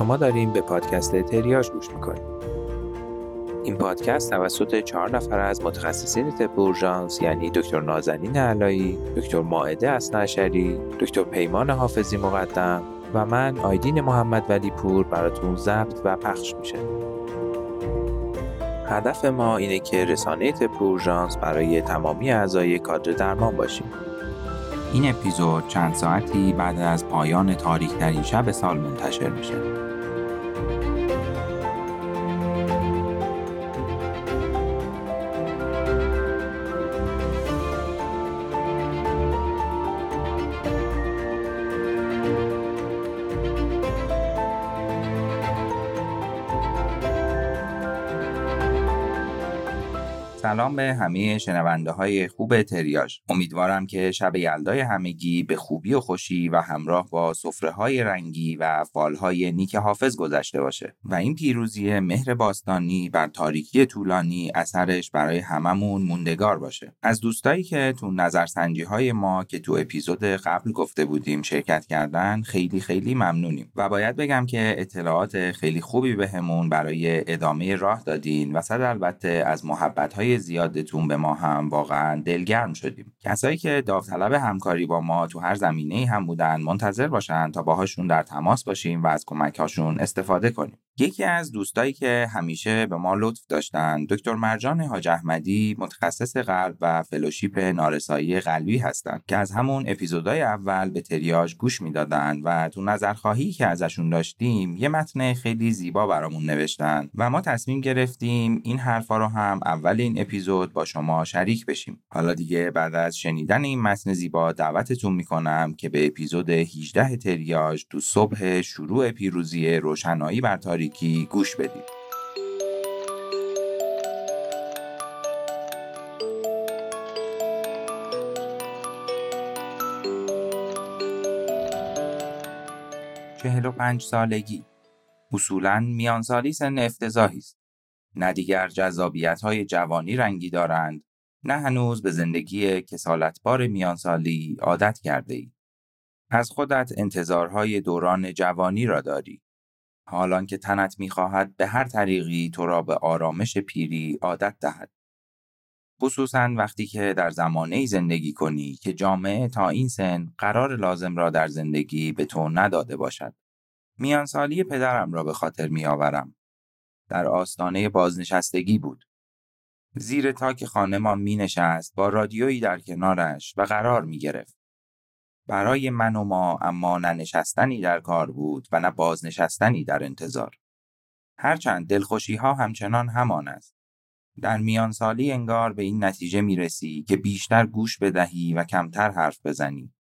شما داریم به پادکست تریاج گوش می‌کنید. این پادکست توسط چهار نفر از متخصصین طب اورژانس یعنی دکتر نازنین علایی، دکتر ماعده اسنعشری، دکتر پیمان حافظی مقدم و من آیدین محمد ولی پور براتون ضبط و پخش میشه. هدف ما اینه که رسانه طب اورژانس برای تمامی اعضای کادر درمان باشیم. این اپیزود چند ساعتی بعد از پایان تاریک در این شب سال منتشر میشه. سلام به همه شنونده های خوب تریاج امیدوارم که شب یلدای همگی به خوبی و خوشی و همراه با سفره های رنگی و های نیک حافظ گذشته باشه. و این پیروزی مهر باستانی بر تاریکی طولانی اثرش برای هممون موندگار باشه. از دوستایی که تو نظرسنجی های ما که تو اپیزود قبل گفته بودیم شرکت کردن خیلی خیلی ممنونیم. و باید بگم که اطلاعات خیلی خوبی بهمون برای ادامه راه دادین و صد البته از محبت های زیادتون به ما هم واقعا دلگرم شدیم. کسایی که داوطلب همکاری با ما تو هر زمینه هم بودن منتظر باشن تا باهاشون در تماس باشیم و از کمک هاشون استفاده کنیم. یکی از دوستایی که همیشه به ما لطف داشتن دکتر مرجان حاج احمدی متخصص قلب و فلوشیپ نارسایی قلبی هستند که از همون اپیزودهای اول به تریاج گوش می‌دادن و تو نظرخواهی که ازشون داشتیم یه متن خیلی زیبا برامون نوشتن و ما تصمیم گرفتیم این حرفا رو هم اول این اپیزود با شما شریک بشیم. حالا دیگه بعد از شنیدن این متن زیبا دعوتتون می‌کنم که به اپیزود 18 تریاج تو صبح شروع پیروزی روشنایی بر تاریکی گوش بدید. چهل و پنج سالگی. اصولا میانسالی سن افتضاحی است. نه دیگر جذابیت های جوانی رنگی دارند نه هنوز به زندگی کسالتبار میانسالی عادت کرده ای. از خودت انتظارهای دوران جوانی را داری. حالان که تنت می‌خواهد به هر طریقی تو را به آرامش پیری عادت دهد. خصوصا وقتی که در زمانه زندگی کنی که جامعه تا این سن قرار لازم را در زندگی به تو نداده باشد. میانسالی پدرم را به خاطر میآورم. در آستانه بازنشستگی بود. زیر تاک ما می نشست با رادیویی در کنارش و قرار می گرفت. برای من و ما اما ننشستنی در کار بود و نه بازنشستنی در انتظار. هرچند دلخوشی ها همچنان همان است. در میان سالی انگار به این نتیجه می رسی که بیشتر گوش بدهی و کمتر حرف بزنی.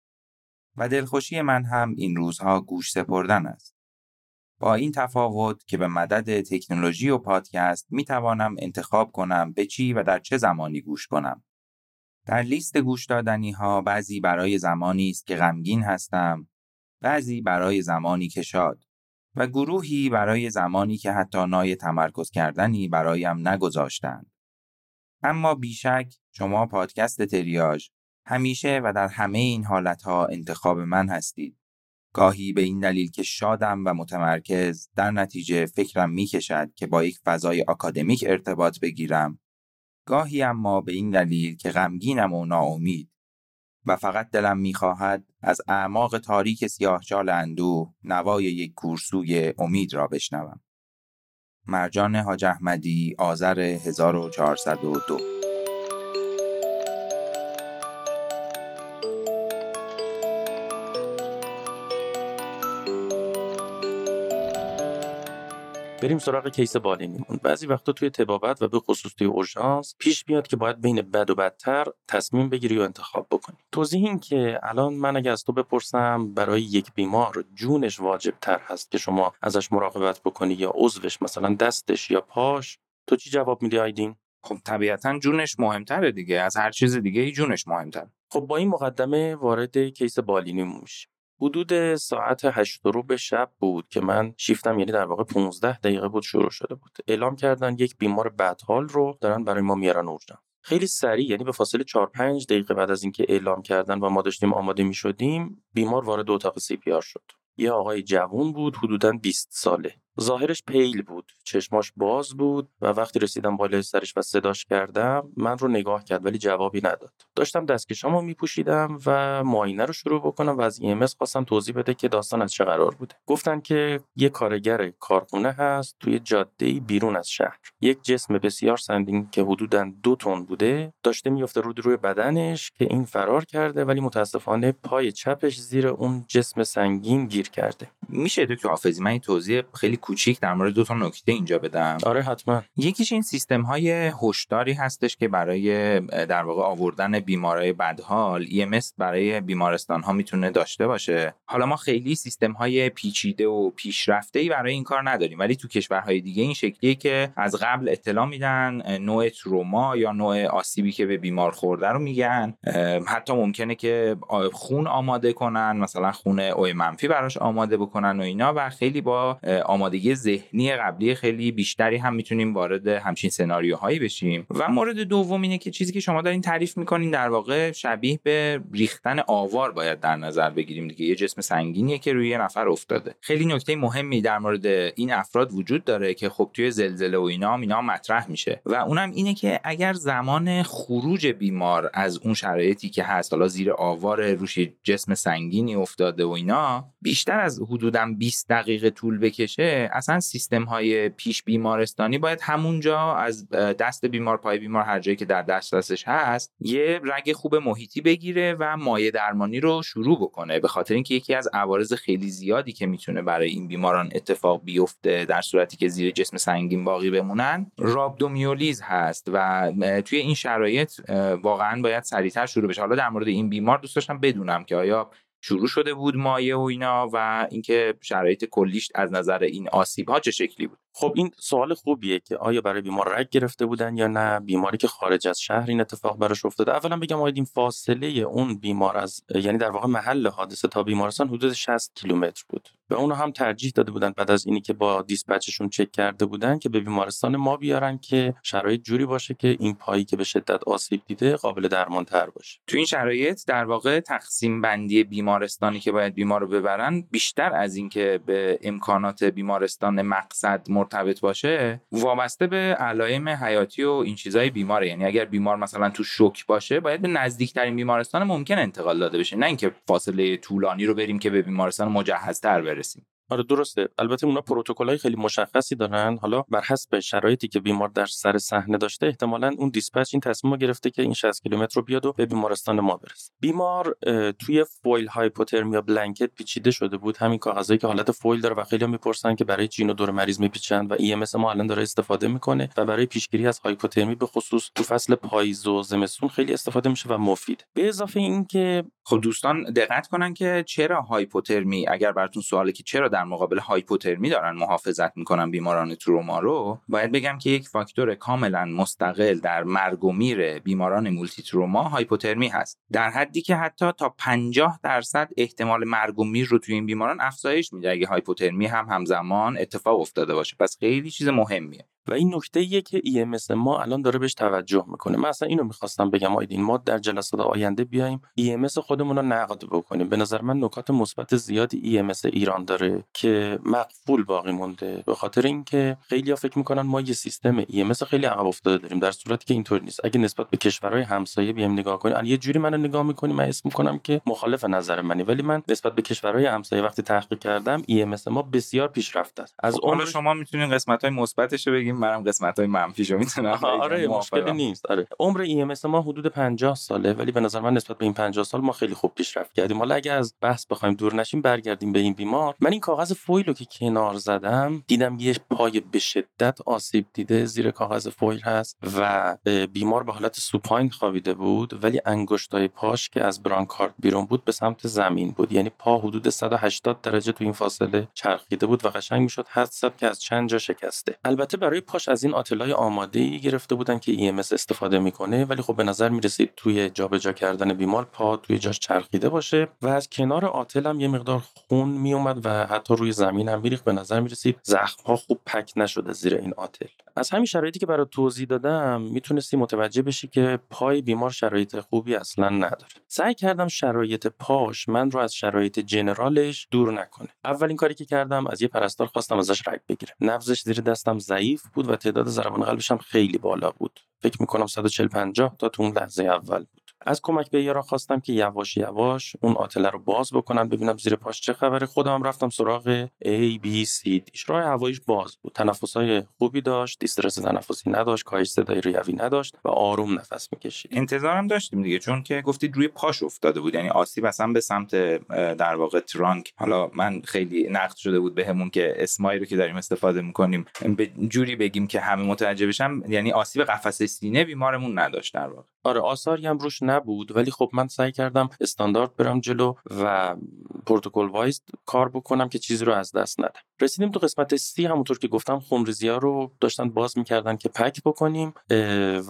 و دلخوشی من هم این روزها گوش سپردن است. با این تفاوت که به مدد تکنولوژی و پادکست می توانم انتخاب کنم به چی و در چه زمانی گوش کنم. در لیست گوش دادنی ها بعضی برای زمانی است که غمگین هستم، بعضی برای زمانی که شاد و گروهی برای زمانی که حتی نای تمرکز کردنی برایم نگذاشتند. اما بیشک شما پادکست تریاج همیشه و در همه این حالتها انتخاب من هستید. گاهی به این دلیل که شادم و متمرکز در نتیجه فکرم می کشد که با یک فضای آکادمیک ارتباط بگیرم. گاهی اما به این دلیل که غمگینم و ناامید. و فقط دلم می‌خواهد از اعماق تاریک سیاهچال اندوه نوای یک کورسوی امید را بشنوم. مرجان حاج احمدی آذر 1402 بریم سراغ case بالینیمون. بعضی وقتا توی طبابت و به خصوص توی اورژانس پیش میاد که باید بین بد و بدتر تصمیم بگیری و انتخاب بکنی. توضیح این که الان من اگه از تو بپرسم برای یک بیمار جونش واجب تر هست که شما ازش مراقبت بکنی یا عضوش مثلا دستش یا پاش؟ تو چی جواب میدی آیدین؟ خب طبیعتا جونش مهمتره دیگه. از هر چیز دیگه ای جونش مهمتر خب با این مقدمه وارد case بالینیمون میشیم. حدود ساعت هشت رو به شب بود که من شیفتم یعنی در واقع 15 دقیقه بود شروع شده بود. اعلام کردن یک بیمار بدحال رو دارن برای ما میارن اورژانس. خیلی سریع یعنی به فاصله 4 5 دقیقه بعد از اینکه اعلام کردن و ما داشتیم آماده می شدیم بیمار وارد اتاق سی پی آر شد. یه آقای جوون بود حدودا 20 ساله. ظاهرش پیل بود. چشماش باز بود و وقتی رسیدم بالای سرش و صداش کردم من رو نگاه کرد ولی جوابی نداد. داشتم دستکشامو میپوشیدم و معاینه رو شروع بکنم و از EMS خواستم توضیح بده که داستان از چه قرار بوده. گفتن که یه کارگر کارخونه هست توی جاده بیرون از شهر. یک جسم بسیار سنگین که حدودا دو تن بوده داشته میفته رو روی بدنش که این فرار کرده ولی متاسفانه پای چپش زیر اون جسم سنگین گیر کرده. میشه دکتر حافظی من توضیح خیلی کوچیک در مورد دو تا نکته اینجا بدم. آره حتما. یکیش این سیستم های هشداری هستش که برای در واقع آوردن بیمارای بدحال EMS برای بیمارستان ها می‌تونه داشته باشه. حالا ما خیلی سیستم های پیچیده و پیشرفته ای برای این کار نداریم ولی تو کشورهای دیگه این شکلیه که از قبل اطلاع میدن نوع تروما یا نوع آسیبی که به بیمار خورده رو میگن. حتی ممکنه که خون آماده کنن مثلا خون او منفی براش آماده بکنن و اینا و خیلی با آمادگی ذهنی قبلی خیلی بیشتری هم می‌تونیم وارد همچین سناریوهایی بشیم. و مورد دوم اینه که چیزی که شما دارین تعریف می‌کنین در واقع شبیه به ریختن آوار باید در نظر بگیریم دیگه. یه جسم سنگینیه که روی یه نفر افتاده. خیلی نکته مهمی در مورد این افراد وجود داره که خب توی زلزله و اینا اینا مطرح میشه. و اونم اینه که اگر زمان خروج بیمار از اون شرایطی که هست حالا زیر آوار روش جسم سنگینی افتاده و اینا بیشتر از حدودا 20 دقیقه طول بکشه اصلا سیستم های پیش بیمارستانی باید همونجا از دست بیمار پای بیمار هر جایی که در دسترسش هست یه رگ خوب محیطی بگیره و مایه درمانی رو شروع بکنه. به خاطر اینکه یکی از عوارض خیلی زیادی که می‌تونه برای این بیماران اتفاق بیفته در صورتی که زیر جسم سنگین باقی بمونن رابدومیولیز هست و توی این شرایط واقعا باید سریعتر شروع بشه. حالا در مورد این بیمار دوست داشتم بدونم که آیا شروع شده بود مایه و اینا و اینکه شرایط کلیش از نظر این آسیب ها چه شکلی بود؟ خب این سوال خوبیه که آیا برای بیمار رگ گرفته بودن یا نه بیماری که خارج از شهر این اتفاق براش افتاده. اولا بگم آید این فاصله اون بیمار از یعنی در واقع محل حادثه تا بیمارستان حدود 60 کیلومتر بود. به اونو هم ترجیح داده بودن بعد از اینی که با دیسپچشون چک کرده بودن که به بیمارستان ما بیارن که شرایط جوری باشه که این پایی که به شدت آسیب دیده قابل درمان تر باشه. تو این شرایط در واقع تقسیم بندی بیمارستانی که باید بیمار رو ببرن بیشتر از اینکه به امکانات بیمارستان مقصد مرتبط باشه وابسته به علائم حیاتی و این چیزای بیماره. یعنی اگر بیمار مثلا تو شوک باشه باید به نزدیکترین بیمارستان ممکن انتقال داده بشه. نه اینکه فاصله طولانی رو بریم که به بیمارستان مجهزتر assim. آره درسته. البته اونا پروتکل‌های خیلی مشخصی دارن. حالا بر حسب شرایطی که بیمار در سر صحنه داشته احتمالا اون dispatch این تصمیم گرفته که این 60 کیلومتر رو بیاد و به بیمارستان ما برسه. بیمار توی foil hypothermia blanket پیچیده شده بود. همین کاغذایی که حالت فویل داره و خیلی می‌پرسن که برای چین و دور مریض میپیچن و EMS ما الان داره استفاده می‌کنه و برای پیشگیری از هایپوترمی به خصوص تو فصل پاییز و زمستون خیلی استفاده میشه و مفید. به اضافه اینکه خب دوستان دقت کنن که چرا هایپوترمی اگر براتون سواله که چرا در مقابل هایپوترمی دارن محافظت می‌کنن بیماران تروما رو باید بگم که یک فاکتور کاملا مستقل در مرگ و میر بیماران multi trauma هایپوترمی هست. در حدی که حتی تا 50 درصد احتمال مرگ و میر رو توی این بیماران افزایش میده. اگه هایپوترمی هم همزمان اتفاق افتاده باشه. پس خیلی چیز مهمیه. و این نکته ایه که EMS ما الان داره بهش توجه می‌کنه. من اصلا اینو می‌خواستم بگم آیدین ما در جلسات آینده بیایم EMS خودمون رو نقد بکنیم. به نظر من نکات مثبت زیادی EMS ایران داره که مقفول باقی مونده. به خاطر اینکه خیلی فکر می‌کنن ما یه سیستم EMS خیلی عقب افتاده داریم در صورتی که اینطور نیست. اگه نسبت به کشورهای همسایه بیایم نگاه کنیم یه جوری منو نگاه می‌کنیم من اسم می‌کنم که مخالف نظر منی. ولی من نسبت به کشورهای همسایه وقتی تحقیق کردم EMS ما بسیار پیشرفته است. از اون خب، شما می‌تونین قسمت های مثبتش رو بگیم منم قسمت های منفیشو می‌تونم آره مشکلی نیست. آره. عمر EMS ما حدود 50 ساله ولی به نظر من نسبت به این 50 سال ما خیلی خوب پیشرفت کردیم. حالا اگه از بحث بخوایم دور نشیم برگردیم به این بیمار. من این کاغذ فویل رو که کنار زدم دیدم یه پای به شدت آسیب دیده زیر کاغذ فویل هست و بیمار به حالت سوپاین خوابیده بود ولی انگشتای پاش که از برانکارد بیرون بود به سمت زمین بود. یعنی پا حدود 180 درجه تو این فاصله چرخیده بود و قشنگ می‌شد حد زد که از چند جا شکسته. البته برای پاش از این آتلای آماده ای گرفته بودن که EMS استفاده می‌کنه ولی خب به نظر می‌رسید توی جابجا کردن بیمار پا توی جاش چرخیده باشه و از کنار آتل هم یه مقدار خون میومد و حتی روی زمین هم میریخت. به نظر می‌رسید زخم ها خوب پک نشده زیر این آتل. از همین شرایطی که برای توضیح دادم می‌تونستی متوجه بشی که پای بیمار شرایط خوبی اصلا نداره. سعی کردم شرایط پاش من رو از شرایط جنرالش دور نکنه. اولین کاری که کردم از یه پرستار خواستم ازش رگ بگیرم. نبضش زیر دستم ضعیف بود و تعداد ضربان قلبش هم خیلی بالا بود. فکر می‌کنم 140 50 تا تو اون لحظه اول از کمک به یارا خواستم که یواش یواش اون آتله رو باز بکنم ببینم زیر پاش چه خبره. خودم رفتم سراغ A B C D. راه هواییش باز بود. تنفسای خوبی داشت دیسترس تنفسی نداشت کاهش صدای ریوی نداشت و آروم نفس می‌کشید. انتظارم داشتیم دیگه چون که گفتید روی پاش افتاده بود. یعنی آسیب اصلا به سمت در واقع ترانک. حالا من خیلی نقد شده بود بهمون که اسمایی رو که داریم استفاده می‌کنیم به جوری بگیم که همه متوجه بشن. یعنی آسیب قفسه سینه بیمارمون نداشت در واقع. آره آثاری هم روش نبود. ولی خب من سعی کردم استاندارد برم جلو و پروتکل وایز کار بکنم که چیزی رو از دست ندم. رسیدیم تو قسمت سی همونطور که گفتم خونریزی ها رو داشتن باز می‌کردن که پک بکنیم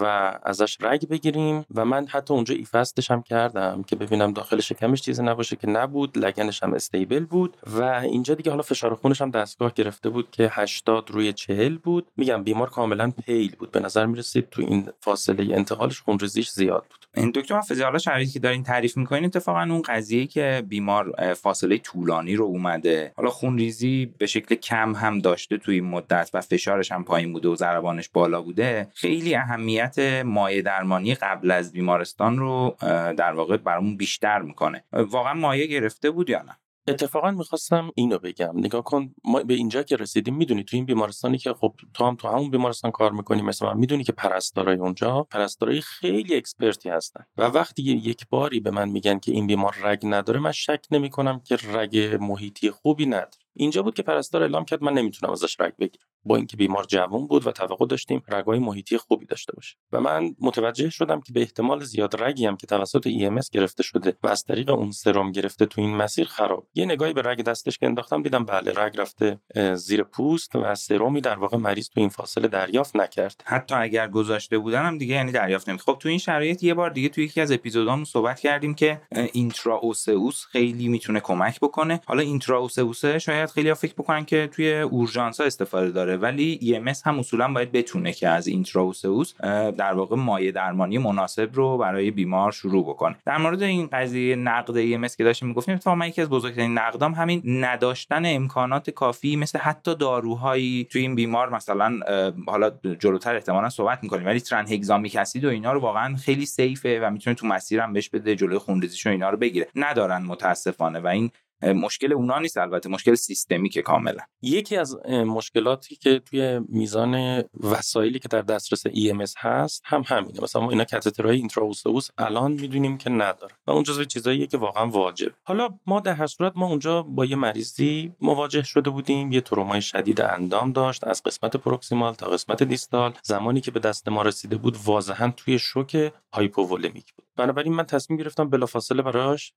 و ازش رگ بگیریم. و من حتی اونجا ایفستش هم کردم که ببینم داخل شکمش چیزی نباشه که نبود لگنش هم استیبل بود. و اینجا دیگه حالا فشار خونش هم دستگاه گرفته بود که 80 روی 40 بود. میگم بیمار کاملا پیل بود. به نظر می‌رسید تو این فاصله انتقالش خونریزیش زیاد بود. این دکتر حافظی حالا شرایطی که دارین تعریف می‌کنین اتفاقا اون قضیه که بیمار فاصله طولانی رو اومده. حالا خونریزی به شکل کم هم داشته توی این مدت و فشارش هم پایین بوده و ضربانش بالا بوده خیلی اهمیت مایع درمانی قبل از بیمارستان رو در واقع برامون بیشتر می‌کنه. واقعا مایع گرفته بود یا نه؟ اتفاقا می‌خواستم اینو بگم. نگاه کن ما به اینجا که رسیدیم می‌دونی تو این بیمارستانی که خب تو هم تو همون بیمارستان کار می‌کنی مثلا می‌دونی که پرستارای اونجا پرستارای خیلی expert ی هستن. و وقتی یک باری به من میگن که این بیمار رگ نداره من شک نمی‌کنم که رگ محیطی خوبی نداره. اینجا بود که پرستار اعلام کرد من نمی‌تونم ازش رگ بگیرم. با اینکه بیمار جوان بود و توقع داشتیم رگای محیطی خوبی داشته باشه. و من متوجه شدم که به احتمال زیاد رگی هم که توسط EMS گرفته شده و از طریق اون سرم گرفته تو این مسیر خراب. یه نگاهی به رگ دستش که انداختم دیدم بله رگ رفته زیر پوست و سرمی در واقع مریض تو این فاصله دریافت نکرد. حتی اگر گذاشته بودن هم دیگه یعنی دریافت نمی خب تو این شرایط یه بار دیگه تو یکی از اپیزودامون صحبت کردیم که intraosseous خیلی می‌تونه کمک بکنه. حالا intraosseous شاید خیلی فکر بکنن که توی اورژانس ها استفاده داره. ولی EMS هم اصولا باید بتونه که از intraosseous در واقع مایع درمانی مناسب رو برای بیمار شروع بکنه. در مورد این قضیه نقد EMS که داشتیم می‌گفتیم اتفاقا یکی از بزرگترین نقدام همین نداشتن امکانات کافی مثل حتی داروهایی توی این بیمار مثلا حالا جلوتر احتمالا صحبت می‌کنیم ولی tranexamic acid و اینا رو واقعا خیلی safe ه و می‌تونه تو مسیرم بهش بده جلوی خونریزیش و اینا رو بگیره. ندارن متاسفانه و این مشکل اونا نیست البته مشکل سیستمی که کاملا. یکی از مشکلاتی که توی میزان وسایلی که در دسترس EMS هست هم همینه. مثلا ما اینا کاتترهای intraosseous الان می‌دونیم که نداره و اون جزو چیزاییه که واقعا واجب حالا ما در هر صورت ما اونجا با یه مریضی مواجه شده بودیم یه ترومای شدید اندام داشت از قسمت proximal تا قسمت distal. زمانی که به دست ما رسیده بود واضحا توی شوک hypovolemic بود. بنابراین من تصمیم گرفتم بلافاصله براش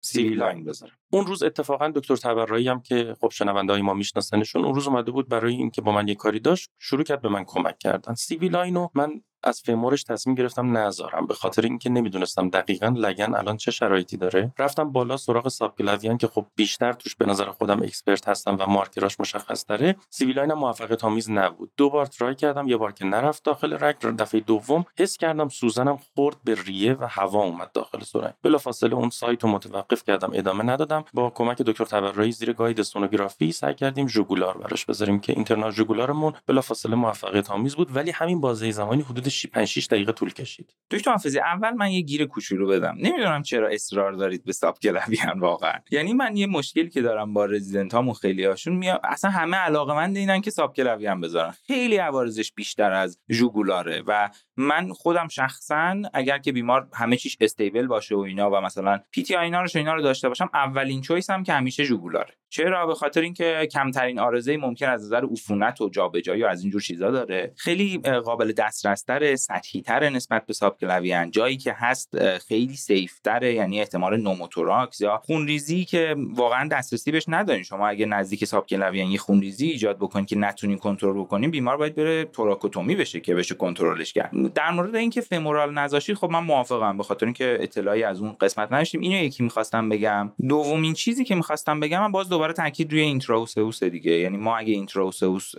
C line بذارم اون روز اتفاقا دکتر تبرایی هم که خب شنونده های ما میشناسنشون اون روز اومده بود برای اینکه با من یه کاری داشت شروع کرد به من کمک کردن. C line و من از femur ش تصمیم گرفتم نذارم به خاطر اینکه نمی‌دونستم دقیقا لگن الان چه شرایطی داره. رفتم بالا سراغ subclavian که خب بیشتر توش به نظر خودم expert هستم و مارکراش مشخص داره. CV line هم موفقیت آمیز نبود. دو بار try کردم یه بار که نرفت داخل رگ. دفعه دوم حس کردم سوزنم خورد به ریه و هوا اومد داخل سرنگ. بلافاصله اون سایت رو متوقف کردم ادامه ندادم. با کمک دکتر تبرایی زیر guide سونوگرافی سعی کردیم jugular براش بذاریم که internal jugular مون بلافاصله موفقیت آمیز بود. ولی همین بازه زمانی حدود 5 6 دقیقه طول کشید. دکتر حافظی اول من یه گیر کوچولو بدم. نمی‌دونم چرا اصرار دارید به subclavian واقعا. یعنی من یه مشکلی که دارم با رزیدنت هامون خیلی هاشون میاد اصلا همه علاقه‌مند اینن که subclavian بذارن. خیلی عوارضش بیشتر از jugular ه و من خودم شخصا اگر که بیمار همه چیش stable باشه و اینا و مثلا PT اینا رو اینا رو داشته باشم اولین choice م که همیشه jugular ه. چرا؟ به خاطر اینکه کمترین عارضه ممکن از نظر عفونت و جابجایی و از اینجور چیزا داره. خیلی قابل دسترس تر سطحی تر نسبت به subclavian جایی که هست خیلی safe تره یعنی احتمال pneumothorax یا خونریزی که واقعا دسترسی بهش ندارین. شما اگه نزدیک subclavian یه خونریزی ایجاد بکنید که نتونین کنترل بکنین بیمار باید بره thoracotomy بشه که بشه کنترلش کرد. در مورد اینکه femoral نذاشید خب من موافقم به خاطر اینکه اطلاعی از اون قسمت نداشتیم. اینو یکی می‌خواستم بگم. دومین چیزی که می‌خواستم بگم من باز دوباره تاکید روی intraosseous دیگه. یعنی ما اگه intraosseous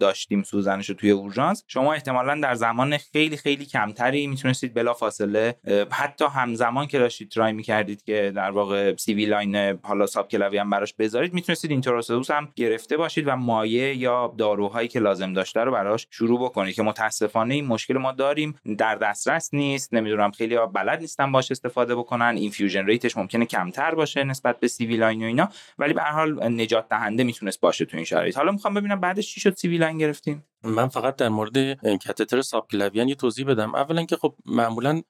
داشتیم سوزنش توی اورژانس شما احتمالا در زمان خیلی خیلی کمتری می‌تونستید بلا فاصله حتی همزمان که داشتید try می‌کردید که در واقع C line حالا subclavian هم براش بذارید می‌تونستید intraosseous هم گرفته باشید و مایع یا داروهایی که لازم داشته رو براش شروع بکنید که متاسفانه این مشکل ما داریم در دسترس نیست نمی‌دونم خیلی بلد نیستن باش استفاده بکنن infusion rate ش ممکنه کمتر باشه نسبت به C line و اینا ولی به هر حال نجات دهنده می‌تونست باشه تو این شرایط. حالا می‌خوام ببینم بعدش چی شد C line گرفتیم؟ من فقط در مورد کاتتر subclavian یه توضیح بدم. اولا که خب معمولا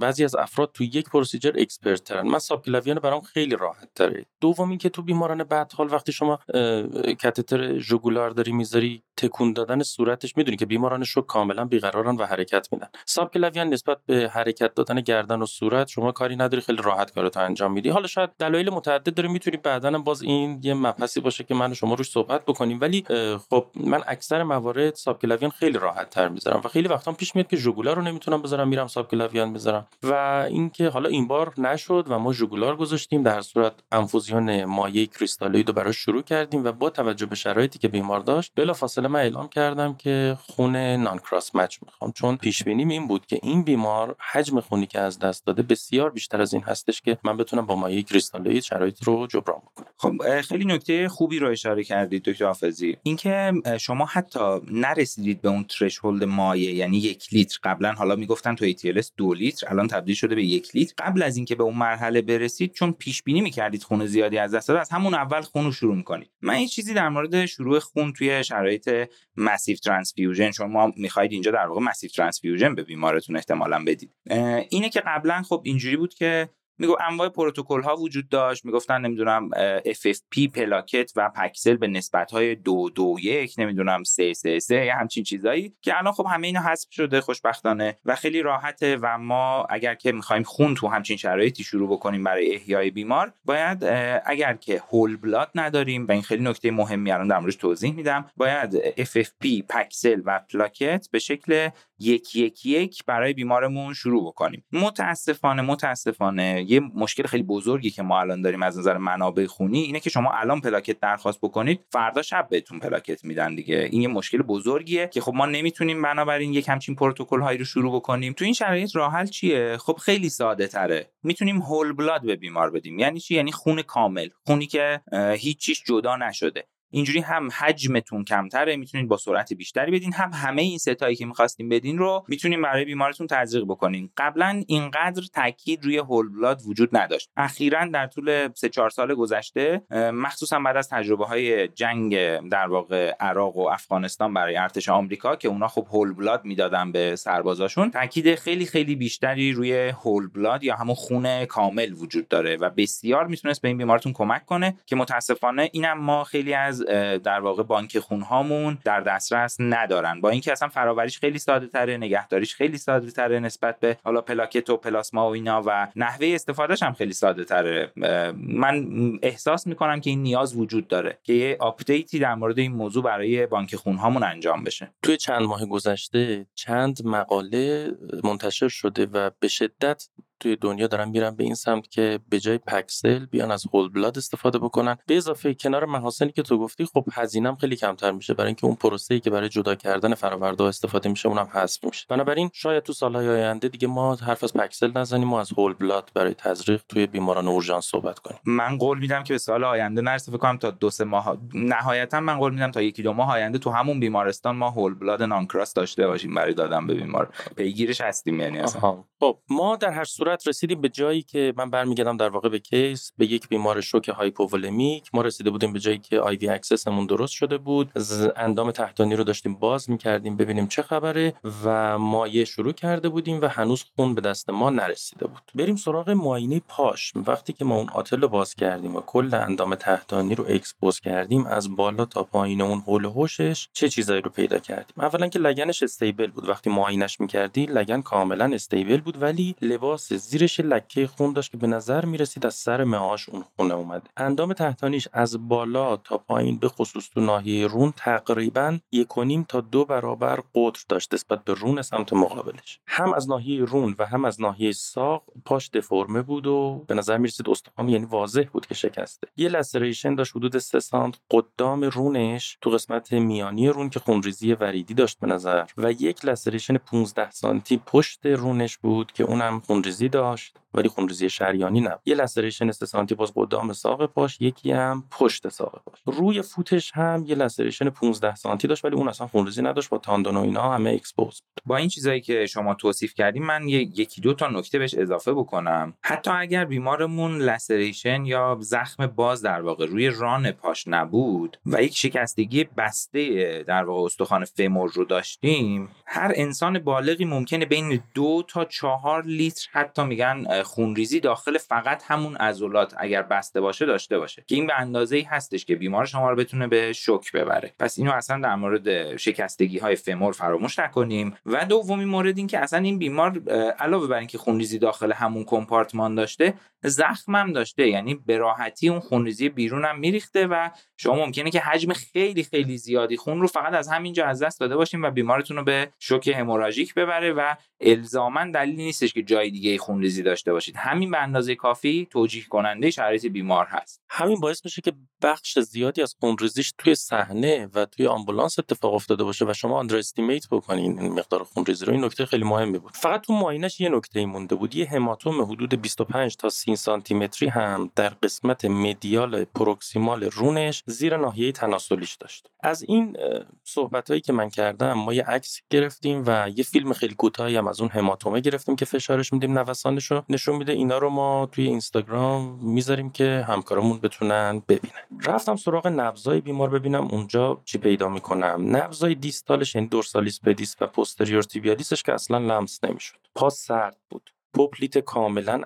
بعضی از افراد تو یک procedure expert ترن. من subclavian برام خیلی راحت تره. دوم که تو بیماران بدحال وقتی شما کاتتر ژوگولار داری می‌ذاری تکون دادن صورتش می‌دونی که بیماران شوک کاملا بیقرارن و حرکت میدن. subclavian نسبت به حرکت دادن گردن و صورت شما کاری نداری خیلی راحت کارتو انجام میدی. حالا شاید دلایل متعدد داره می‌تونی بعدا باز این یه مبحثی باشه که من شما روش صحبت بکنیم. ولی خب من اکثر موارد subclavian خیلی راحت تر می‌ذارم و خیلی وقتا پیش میاد که ژوگولار رو نمی‌تونم بذارم میرم subclavian بذارم و اینکه حالا این بار نشد و ما ژوگولار گذاشتیم در صورت انفوزیون مایع کریستالوید رو براش شروع کردیم و با توجه به شرایطی که بیمار داشت بلا فاصله من اعلام کردم که خون نان کراس مچ می‌خوام. چون پیش بینیم این بود که این بیمار حجم خونی که از دست داده بسیار بیشتر از این هستش که من بتونم با مایع کریستالوید شرایط رو جبران بکنم. خب خیلی نکته خوبی رو اشاره کردید دکتر حافظی. اینکه شما حتی نرسیدید به اون ترشولد مایع یعنی یک لیتر. قبلا حالا می‌گفتن تو ATLS دو لیتر الان تبدیل شده به یک لیتر. قبل از اینکه به اون مرحله برسید چون پیش بینی می‌کردید خون زیادی از دست داده از همون اول خون رو شروع می‌کنید. من یه چیزی در مورد شروع خون توی شرایط massive transfusion چون ما می‌خواید اینجا در واقع massive transfusion به بیمارتون احتمالا بدید. اینه که قبلا خب اینجوری بود که میگو انواع پروتکل ها وجود داشت. می‌گفتن نمی‌دونم FFP پلاکت و pack cell به نسبت های دو دو یک نمی‌دونم سه سه سه یا همچین چیزایی که الان خب همه اینا حذف شده خوشبختانه و خیلی راحته و ما اگر که می‌خوایم خون تو همچین شرایطی شروع بکنیم برای احیای بیمار باید اگر که whole blood نداریم و این خیلی نکته مهمی الان در توضیح میدم باید FFP pack cell و پلاکت به شکل یک یک یک برای بیمارمون شروع بکنیم. متاسفانه متاسفانه یه مشکل خیلی بزرگی که ما الان داریم از نظر منابع خونی اینه که شما الان پلاکت درخواست بکنید فردا شب بهتون پلاکت میدن دیگه. این یه مشکل بزرگیه که خب ما نمی‌تونیم بنابراین یک همچین پروتکل هایی رو شروع بکنیم. تو این شرایط راه حل چیه؟ خب خیلی ساده تره. می‌تونیم هول بلاد به بیمار بدیم. یعنی چی؟ یعنی خون کامل. خونی که هیچ چیز جدا نشده. اینجوری هم حجمتون کمتره می‌تونید با سرعت بیشتری بدین. هم همه این ستایی که می‌خواستیم بدین رو می‌تونیم برای بیمارتون تزریق بکنین. قبلا اینقدر تاکید روی هول بلاد وجود نداشت. اخیرا در طول 3 4 سال گذشته مخصوصا بعد از تجربه های جنگ در واقع عراق و افغانستان برای ارتش آمریکا که اونا خب هول بلاد می‌دادن به سربازاشون تاکید خیلی خیلی بیشتری روی هول بلاد یا همون خون کامل وجود داره و بسیار می‌تونست به این بیمارتون کمک کنه که متاسفانه اینم ما خیلی از در واقع بانک خون هامون در دسترس ندارن. با اینکه اصلا فراوریش خیلی ساده تره نگهداریش خیلی ساده تره نسبت به حالا پلاکت و پلاسما و اینا و نحوه استفادهش هم خیلی ساده تره. من احساس می‌کنم که این نیاز وجود داره که یه update ی در مورد این موضوع برای بانک خون هامون انجام بشه. توی چند ماه گذشته چند مقاله منتشر شده و به شدت توی دنیا دارن میرن به این سمت که به جای pack cell بیان از whole blood استفاده بکنن. به اضافه کنار محاسنی که تو گفتی خب هزینم خیلی کمتر میشه. برای اینکه اون پروسه‌ای که برای جدا کردن فراورده استفاده میشه اونم حذف میشه. بنابراین شاید تو سالهای آینده دیگه ما حرف از pack cell نزنیم ما از whole blood برای تزریق توی بیماران اورژانس صحبت کنیم. من قول میدم که به سال آینده نرسه. فکر کنم تا دو سه ماه نهایتا من قول میدم تا یکی دو ماه آینده تو همون بیمارستان ما whole blood non-cross داشته باشیم برای دادن به بیمار. پیگیرش هستیم یعنی اصلا. خب ما در هر صورت صورت رسیدیم به جایی که من برمیگردم در واقع به case به یک بیمار شوک hypovolemic. ما رسیده بودیم به جایی که IV access مون درست شده بود. اندام تحتانی رو داشتیم باز می‌کردیم ببینیم چه خبره و مایع شروع کرده بودیم و هنوز خون به دست ما نرسیده بود. بریم سراغ معاینه پاش. وقتی که ما اون آتل رو باز کردیم و کل اندام تحتانی رو expose کردیم از بالا تا پایین اون حول و حوشش چه چیزایی رو پیدا کردیم؟ اولا که لگنش stable بود. وقتی معاینش می‌کردی لگن کاملا استیبل بود ولی لباس زیرش لکه خون داشت که به نظر می‌رسید از سر معاش اون خونه اومده اندام تحتانیش از بالا تا پایین به خصوص تو ناحیه رون تقریبا یک تا دو برابر قطر داشت نسبت به رون سمت مقابلش. هم از ناحیه رون و هم از ناحیه ساق پاش دفرمه بود و به نظر می‌رسید استخوان یعنی واضح بود که شکسته. یه لسریشن داشت حدود 3 سانت قدام رونش تو قسمت میانی رون که خونریزی وریدی داشت به نظر. و یک لسریشن 15 سانتی پشت رونش بود که اونم خونریزی داشت ولی خونریزی شریانی نه. یه لسریشن 3 سانتی باز قدام ساق پاش یکی هم پشت ساق پاش. روی فوتش هم یه لسریشن 15 سانتی داشت ولی اون اصلا خونریزی نداشت با تاندون و اینا همه expose با این چیزایی که شما توصیف کردیم من یکی دو تا نکته بهش اضافه بکنم. حتی اگر بیمارمون laceration یا زخم باز در واقع روی ران پاش نبود و یک شکستگی بسته در واقع استخوان femur رو داشتیم هر انسان بالغی ممکنه بین دو تا چهار لیتر حتی میگن خونریزی داخل فقط همون عضلات اگر بسته باشه داشته باشه که این به اندازه ای هستش که بیمار شما رو بتونه به شوک ببره. پس اینو اصلا در مورد شکستگی های femur فراموش نکنیم. و دومی مورد این که اصلا این بیمار علاوه بر اینکه خونریزی داخل همون کمپارتمان داشته زخم هم داشته. یعنی به راحتی اون خونریزی بیرون هم میریخته و شما ممکنه که حجم خیلی خیلی زیادی خون رو فقط از همینجا از دست داده باشیم و بیمارتون رو به شوک hemorrhagic ببره و الزاما دلیلی نیستش که جای دیگه خونریزی داشته باشید. همین به اندازه کافی توجیه کننده شرایط بیمار هست. همین باعث میشه که بخش زیادی از خونریزیش توی صحنه و توی آمبولانس اتفاق افتاده باشه و شما underestimate بکنین این مقدار خونریزی رو. این نکته خیلی مهمی بود. فقط تو معاینش یه نکته مونده بود. یه هماتوم حدود 25 تا 30 سانتی متری هم در قسمت medial proximal رونش زیر ناحیه تناسلیش داشت. از این صحبت هایی که من کردم ما یه عکس گرفتیم و یه فیلم خیلی کوتاهی هم از اون هماتومه گرفتیم که فشارش میدیم نوسانش رو نشون میده اینا رو ما توی اینستاگرام می‌ذاریم که همکارمون بتونن ببینن. رفتم سراغ نبضای بیمار ببینم اونجا چی پیدا می‌کنم. نبضای distal ش یعنی dorsalis pedis و posterior tibialis ش که اصلا لمس نمی‌شد. پا سرد بود. پوپلیت کاملا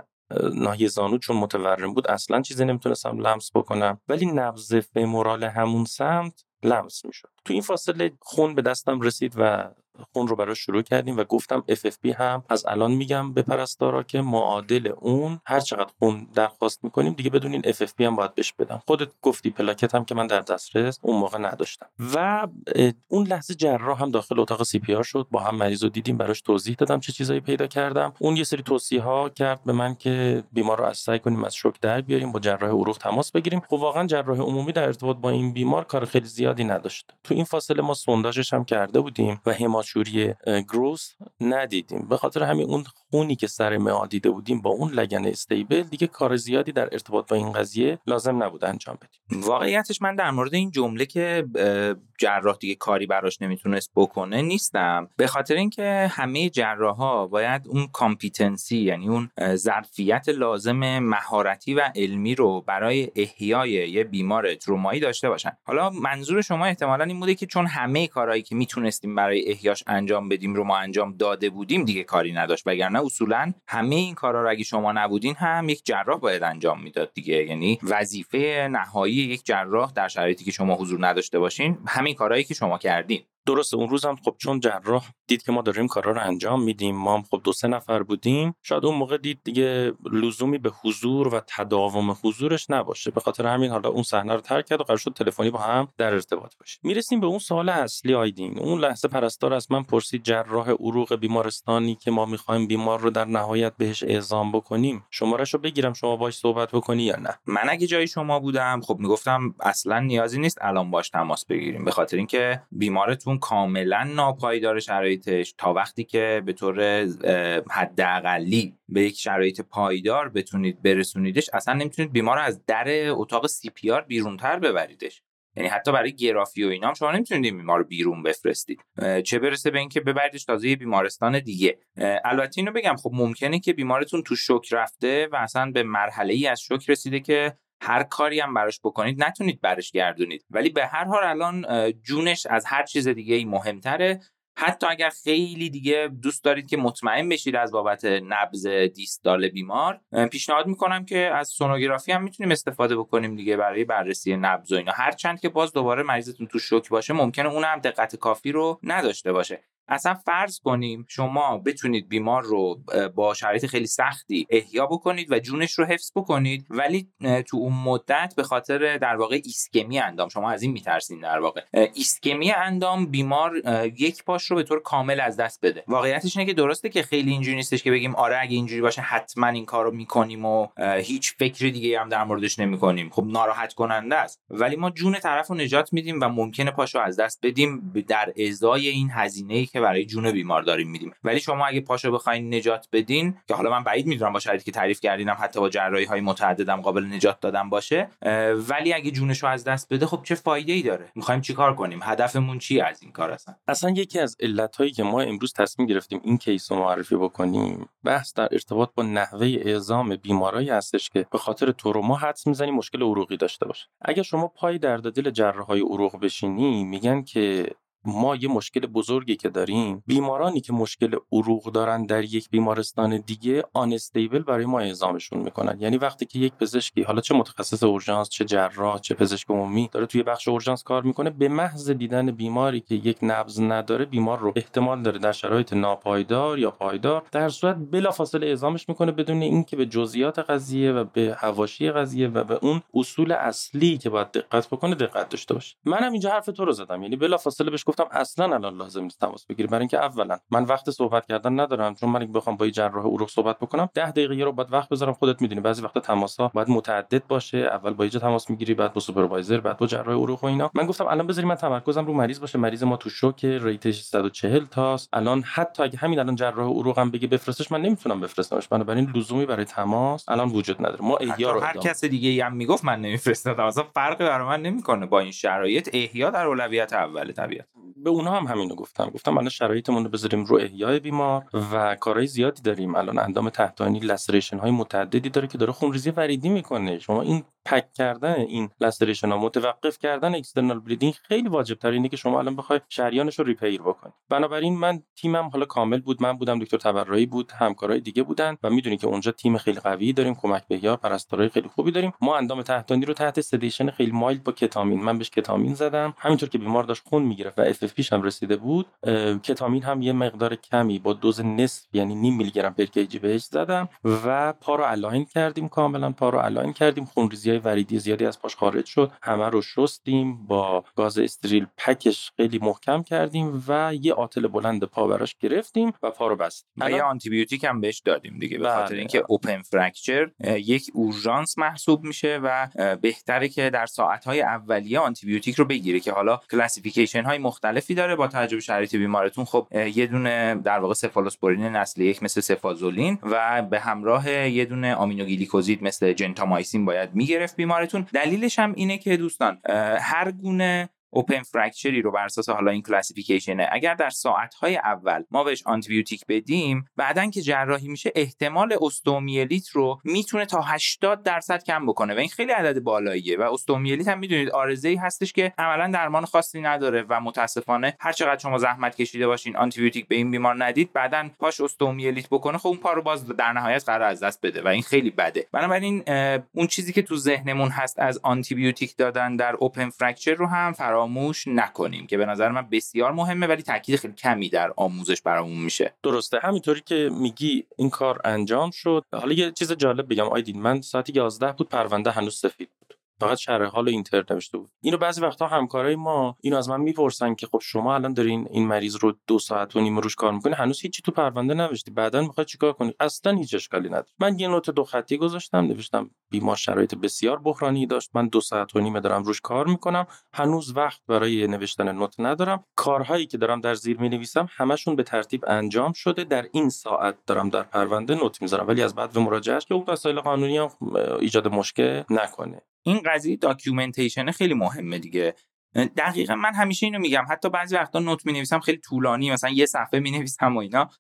ناحیه زانو چون متورم بود اصلا چیزی نمی‌تونستم لمس بکنم. ولی نبض femoral همون سمت لمس می‌شد. تو این فاصله خون به دستم رسید و خون رو براش شروع کردیم و گفتم FFP هم از الان میگم به پرستارا که معادل اون هر چقدر خون درخواست می‌کنیم دیگه بدونین FFP هم باید بهش بدم. خودت گفتی پلاکت هم که من در دسترس اون موقع نداشتم. و اون لحظه جراح هم داخل اتاق سی پی شد. با هم مریض رو دیدیم براش توضیح دادم چه چیزایی پیدا کردم. اون یه سری توصیه ها کرد به من که بیمار رو از سعی کنیم از شوک در بیاریم با جراح عروق تماس بگیریم. خب واقعا جراح عمومی در ارتباط با این بیمار کار خیلی زیادی نداشت. تو این فاصله ما سونداژش هم کرده بودیم و هماچوری گروس ندیدیم. به خاطر همین اون خونی که سر ما دیده بودیم با اون لگن stable دیگه کار زیادی در ارتباط با این قضیه لازم نبود انجام بدیم. واقعیتش من در مورد این جمله که جراح دیگه کاری براش نمی‌تونست بکنه نیستم. به خاطر اینکه همه جراحا باید اون competency یعنی اون ظرفیت لازم مهارتی و علمی رو برای احیای یه بیمار ترومایی داشته باشن. حالا منظور شما احتمالا این بوده که چون همه کارهایی که می‌تونستیم برای احیاش انجام بدیم رو ما انجام داده بودیم دیگه کاری نداشت. وگرنه اصولا همه این کارا رو اگه شما نبودین هم یک جراح باید انجام می‌داد دیگه. یعنی وظیفه نهایی یک جراح در شرایطی که شما حضور نداشته باشین همین کارهایی که شما کردین. درسته اون روز هم خب چون جراح دید که ما داریم کارا رو انجام میدیم ما هم خب دو سه نفر بودیم شاید اون موقع دید دیگه لزومی به حضور و تداوم حضورش نباشه. به خاطر همین حالا اون صحنه رو ترک کرد و قرار شد تلفنی با هم در ارتباط باشیم. می‌رسیم به اون سوال اصلی آیدین. اون لحظه پرستار از من پرسید جراح عروق بیمارستانی که ما می‌خوایم بیمار رو در نهایت بهش اعزام بکنیم. شمارش رو بگیرم شما باش صحبت بکنی یا نه؟ من اگه جای شما بودم خب می‌گفتم اصلا نیازی نیست الان باش تماس بگیریم. به خاطر اینکه بیمارتون کاملا ناپایدار شرایطش تا وقتی که به طور حداقلی به یک شرایط پایدار بتونید برسونیدش اصلا نمی‌تونید بیمار رو از در اتاق سی پی آر بیرونتر ببریدش. یعنی حتی برای گرافی و اینام شما نمی‌تونید بیمار رو بیرون بفرستید. چه برسه به اینکه ببریدش تازه یه بیمارستان دیگه. البته اینو بگم خب ممکنه که بیمارتون تو شوک رفته و اصلا به مرحله ای از شوک رسیده که هر کاری هم براش بکنید نتونید برش گردونید. ولی به هر حال الان جونش از هر چیز دیگه ای مهمتره. حتی اگر خیلی دیگه دوست دارید که مطمئن بشید از بابت نبز دیستال بیمار پیشنهاد می‌کنم که از سونوگرافی هم می‌تونیم استفاده بکنیم دیگه برای بررسی نبز و اینا. هرچند که باز دوباره مریضتون تو شوک باشه ممکنه اون هم دقت کافی رو نداشته باشه. اصلا فرض کنیم شما بتونید بیمار رو با شرایط خیلی سختی احیا بکنید و جونش رو حفظ بکنید ولی تو اون مدت به خاطر در واقع ایسکمی اندام شما از این میترسین در واقع. ایسکمی اندام بیمار یک پاش رو به طور کامل از دست بده. واقعیتش اینه که درسته که خیلی اینجوری نیستش که بگیم آره اگه اینجوری باشه حتما این کارو می‌کنیم و هیچ فکری دیگه هم در موردش نمی‌کنیم. خب ناراحت کننده است. ولی ما جون طرف رو نجات میدیم و ممکنه پاشو از دست بدیم در ازای این هزینه که برای جون بیمار داریم میدیم. ولی شما اگه پاشو بخواین نجات بدین که حالا من بعید می‌دونم با شرایطی که تعریف کردینم حتی با جراحی های متعددم قابل نجات دادن باشه ولی اگه جونش رو از دست بده خب چه فایده ای داره؟ می‌خوایم چیکار کنیم؟ هدفمون چی از این کار اصلا اصلا یکی از علت هایی که ما امروز تصمیم گرفتیم این کیس رو معرفی بکنیم بحث در ارتباط با نحوه اعزام بیمارایی هستش که به خاطر تروما حدس می‌زنی مشکل عروقی داشته باشه. اگر شما پای درد دل جراحای عروق بشینی میگن که ما یه مشکل بزرگی که داریم بیمارانی که مشکل عروق دارن در یک بیمارستان دیگه آنستیبل برای ما اعزامشون می‌کنن. یعنی وقتی که یک پزشکی حالا چه متخصص اورژانس چه جراح چه پزشک عمومی داره توی بخش اورژانس کار می‌کنه به محض دیدن بیماری که یک نبض نداره بیمار رو احتمال داره در شرایط ناپایدار یا پایدار در صورت بلافاصله اعزامش می‌کنه بدون اینکه به جزئیات قضیه و به حواشی قضیه و به اون اصول اصلی که باید دقت بکنه دقت داشته باشه. منم اینجا حرف تو رو زدم یعنی بلافاصله گفتم اصلا الان لازم نیست تماس بگیری برای اینکه اولا من وقت صحبت کردن ندارم چون من بخوام با یه جراح عروق صحبت بکنم 10 دقیقه رو بعد وقت بذارم خودت می‌دونی. بعضی وقتا تماسا باید متعدد باشه. اول با یه تماس می‌گیری بعد با سوپروایزر بعد با جراح عروق و اینا. من گفتم الان بذاری من تمرکزم رو مریض باشه. مریض ما تو شوک ریتش 140 تاست. الان حتی اگه همین الان جراح عروقم بگه بفرستش من نمی‌تونم بفرستمش. بنابراین لزومی برای تماس الان وجود نداره. ما احیا رو هر کس دیگه هم می‌گفت من نمیفرستم اصلا فرقی برای من نمی‌کنه با این شرایط. احیا در اولویت اول طبیعتا. به اونها هم همینو گفتم. گفتم الان شرایطمون رو بذاریم رو احیای بیمار و کارهای زیادی داریم. الان اندام تحتانی laceration های متعددی داره که داره خونریزی وریدی می‌کنه. شما این pack کردن این laceration ها متوقف کردن external bleeding خیلی واجب تر از اینه که شما الان بخوای شریانش رو repair بکنی. بنابراین من تیمم حالا کامل بود. من بودم دکتر تبرایی بود. همکارای دیگه بودن و می‌دونی که اونجا تیم خیلی قوی داریم. کمک بهیارا پرستارای خیلی خوبی داریم. ما اندام تحتانی رو تحت sedation خیلی mild با کتامین. من بهش کتامین زدم. همینطور که بیمار داشت خون می‌گرفت و اف هم رسیده بود کتامین هم یه مقدار کمی با دوز نصف یعنی نیم میلی گرم per kg بهش زدم و پا رو align کردیم کاملا پا رو align کردیم. خونریزی وریدی زیادی از پاش خارج شد. همه رو شستیم با گاز استریل پکش خیلی محکم کردیم و یه آتل بلند پا براش گرفتیم و پا رو بستیم. و یه آنتی بیوتیک هم بهش دادیم دیگه به خاطر بله. اینکه open fracture یک اورژانس محسوب میشه و بهتره که در ساعت‌های اولیه آنتی بیوتیک رو بگیره که حالا classification های مختلفی داره با توجه به شرایط بیمارتون. خب یه دونه در واقع سفالوسپورین نسل یک مثل سفازولین و به همراه یه دونه آمینوگلیکوزید مثل جنتامایسین باید می‌گیره بیمارتون. دلیلش هم اینه که دوستان هر گونه open fracture ی رو بر اساس حالا این classification ه اگر در ساعت‌های اول ما بهش آنتیبیوتیک بدیم بعدا که جراحی میشه احتمال استئومیلیت رو می‌تونه تا 80 درصد کم بکنه و این خیلی عدد بالاییه و استئومیلیت هم می‌دونید عارضه ای هستش که عملا درمان خاصی نداره و متاسفانه هر چقدر شما زحمت کشیده باشین آنتیبیوتیک به این بیمار ندید بعدا پاش استئومیلیت بکنه خب اون پا رو باز در نهایت قرار از دست بده و این خیلی بده. بنابراین اون چیزی که تو ذهنمون هست از آنتیبیوتیک دادن در اوپن فرکچر رو هم فراموش نکنیم که به نظر من بسیار مهمه ولی تاکید خیلی کمی در آموزش برامون میشه. درسته. همینطوری که میگی این کار انجام شد. حالا یه چیز جالب بگم. آیدین من ساعت 11 بود پرونده هنوز سفید فقط شرح حال اینتر نوشته بود اینو بعضی وقتا همکارای ما اینو از من می‌پرسن که خب شما الان دارین این مریض رو دو ساعت و نیم روش کار می‌کنی؟ هنوز هیچی تو پرونده نوشتی. بعدا می‌خوای چیکار کنی؟ اصلا هیچ اشکالی نداره من یه نوت دو خطی گذاشتم نوشتم بیمار شرایط بسیار بحرانی داشت. من دو ساعت و نیم دارم روش کار می‌کنم. هنوز وقت برای نوشتن note ندارم. کارهایی که دارم در زیر می نویسم همشون به ترتیب انجام شده. در این ساعت دارم در پرونده note می‌ذارم. ولی از بعد به مراجعه که اون مسائل قانونی ایجاد مشکل نکنه. این قضیه documentation خیلی مهمه دیگه. دقیقا من همیشه اینو میگم. حتی بعضی وقتا note می نویسم خیلی طولانی مثلا یه صفحه می نویسم و اینا.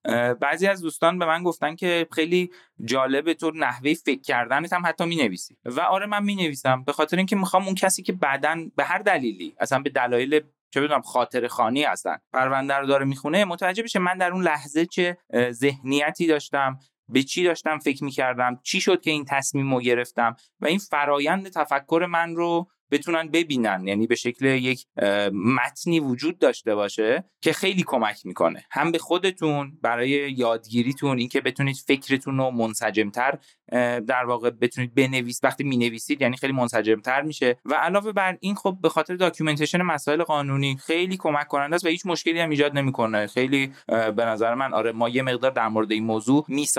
بعضی از دوستان به من گفتن که خیلی جالبه تو نحوه فکر کردنت هم حتی می نویسی و آره من می نویسم به خاطر اینکه می‌خوام اون کسی که بعدا به هر دلیلی اصلا به دلایل چه بدونم خاطر خانی هستن پرونده رو داره می‌خونه متوجه بشه من در اون لحظه چه ذهنیتی داشتم. به چی داشتم فکر می‌کردم؟ چی شد که این تصمیم رو گرفتم؟ و این فرایند تفکر من رو بتونن ببینن. یعنی به شکل یک متنی وجود داشته باشه که خیلی کمک می‌کنه. هم به خودتون برای یادگیریتون اینکه بتونید فکرتون رو منسجمتر در واقع بتونید بنویس. وقتی می‌نویسید یعنی خیلی منسجمتر میشه. و علاوه بر این خب به خاطر documentation مسائل قانونی خیلی کمک کننده است و هیچ مشکلی هم ایجاد نمی‌کنه. خیلی به نظر من آره ما یه مقدار در مورد این موضوع میس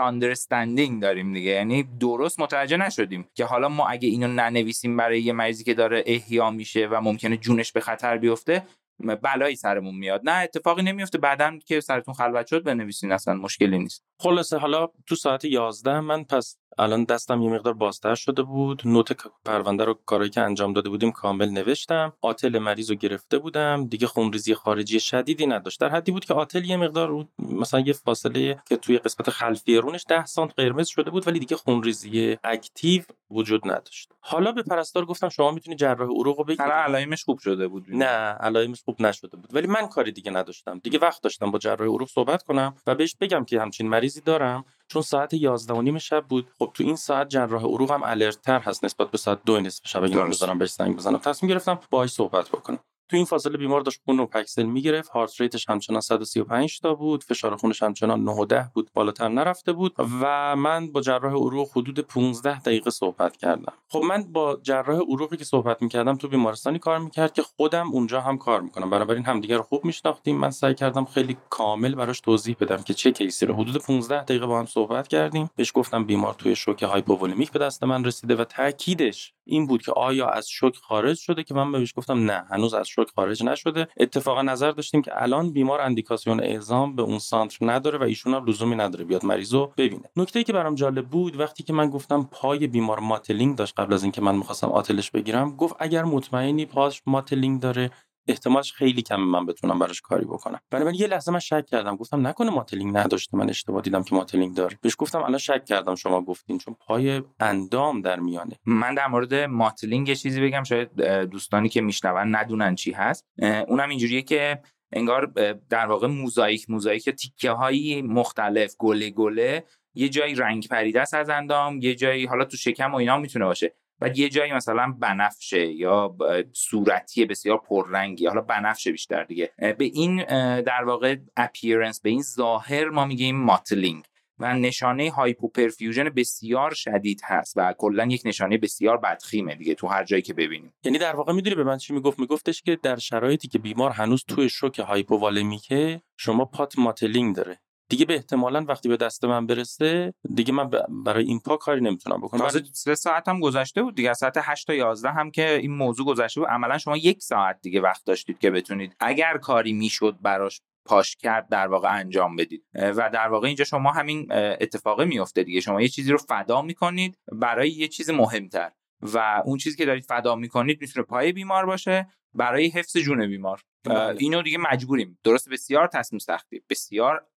داریم دیگه. یعنی درست متوجه نشدیم که حالا ما اگه اینو ننویسیم برای یه مریضی که داره احیا میشه و ممکنه جونش به خطر بیفته بلایی سرمون میاد. نه اتفاقی نمیفته بعدا که سرتون خلوت شد بنویسین اصلا مشکلی نیست. خلاصه حالا تو ساعت 11 من پس الان دستم یه مقدار بازتر شده بود. نوت پرونده رو کارایی که انجام داده بودیم کامل نوشتم. آتل مریض رو گرفته بودم. دیگه خونریزی خارجی شدیدی نداشت. در حدی بود که آتل یه مقدار مثلا یه فاصله که توی قسمت خلفی رونش 10 سانت قرمز شده بود ولی دیگه خونریزی اکتیو وجود نداشت. حالا به پرستار گفتم شما می‌تونی جراح عروق رو بگیرید علائمش خوب شده بود. نه علائمش خوب نشده بود. ولی من کاری دیگه نداشتم. دیگه وقت داشتم با جراح عروق صحبت کنم و بهش بگم که همچین مریضی دارم. چون ساعت 11 و نیم شب بود. خب تو این ساعت جراح عروق هم هست نسبت به ساعت دو نصف شب اگه بذارم بهش زنگ بزنم. تصمیم گرفتم باهاش صحبت بکنم. تو این فاصله بیمار داشت خون رو پکسل می‌گرفت. هارت ریتش همچنان 135 تا بود. فشار خونش همچنان 9 و 10 بود. بالاتر نرفته بود. و من با جراح عروق حدود 15 دقیقه صحبت کردم. خب من با جراح عروقی که صحبت می‌کردم تو بیمارستانی کار می‌کرد که خودم اونجا هم کار می‌کنم. بنابراین همدیگه رو خوب میشناختیم. من سعی کردم خیلی کامل براش توضیح بدم که چه case ی رو. حدود 15 دقیقه با هم صحبت کردیم. بهش گفتم بیمار توی شوک hypovolemic به دست من رسیده و تاکیدش این بود که آیا از شوک خارج شده که من بهش گفتم نه هنوز از شوک خارج نشده. اتفاقا نظر داشتیم که الان بیمار اندیکاسیون اعزام به اون center نداره و ایشون هم لزومی نداره بیاد مریضو ببینه. نکته که برام جالب بود وقتی که من گفتم پای بیمار mottling داشت قبل از اینکه من می‌خواستم آتلش بگیرم گفت اگر مطمئنی پاش mottling داره احتمالش خیلی کم من بتونم براش کاری بکنم. بنابراین یه لحظه من شک کردم. گفتم نکنه ماتلینگ نداشته. من اشتباه دیدم که ماتلینگ داره. بهش گفتم الان شک کردم شما گفتین. چون پای اندام در میانه. من در مورد ماتلینگ چیزی بگم. شاید دوستانی که میشنون ندونن چی هست. اونم اینجوریه که انگار در واقع موزاییک موزاییک تیکه هایی مختلف گله گله یه جایی رنگ پریده است از اندام یه جایی حالا تو شکم و اینا می‌تونه باشه. و یه جایی مثلا بنفشه یا صورتی بسیار پررنگی. حالا بنفشه بیشتر دیگه. به این در واقع appearance به این ظاهر ما میگیم mottling و نشانه hypoperfusion بسیار شدید هست و کلا یک نشانه بسیار بدخیمه دیگه تو هر جایی که ببینیم. یعنی در واقع می‌دونی به من چی می‌گفت؟ میگفتش که در شرایطی که بیمار هنوز توی شوک hypovolemic ه شما پات mottling داره. دیگه به احتمالا وقتی به دست من برسه دیگه من برای این پا کاری نمی‌تونم بکنم. تازه سه ساعت هم گذشته بود دیگه ساعت 8 تا 11 هم که این موضوع گذشته بود عملا شما یک ساعت دیگه وقت داشتید که بتونید اگر کاری می‌شد براش پاش کرد در واقع انجام بدید. و در واقع اینجا شما همین اتفاقه میفته دیگه. شما یه چیزی رو فدا می‌کنید برای یه چیز مهمتر. و اون چیزی که دارید فدا می‌کنید می‌تونه پای بیمار باشه برای حفظ جون بیمار. بله. اینو دیگه مجبوریم. درست بسیار تصمیم سختی. بسیار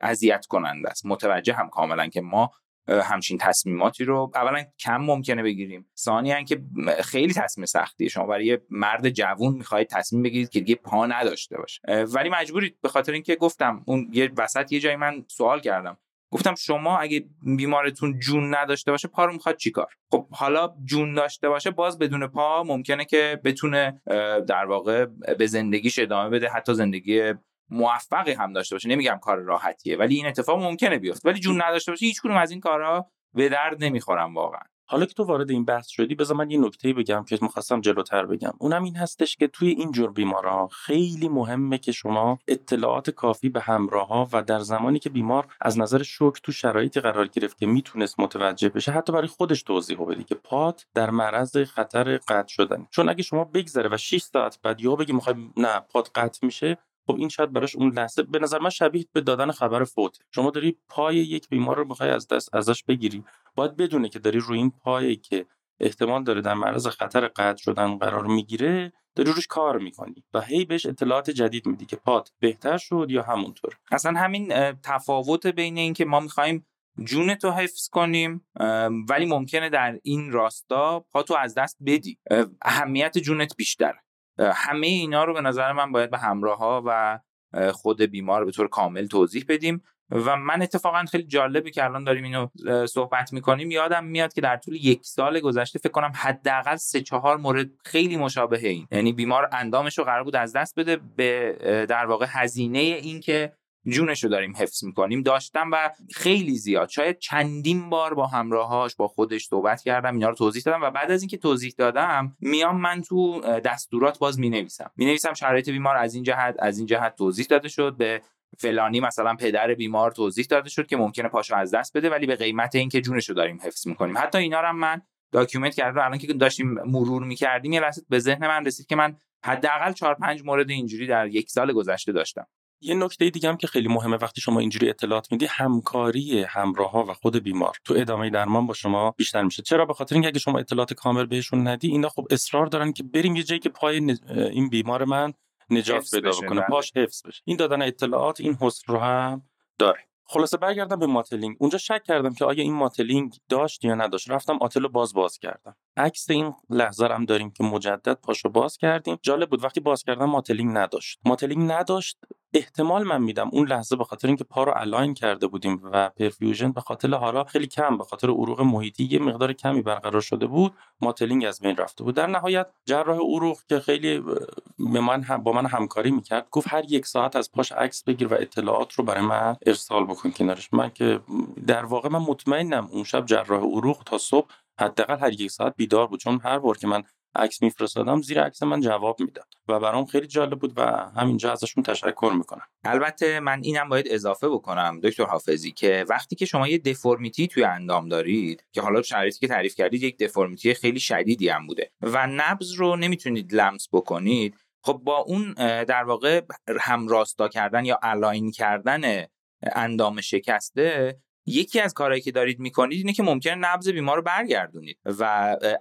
اذیت کننده است. متوجه هم کاملا که ما همچین تصمیماتی رو اولا کم ممکنه بگیریم. ثانیا که خیلی تصمیم سختیه شما برای مرد جوون می‌خواهید تصمیم بگیرید که دیگه پا نداشته باشه. ولی مجبورید. به خاطر اینکه گفتم اون یه وسط یه جایی من سوال کردم. گفتم شما اگه بیمارتون جون نداشته باشه پا رو می‌خواد چیکار خب حالا جون داشته باشه باز بدون پا ممکنه که بتونه در واقع به زندگیش ادامه بده حتی زندگی موفقی هم داشته باشه. نمیگم کار راحتیه ولی این اتفاق ممکنه بیفته. ولی جون نداشته باشه هیچ از این کارها به درد نمی‌خورم واقعا. حالا که تو وارد این بحث شدی بذار من یه نکته بگم که می‌خواستم جلوتر بگم. اونم این هستش که توی این جور بیمارا خیلی مهمه که شما اطلاعات کافی به همراه ها و در زمانی که بیمار از نظر شوک تو شرایطی قرار گرفت که می‌تونست متوجه بشه حتی برای خودش توضیح بدی که پات در معرض خطر قطع شدن چون اگه شما بگذره و 6 ساعت بعد یا بگی می‌خوای نه پات قطع میشه خب این شاید براش اون لحظه به نظر من شبیه به دادن خبر فوت. شما داری پای یک بیمار رو بخوای از دست ازش بگیری. باید بدونه که داری روی این پایی که احتمال داره در معرض خطر قطع شدن قرار می‌گیره داری روش کار می‌کنی و هی بهش اطلاعات جدید میدی که پات بهتر شد یا همونطور. اصلا همین تفاوت بین این که ما می‌خوایم جون تو حفظ کنیم ولی ممکنه در این راستا پا تو از دست بدی. اهمیت جونت بیشتر همه اینا رو به نظر من باید به همراه ها و خود بیمار به طور کامل توضیح بدیم و من اتفاقا خیلی جالبی که الان داریم اینو صحبت می‌کنیم. یادم میاد که در طول یک سال گذشته فکر کنم حداقل سه چهار مورد خیلی مشابه این. یعنی بیمار اندامش رو قرار بود از دست بده به در واقع هزینه این که جونش رو داریم حفظ می‌کنیم. داشتم و خیلی زیاد شاید چندین بار با همراهاش با خودش صحبت کردم اینا رو توضیح دادم و بعد از اینکه توضیح دادم میام من تو دستورات باز می‌نویسم. می‌نویسم شرایط بیمار از این جهت از این جهت توضیح داده شد. به فلانی مثلا پدر بیمار توضیح داده شد که ممکنه پاشو از دست بده ولی به قیمت اینکه جونش رو داریم حفظ می‌کنیم. حتی اینا رو من document کردم. الان که داشتیم مرور می‌کردیم یه لحظه به ذهن من رسید که من حداقل 4 5 مورد اینجوری در یک سال گذشته داشتم. یه نکته دیگه هم که خیلی مهمه وقتی شما اینجوری اطلاعات میدی همکاری همراه ها و خود بیمار تو ادامه درمان با شما بیشتر میشه. چرا؟ به خاطر اینکه اگه شما اطلاعات کامل بهشون ندی اینا خب اصرار دارن که بریم یه جایی که پای این بیمار من نجات پیدا بکنه. بله. پاش حفظ بشه. این دادن اطلاعات این حسن رو هم داره. خلاصه برگردم به mottling. اونجا شک کردم که آیا این mottling داشت یا نداشت. رفتم آتل باز باز کردم. عکس این لحظه هم داریم که مجدد پاشو باز کردیم. جالب بود وقتی باز کردم mottling نداشت. mottling نداشت. احتمال من میدم اون لحظه به خاطر اینکه پا رو align کرده بودیم و perfusion به خاطر حالا خیلی کم به خاطر عروق محیطی یه مقدار کمی برقرار شده بود ماتلینگ از بین رفته بود. در نهایت جراح عروق که خیلی به من با من همکاری می‌کرد گفت هر یک ساعت از پاش عکس بگیر و اطلاعات رو برای من ارسال بکن کنارش. من که در واقع من مطمئنم اون شب جراح عروق تا صبح حداقل هر یک ساعت بیدار بود چون هر بار که من عکس میفرستادم زیر عکس من جواب می‌داد و برام خیلی جالب بود و همینجا ازشون تشکر می‌کنم. البته من اینم باید اضافه بکنم دکتر حافظی که وقتی که شما یه دفرمیتی توی اندام دارید که حالا شرایطی که تعریف کردید یک دفرمیتی خیلی شدیدی هم بوده و نبز رو نمی‌تونید لمس بکنید خب با اون در واقع همراستا کردن یا الاین کردن اندام شکسته یکی از کارهایی که دارید می‌کنید اینه که ممکنه نبض بیمار رو برگردونید. و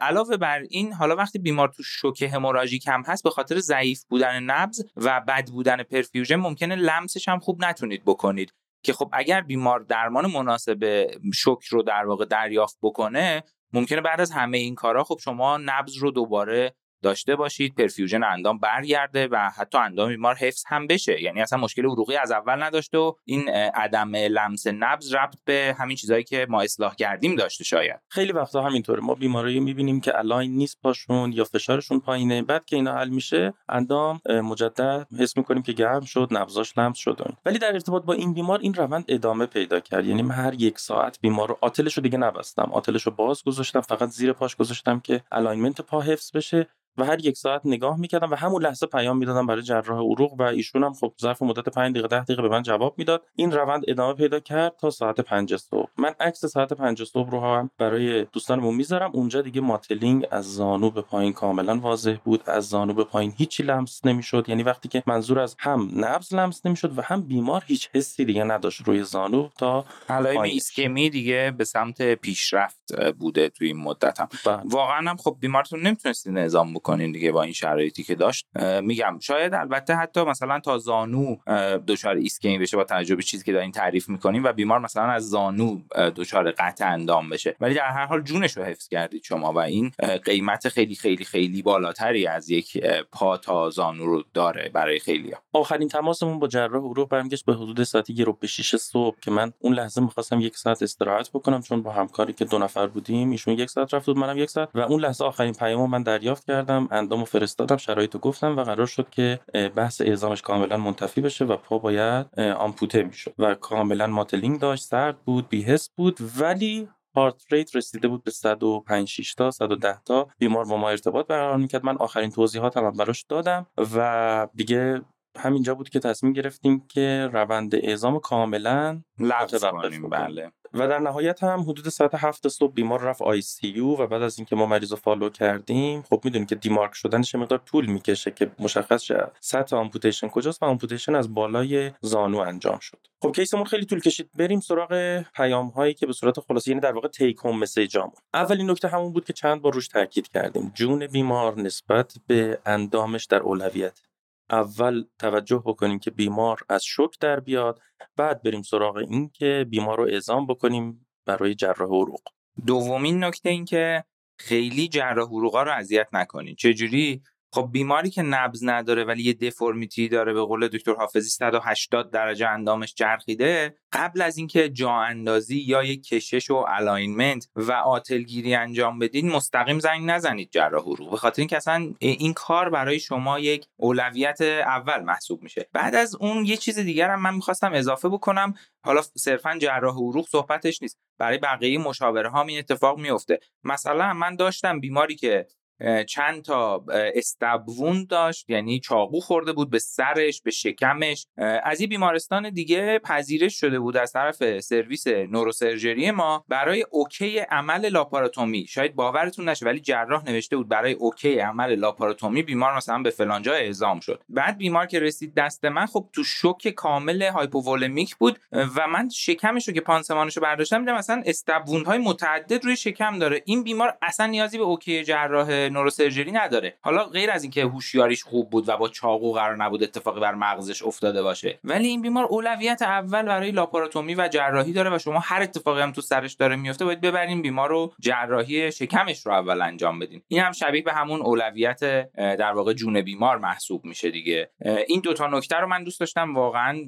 علاوه بر این حالا وقتی بیمار تو شوک هموراژیک هم هست به خاطر ضعیف بودن نبض و بد بودن پرفیوژن ممکنه لمسش هم خوب نتونید بکنید. که خب اگر بیمار درمان مناسب شوک رو در واقع دریافت بکنه ممکنه بعد از همه این کارها خب شما نبض رو دوباره داشته باشید perfusion اندام برگرده و حتی اندام بیمار حفظ هم بشه. یعنی اصلا مشکل عروقی از اول نداشته و این عدم لمس نبض ربط به همین چیزهایی که ما اصلاح کردیم داشته شاید. خیلی وقتا همینطوره. ما بیمارایی می‌بینیم که align نیست پاشون یا فشارشون پایینه. بعد که اینا حل میشه اندام مجدد حس می‌کنیم که گرم شد نبضاش لمس شد. ولی در ارتباط با این بیمار این روند ادامه پیدا کرد. یعنی من هر یک ساعت بیمار رو آتلش رو دیگه نبستم. آتلش رو باز گذاشتم فقط زیر پاش گذاشتم که alignment پا حفظ بشه. و هر یک ساعت نگاه می‌کردم و همون لحظه پیام می‌دادم برای جراح عروق و ایشون هم خب ظرف مدت 5 دقیقه 10 دقیقه به من جواب می‌داد. این روند ادامه پیدا کرد تا ساعت 5 صبح. من عکس ساعت 5 صبح رو هم برای دوستانمون می‌ذارم. اونجا دیگه ماتلینگ از زانو به پایین کاملا واضح بود. از زانو به پایین هیچی لمس نمی‌شد. یعنی وقتی که منظور از هم نبض لمس نمی‌شد و هم بیمار هیچ حسی دیگه نداشت روی زانو تا علائم ایسکمی دیگه به سمت پیشرفت بوده توی این مدت هم بله. واقعا هم خب بیمارتون نمی‌تونستین نظام بکنین دیگه با این شرایطی که داشت میگم شاید البته حتی مثلا تا زانو دچار ایسکمی بشه با توجه چیزی که دارین تعریف می‌کنیم و بیمار مثلا از زانو دچار قطع اندام بشه. ولی در هر حال جونش رو حفظ کردید شما و این قیمت خیلی خیلی خیلی بالاتری از یک پا تا زانو رو داره برای خیلی آخرین تماسمون با جراح عروق برمیگشت به حدود ساعت یه رو به 6 صبح که من اون لحظه می‌خواستم یک ساعت استراحت بکنم چون با همکاری که دو نفر بودیم ایشون یک ساعت رفت بود منم یک ساعت. و اون لحظه آخرین پیامو من دریافت کردم اندامو فرستادم شرایطو گفتم و قرار شد که بحث اعزامش کاملا منتفی بشه و پا باید آمپوته می‌شد و کاملا mottling داشت سرد بود بی‌حس بود ولی heart rate رسیده بود به 105 6 تا 110 تا. بیمار با ما ارتباط برقرار می‌کرد. من آخرین توضیحات هم براش دادم و دیگه همینجا بود که تصمیم گرفتیم که روند اعزام کاملا لغو کنیم. بله. و در نهایت هم حدود ساعت هفت صبح بیمار رفت ICU و بعد از اینکه ما مریض رو follow کردیم خب می‌دونیم که demark شدنش مقدار طول می‌کشه که مشخص شه سطح amputation کجاست و amputation از بالای زانو انجام شد. خب case مون خیلی طول کشید. بریم سراغ پیام هایی که به صورت خلاصه یعنی در واقع take home message امون اولین نکته همون بود که چند بار روش تاکید کردیم. جون بیمار نسبت به اندامش در اولویت. اول توجه بکنیم که بیمار از شوک در بیاد بعد بریم سراغ این که بیمار رو اعزام بکنیم برای جراح عروق دومین نکته این که خیلی جراح عروقا رو اذیت نکنین. چجوری؟ خب بیماری که نبض نداره ولی یه deformity داره به قول دکتر حافظی 180 درجه اندامش چرخیده قبل از اینکه جا اندازی یا یک کشش و alignment و آتلگیری انجام بدین مستقیم زنگ نزنید جراح عروق به خاطر اینکه اصلا این کار برای شما یک اولویت اول محسوب میشه. بعد از اون یه چیز دیگر هم من می‌خواستم اضافه بکنم. حالا صرفا جراح عروق صحبتش نیست. برای بقیه مشاوره ها این اتفاق میفته مثلا من داشتم بیماری که چند تا stab wound داشت یعنی چاقو خورده بود به سرش به شکمش. از این بیمارستان دیگه پذیرش شده بود از طرف سرویس neurosurgery ما برای OK عمل لاپاراتومی. شاید باورتون نشه ولی جراح نوشته بود برای OK عمل لاپاراتومی بیمار مثلا به فلانجا اعزام شد. بعد بیمار که رسید دست من خب تو شوک کامل hypovolemic بود و من شکمش رو که پانسمانش رو برداشتم دیدم مثلا stab wound های متعدد روی شکم داره. این بیمار اصلا نیازی به OK جراح neurosurgery نداره. حالا غیر از اینکه هوشیاریش خوب بود و با چاقو قرار نبود اتفاقی بر مغزش افتاده باشه ولی این بیمار اولویت اول برای لاپاراتومی و جراحی داره و شما هر اتفاقی هم تو سرش داره میفته باید ببرین بیمار رو جراحی شکمش رو اول انجام بدین. این هم شبیه به همون اولویت در واقع جون بیمار محسوب میشه دیگه. این دوتا نکته رو من دوست داشتم واقعا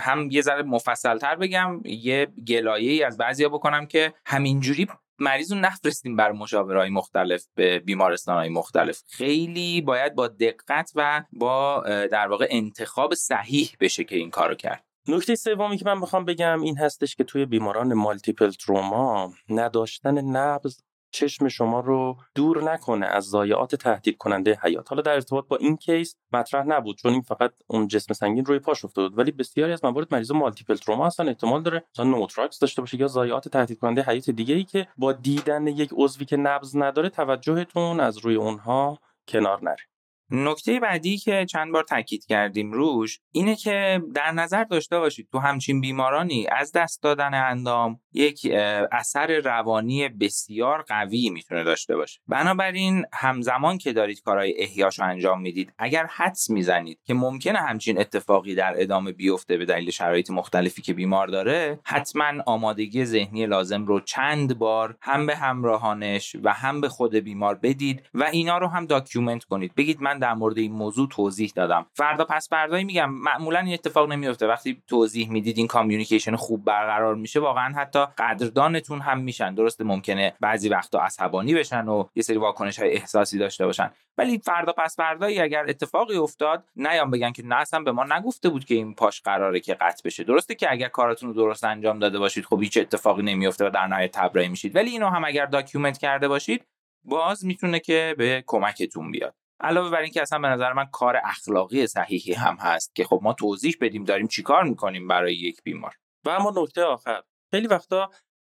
هم یه ذره مفصلتر بگم یه گلایه از بعضیا بکنم که همینجوری مریض رو نفرستیم بر های مختلف به های مختلف. خیلی باید با دقت و با در واقع انتخاب صحیح بشه که این کارو کرد. نکته سومی که من می‌خوام بگم این هستش که توی بیماران multiple trauma نداشتن نبض چشم شما رو دور نکنه از ضایعات تهدید کننده حیات. حالا در ارتباط با این case مطرح نبود چون این فقط اون جسم سنگین روی پاش افتاده بود. ولی بسیاری از موارد مریض multiple trauma هستن احتمال داره مثلا pneumothorax داشته باشه یا ضایعات تهدید کننده حیات دیگه ای که با دیدن یک عضوی که نبض نداره توجهتون از روی اونها کنار نره. نکته بعدی که چند بار تاکید کردیم روش اینه که در نظر داشته باشید تو همچین بیمارانی از دست دادن اندام یک اثر روانی بسیار قوی می‌تونه داشته باشه. بنابراین همزمان که دارید کارهای احیاش انجام می‌دید اگر حدس می‌زنید که ممکنه همچین اتفاقی در ادامه بیفته به دلیل شرایط مختلفی که بیمار داره حتما آمادگی ذهنی لازم رو چند بار هم به همراهانش و هم به خود بیمار بدید و اینا رو هم document کنید. بگید من در مورد این موضوع توضیح دادم. فردا پس فردایی میگم. معمولا این اتفاق نمیفته وقتی توضیح می‌دید این communication خوب برقرار میشه واقعا حتی قدردانتون هم میشن. درسته ممکنه بعضی وقتا عصبانی بشن و یه سری واکنش های احساسی داشته باشن. ولی فردا پس فردایی اگر اتفاقی افتاد نیان بگن که نه اصلا به ما نگفته بود که این پاش قراره که قطع بشه. درسته که اگر کارتون رو درست انجام داده باشید خب هیچ اتفاقی نمیفته و در نهایت تبرئه میشید. ولی اینو هم اگر document کرده باشید باز می‌تونه که به کمکتون بیاد. علاوه بر اینکه اصلا به نظر من کار اخلاقی صحیحی هم هست که خب ما توضیح بدیم داریم چیکار می‌کنیم برای یک بیمار. و اما نکته آخر خیلی وقتا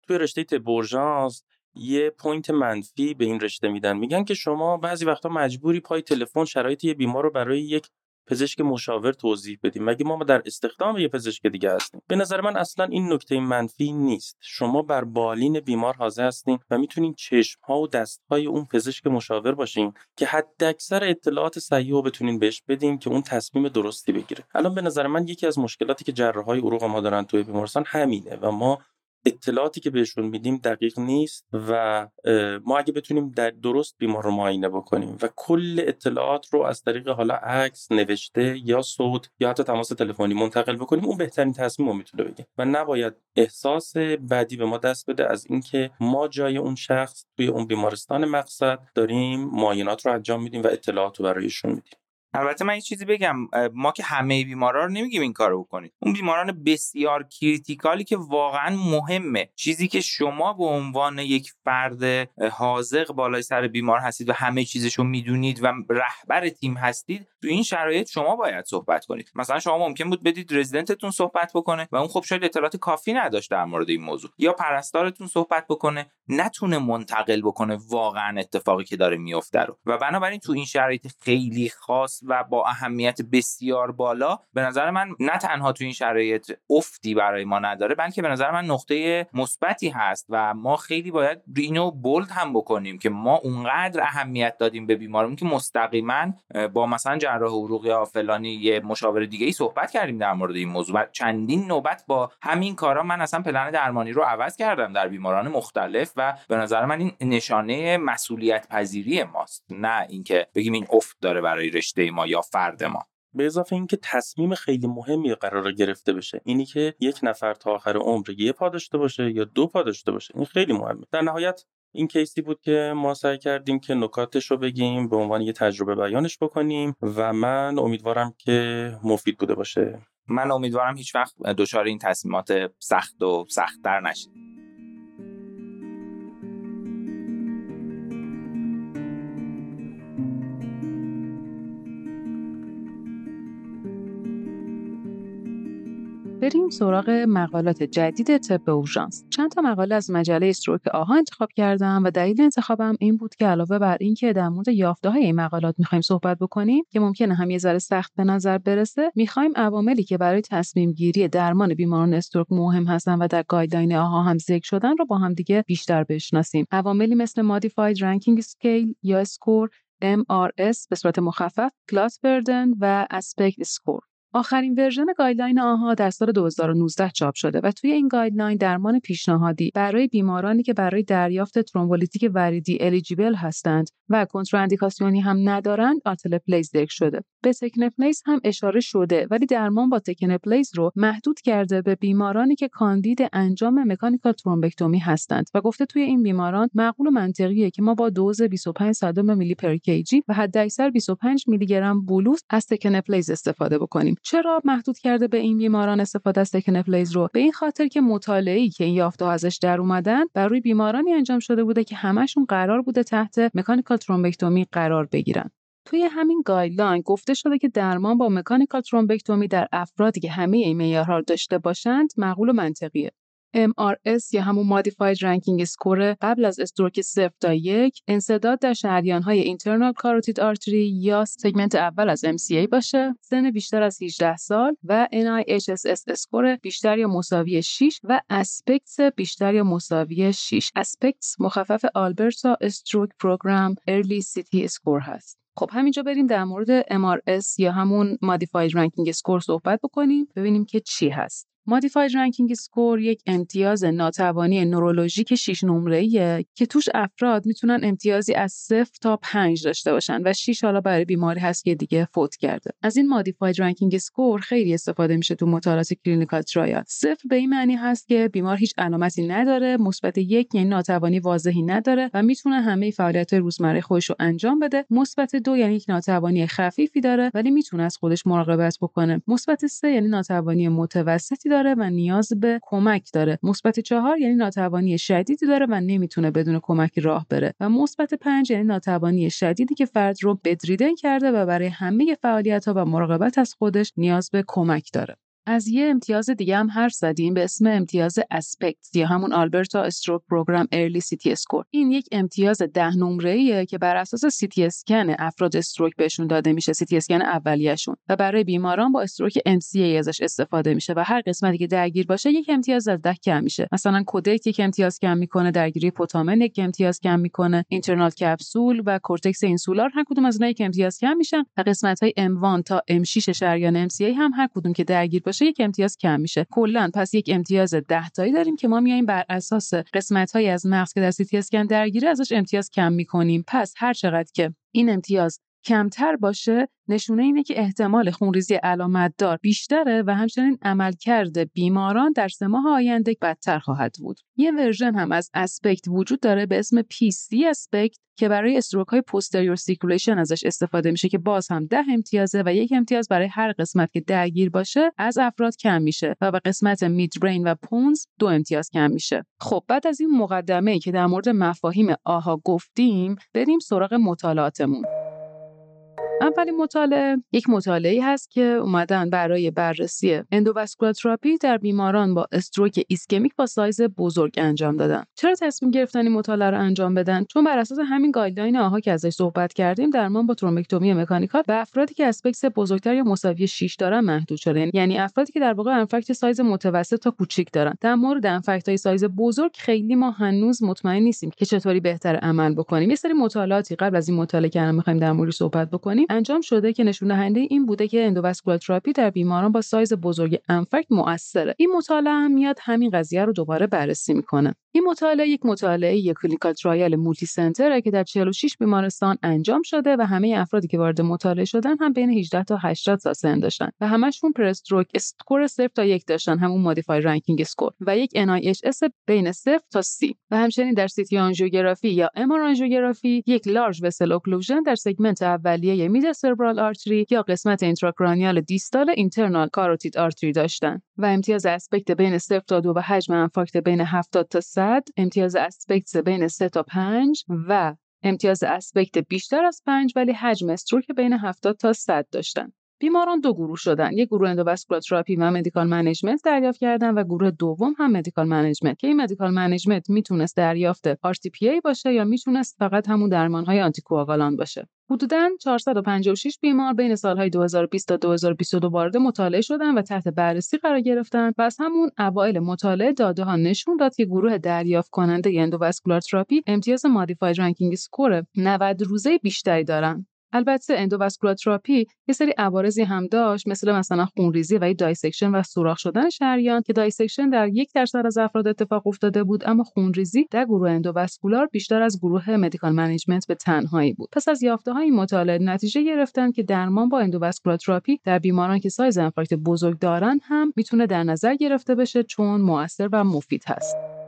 توی رشته طب اورژانس یه point منفی به این رشته میدن. میگن که شما بعضی وقتا مجبوری پای تلفن شرایط یه بیمار رو برای یک پزشک مشاور توضیح بدیم. مگه ما در استخدام یه پزشک دیگه هستیم؟ به نظر من اصلا این نکته منفی نیست. شما بر بالین بیمار حاضر هستین و می‌تونین چشم ها و دست های اون پزشک مشاور باشین که حد اکثر اطلاعات صحیح رو بتونین بهش بدین که اون تصمیم درستی بگیره. الان به نظر من یکی از مشکلاتی که جراحای عروق ما دارن توی بیمارستان همینه و ما اطلاعاتی که بهشون میدیم دقیق نیست و ما اگه بتونیم در درست بیمار رو معاینه بکنیم و کل اطلاعات رو از طریق حالا عکس نوشته یا صوت یا حتی تماس تلفنی منتقل بکنیم اون بهترین تصمیم رو می‌تونه بگه و نباید احساس بعدی به ما دست بده از اینکه ما جای اون شخص توی اون بیمارستان مقصد داریم معاینات رو انجام میدیم و اطلاعات رو برایشون میدیم. البته من یه چیزی بگم ما که همه بیمارا رو نمیگیم این کارو بکنید. اون بیماران بسیار کریتیکالی که واقعا مهمه. چیزی که شما به عنوان یک فرد حاضق بالای سر بیمار هستید و همه چیزشو می‌دونید و رهبر تیم هستید تو این شرایط شما باید صحبت کنید. مثلا شما ممکن بود بدید رزیدنتتون صحبت بکنه و اون خب شاید اطلاعات کافی نداشت در مورد این موضوع. یا پرستارتون صحبت بکنه نتونه منتقل بکنه واقعا اتفاقی که داره میفته رو. و بنابراین تو این شرایط خیلی خاص و با اهمیت بسیار بالا به نظر من نه تنها تو این شرایط افتی برای ما نداره بلکه به نظر من نقطه مثبتی هست و ما خیلی باید اینو بولد هم بکنیم که ما اونقدر اهمیت دادیم به بیمارمون که مستقیما با مثلا جراح عروق یا فلانی یه مشاور دیگه ای صحبت کردیم در مورد این موضوع چندین نوبت با همین کارا من اصلا پلن درمانی رو عوض کردم در بیماران مختلف و به نظر من این نشانه مسئولیت پذیری ماست نه اینکه بگیم این افت داره برای رشته ما یا فرد ما. به اضافه اینکه تصمیم خیلی مهمی قرار گرفته بشه. اینی که یک نفر تا آخر عمر یه پا داشته باشه یا دو پا داشته باشه. این خیلی مهمه. در نهایت این کیسی بود که ما سعی کردیم که نکاتش رو بگیم به عنوان یه تجربه بیانش بکنیم و من امیدوارم که مفید بوده باشه. من امیدوارم هیچ وقت دچار این تصمیمات سخت و سختتر نشید بریم سراغ مقالات جدید طب اورژانس. چند تا مقاله از مجله استروک آها انتخاب کردم و دلیل انتخابم این بود که علاوه بر اینکه در مورد یافته های این مقالات می‌خوایم صحبت بکنیم که ممکنه هم یه ذره سخت به نظر برسه می‌خوایم عواملی که برای تصمیم گیری درمان بیماران stroke مهم هستن و در guideline AHA هم ذکر شدن رو با هم دیگه بیشتر بشناسیم. عواملی مثل modified Rankin scale یا score MRS به صورت مخفف clot burden و ASPECTS score آخرین ورژن guideline AHA در سال 2019 چاپ شده و توی این guideline درمان پیشنهادی برای بیمارانی که برای دریافت thrombolytic وریدی eligible هستند و کنتراندیکاسیونی هم ندارند alteplase ذکر شده. به tenecteplase هم اشاره شده ولی درمان با tenecteplase رو محدود کرده به بیمارانی که کاندید انجام mechanical thrombectomy هستند و گفته توی این بیماران معقول و منطقیه که ما با دوز 25 صدم میلی per و حداکثر 25 میلی گرم bolus از tenecteplase استفاده بکنیم. چرا محدود کرده به این بیماران استفاده از tenecteplase رو؟ به این خاطر که مطالعه‌ای که این یافته ازش در اومدن بر روی بیمارانی انجام شده بوده که همشون قرار بوده تحت mechanical thrombectomy قرار بگیرن. توی همین guideline گفته شده که درمان با mechanical thrombectomy در افرادی که همه این معیارها داشته باشند معقول و منطقیه. MRS یا همون Modified Rankin Score قبل از stroke 0 تا 1 انسداد در شریان های Internal Carotid Artery یا segment اول از MCA باشه سن بیشتر از 18 سال و NIHSS score بیشتر یا مساوی 6 و ASPECTS بیشتر یا مساوی 6 ASPECTS مخفف Alberta Stroke Program Early CT Score هست. خب همینجا بریم در مورد MRS یا همون Modified Rankin Score صحبت بکنیم ببینیم که چی هست. Modified Rankin Score یک امتیاز ناتوانی نورولوژیک 6 نمره‌ایه که توش افراد می‌تونن امتیازی از 0 تا 5 داشته باشن و 6 حالا برای بیماری هست که دیگه فوت کرده. از این Modified Rankin Score خیلی استفاده میشه تو مطالعات clinical trial صفر به این معنی هست که بیمار هیچ علامتی نداره مثبت یک یعنی ناتوانی واضحی نداره و می‌تونه همه فعالیت روزمره خودش رو انجام بده. مثبت دو یعنی یک ناتوانی خفیفی داره ولی می‌تونه از خودش مراقبت بکنه. مثبت سه یعنی ناتوانی متوسطی داره و نیاز به کمک داره. مثبت چهار یعنی ناتوانی شدیدی داره و نمی‌تونه بدون کمک راه بره. و مثبت پنج یعنی ناتوانی شدیدی که فرد رو bedridden کرده و برای همه فعالیت ها و مراقبت از خودش نیاز به کمک داره. از یه امتیاز دیگه هم حرف زدیم به اسم امتیاز ASPECT یا همون Alberta Stroke Program Early CT Score این یک امتیاز ده نمره که بر اساس سی تی اسکن افراد stroke بهشون داده میشه سی تی اسکن اولیه‌شون. و برای بیماران با stroke MCA ازش استفاده میشه و هر قسمتی که درگیر باشه یک امتیاز از ده کم میشه. مثلا caudate یک امتیاز کم می‌کنه درگیری putamen یک امتیاز کم می‌کنه internal capsule و cortex insular هر کدوم از اونها یک امتیاز کم میشن. و قسمت های M1 تا M6 شریان MCA هم هر کدوم که درگیر باشه یک امتیاز کم میشه. کلا پس یک امتیاز 10 تایی داریم که ما میایم بر اساس قسمت های از مغز که در سی تی اسکن درگیره ازش امتیاز کم می‌کنیم. پس هر چقدر که این امتیاز کمتر باشه نشونه اینه که احتمال خونریزی علامتدار بیشتره و همچنین عملکرد بیماران در سه ماه آینده بدتر خواهد بود. یه version هم از ASPECT وجود داره به اسم PC ASPECT که برای stroke های posterior circulation ازش استفاده میشه که باز هم ده امتیازه و یک امتیاز برای هر قسمت که درگیر باشه از افراد کم میشه و به قسمت midbrain و pons دو امتیاز کم میشه خب بعد از این مقدمه که در مورد مفاهیم AHA گفتیم بریم سراغ مطالعاتمون اولین مطالعه یک مطالعه هست که اومدن برای بررسی endovascular در بیماران با stroke ischemic با سایز بزرگ انجام دادن. چرا تصمیم گرفتن این مطالعه رو انجام بدن؟ چون بر اساس همین guideline AHA که ازش صحبت کردیم درمان با thrombectomy mechanical به افرادی که ASPECTS بزرگتر یا مساوی 6 دارن محدود شده. یعنی افرادی که در واقع infarct سایز متوسط تا کوچیک دارن. در مورد infarct های سایز بزرگ خیلی ما هنوز مطمئن نیستیم که چطوری بهتر عمل بکنیم. یه سری مطالعاتی قبل از این مطالعه که می‌خوایم در موردش صحبت بکنیم انجام شده که نشون دهنده این بوده که endovascular therapy در بیماران با سایز بزرگ infarct مؤثره. این مطالعه هم میاد همین قضیه رو دوباره بررسی می‌کنه. این مطالعه یک مطالعه یک clinical trial multicenter ه که در 46 بیمارستان انجام شده و همه افرادی که وارد مطالعه شدن هم بین 18 تا 80 سال سن داشتن و همشون pre-stroke score 0 تا 1 داشتن همون modified Rankin score و یک NIHSS بین 0 تا 30 و همچنین در CT آنژیوگرافی یا MR آنژیوگرافی یک large vessel occlusion در segment اولیه mid cerebral artery یا قسمت intracranial distal internal carotid artery داشتن. و امتیاز ASPECT بین 0 تا 2 و حجم infarct بین 70 تا 100 امتیاز ASPECT بین 3 تا 5 و امتیاز ASPECT بیشتر از 5 ولی حجم stroke بین 70 تا 100 داشتن. بیماران دو گروه شدن. یک گروه endovascular therapy و medical management دریافت کردن و گروه دوم هم medical management. که این medical management می‌تونست دریافت RTPA باشه یا می‌تونست فقط همون درمانهای anticoagulant باشه. حدوداً 456 بیمار بین سالهای 2020 تا 2022 وارد مطالعه شدن و تحت بررسی قرار گرفتن و از همون اوایل مطالعه داده ها نشون داد که گروه دریافت کننده endovascular therapy امتیاز modified Rankin score 90 روزه بیشتری دارن. البته endovascular therapy یه سری عوارضی هم داشت مثل مثلا خونریزی و dissection و سوراخ شدن شریان که dissection در یک درصد از افراد اتفاق افتاده بود اما خونریزی در گروه endovascular بیشتر از گروه medical management به تنهایی بود. پس از یافته های مطالعه نتیجه گرفتن که درمان با endovascular therapy در بیماران که سایز infarct بزرگ دارن هم می‌تونه در نظر گرفته بشه چون موثر و مفید هست.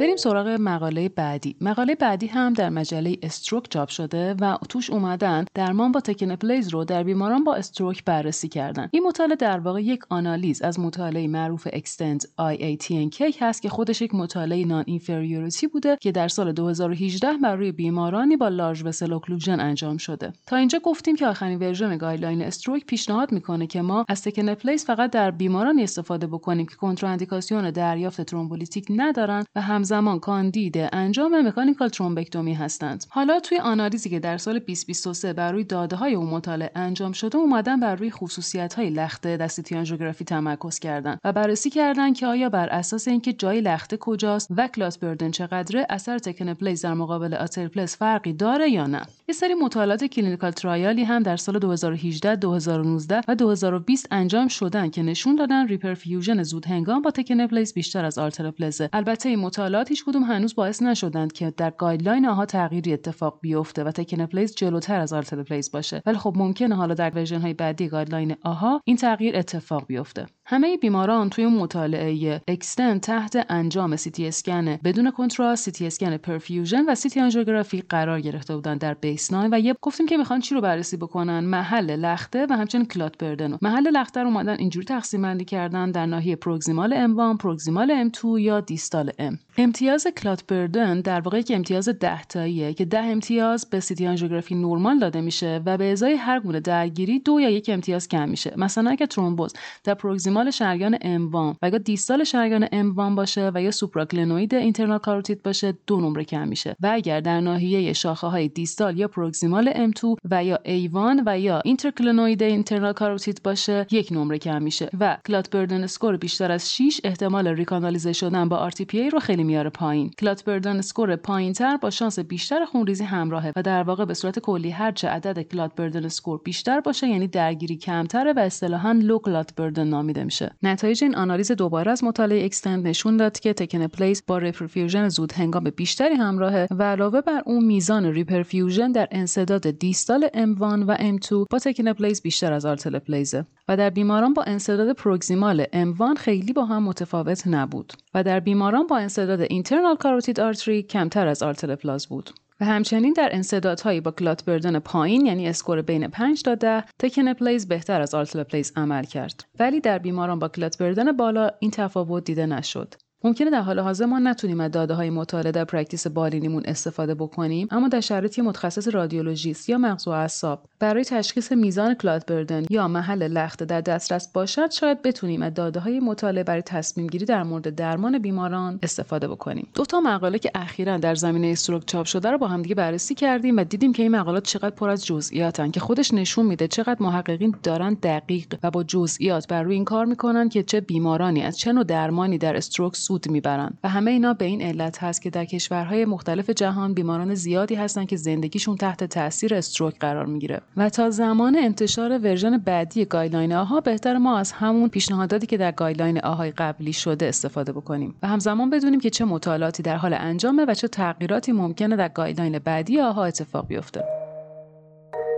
بریم سراغ مقاله بعدی. مقاله بعدی هم در مجله استروک چاپ شده و توش اومدن درمان با tenecteplase رو در بیماران با stroke بررسی کردن. این مطالعه در واقع یک آنالیز از مطالعه معروف EXTEND-IA TNK هست که خودش یک مطالعه non-inferiority بوده که در سال 2018 بر روی بیمارانی با large vessel occlusion انجام شده. تا اینجا گفتیم که آخرین version guideline stroke پیشنهاد می‌کنه که ما از tenecteplase فقط در بیمارانی استفاده بکنیم که کنتراندیکاسیون دریافت thrombolytic ندارن و هم همزمان کاندید انجام mechanical thrombectomy هستند. حالا توی آنالیزی که در سال 2023 بر روی داده های اون مطالعه انجام شده اومدن بر روی خصوصیت های لخته در CT آنژیوگرافی تمرکز کردن و بررسی کردن که آیا بر اساس اینکه جای لخته کجاست و clot burden چقدره اثر tenecteplase در مقابل alteplase فرقی داره یا نه. یه سری مطالعات clinical trial ی هم در سال 2018 2019 و 2020 انجام شدن که نشون دادن reperfusion زود هنگام با tenecteplase بیشتر از alteplase ه البته این مطالعات مطالعات هیچ کدوم هنوز باعث نشدند که در guideline AHA تغییری اتفاق بیفته و tenecteplase جلوتر از alteplase باشه. ولی خب ممکنه حالا در version های بعدی guideline AHA این تغییر اتفاق بیفته. همه بیماران توی مطالعه EXTEND تحت انجام سی تی اسکن بدون contrast سی تی اسکن perfusion و CT آنژیوگرافی قرار گرفته بودن در baseline و یه گفتیم که می‌خوان چی رو بررسی بکنن؟ محل لخته و همچنین clot burden محل لخته رو اومدن اینجوری تقسیم بندی کردن در ناحیه proximal M1 proximal M2 یا distal M. امتیاز clot burden در واقع یک امتیاز 10 تاییه که 10 امتیاز به CT آنژیوگرافی نورمال داده میشه و به ازای هر گونه درگیری دو یا یک امتیاز کم میشه. مثلا اگه ترومبوز در proximal شریان M1 و یا distal شریان M1 باشه و یا supraclinoid internal carotid باشه دو نمره کم میشه. و اگر در ناحیه شاخه های distal یا proximal M2 و یا A1 و یا infraclinoid internal carotid باشه یک نمره کم میشه. و clot burden score بیشتر از 6 احتمال recanalize شدن با RTPA رو خیلی میاره پایین. clot burden score پایینتر با شانس بیشتر خونریزی همراهه و در واقع به صورت کلی هرچه عدد clot burden score بیشتر باشه یعنی درگیری کمتره و اصطلاحا low clot burden نامیده میشه. نتایج این آنالیز دوباره از مطالعه EXTEND نشون داد که tenecteplase با reperfusion زود هنگام بیشتری همراهه و علاوه بر اون میزان reperfusion در انسداد distal M1 و M2 با tenecteplase بیشتر از alteplase ه و در بیماران با انسداد proximal M1 خیلی با هم متفاوت نبود و در بیماران با انسداد internal carotid artery کمتر از alteplase بود. و همچنین در انسدادهایی با clot burden پایین یعنی score بین 5 تا 10 tenecteplase بهتر از alteplase عمل کرد. ولی در بیماران با clot burden بالا این تفاوت دیده نشد. ممکنه در حال حاضر ما نتونیم از داده های مطالعه در practice بالینیمون استفاده بکنیم اما در شرایطی متخصص رادیولوژیست یا مغز و اعصاب. برای تشخیص میزان clot burden یا محل لخته در دسترس باشد شاید بتونیم از داده های مطالعه برای تصمیم گیری در مورد درمان بیماران استفاده بکنیم. دو تا مقاله که اخیرا در زمینه stroke چاپ شده رو با همدیگه بررسی کردیم و دیدیم که این مقالات چقدر پر از جزئیاتن که خودش نشون میده چقدر محققین دارن دقیق و با جزئیات بر روی این کار می‌کنن که چه بیمارانی از چه نوع درمانی در stroke سود می‌برن و همه اینا به این علت هست که در کشورهای مختلف جهان بیماران زیادی هستن که زندگیشون تحت تاثیر stroke قرار می‌گیره. و تا زمان انتشار version بعدی guideline AHA بهتره ما از همون پیشنهاداتی که در guideline AHA ی قبلی شده استفاده بکنیم. و همزمان بدونیم که چه مطالعاتی در حال انجامه و چه تغییراتی ممکنه در guideline بعدی AHA اتفاق بیفته.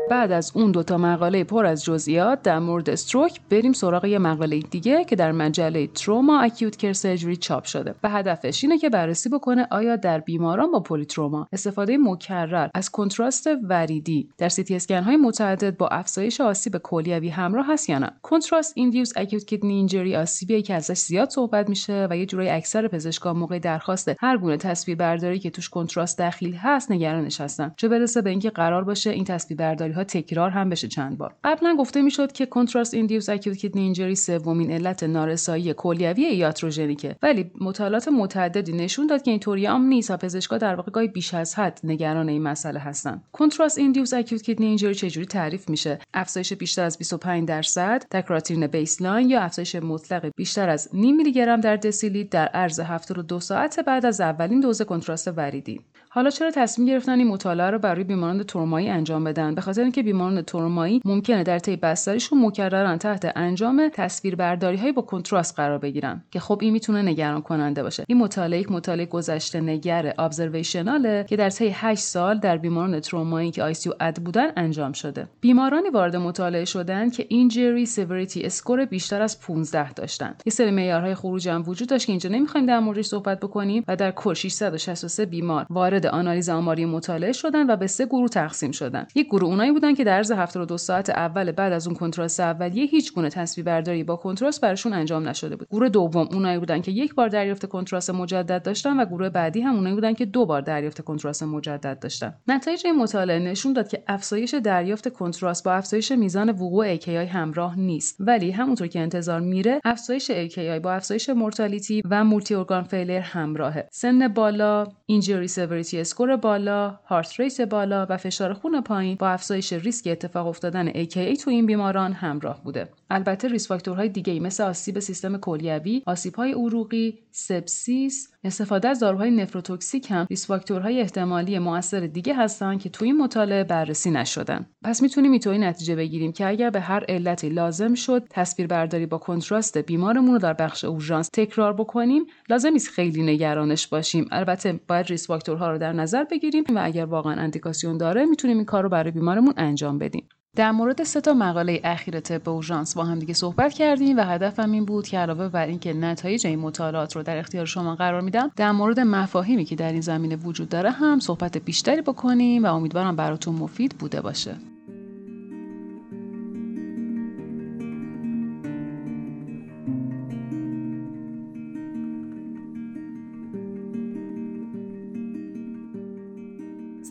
بعد از اون دوتا مقاله پر از جزئیات در مورد stroke بریم سراغ یه مقاله دیگه که در مجله Trauma Acute Care Surgery چاپ شده و هدفش اینه که بررسی بکنه آیا در بیماران با polytrauma استفاده مکرر از contrast وریدی در سی تی اسکن های متعدد با افزایش آسیب کلیوی همراه هست یا نه. contrast induced acute kidney injury آسیبی که ازش زیاد صحبت میشه و یه جورایی اکثر پزشکان موقع درخواست هر گونه تصویر برداری که توش contrast داخل هست نگرانش هستن. چه برسه به اینکه قرار باشه این تصویر برداری تکرار هم بشه چند بار. قبلا گفته می‌شد که کنتراست ایندیوس اکیوت کیدنی اینجری سومین علت نارسایی کلیوی یاتروژنیکه ولی مطالعات متعددی نشون داد که اینطوری هم نیست و پزشکا در واقع گاهی بیش از حد نگران این مسئله هستن. کنتراست ایندیوس اکیوت کیدنی اینجری چجوری تعریف میشه؟ افزایش بیشتر از 25 درصد در کراتین بیسلاین یا افزایش مطلق بیشتر از نیم میلی گرم در دسیلیتر در عرض 72 ساعت بعد از اولین دوز کنتراست وریدی. حالا چرا تصمیم گرفتن این مطالعه رو برای بیماران ترومایی انجام بدن؟ به خاطر اینکه بیماران ترومایی ممکنه در طی بستریشون مکررن تحت انجام تصویربرداری های با contrast قرار بگیرن که خب این می‌تونه نگران کننده باشه. این مطالعه یک مطالعه گذشته نگر observational ه که در طی 8 سال در بیماران ترومایی که آی سی اد بودن انجام شده. بیمارانی وارد مطالعه شدن که injury severity score بیشتر از 15 داشتن یه سری معیارهای خروج هم وجود داشت که اینجا نمی‌خوایم در موردش صحبت بکنیم و در کل 663 بیمار وارد آنالیز آماری مطالعه شدن و به سه گروه تقسیم شدن یک گروه اونایی بودن که در عرض 72 ساعت اول بعد از اون contrast اولیه هیچ گونه برداری با contrast براشون انجام نشده بود. گروه دوم اونایی بودن که یک بار دریافت contrast مجدد داشتن و گروه بعدی هم اونایی بودن که دو بار دریافت contrast مجدد داشتن. نتایج این مطالعه نشون داد که افزایش دریافت contrast با افزایش میزان وقوع AKI همراه نیست. ولی همونطور که انتظار میره افزایش AKI با افزایش mortality و multi organ failure همراهه. سن بالا injury severity score بالا heart rate بالا و فشار خون پایین با افزایش ریسک اتفاق افتادن AKI تو این بیماران همراه بوده. البته risk factor های دیگه مثل آسیب سیستم کلیوی آسیب‌های عروقی سپسیس استفاده از داروهای nephrotoxic هم risk factor های احتمالی موثر دیگه هستن که تو این مطالعه بررسی نشدن. پس می‌تونیم اینطوری نتیجه بگیریم که اگر به هر علتی لازم شد تصویر برداری با کنتراست بیمارمون رو در بخش اورژانس تکرار بکنیم لازم نیست خیلی نگرانش باشیم. البته باید ریسک فاکتورها رو در نظر بگیریم و اگر واقعا اندیکاسیون داره می‌تونیم این کار رو برای بیمارمون انجام بدیم. در مورد سه تا مقاله اخیر طب اورژانس با هم دیگه صحبت کردیم و هدفم این بود که علاوه بر اینکه نتایج این مطالعات رو در اختیار شما قرار میدم در مورد مفاهیمی که در این زمینه وجود داره هم صحبت بیشتری بکنیم و امیدوارم براتون مفید بوده باشه.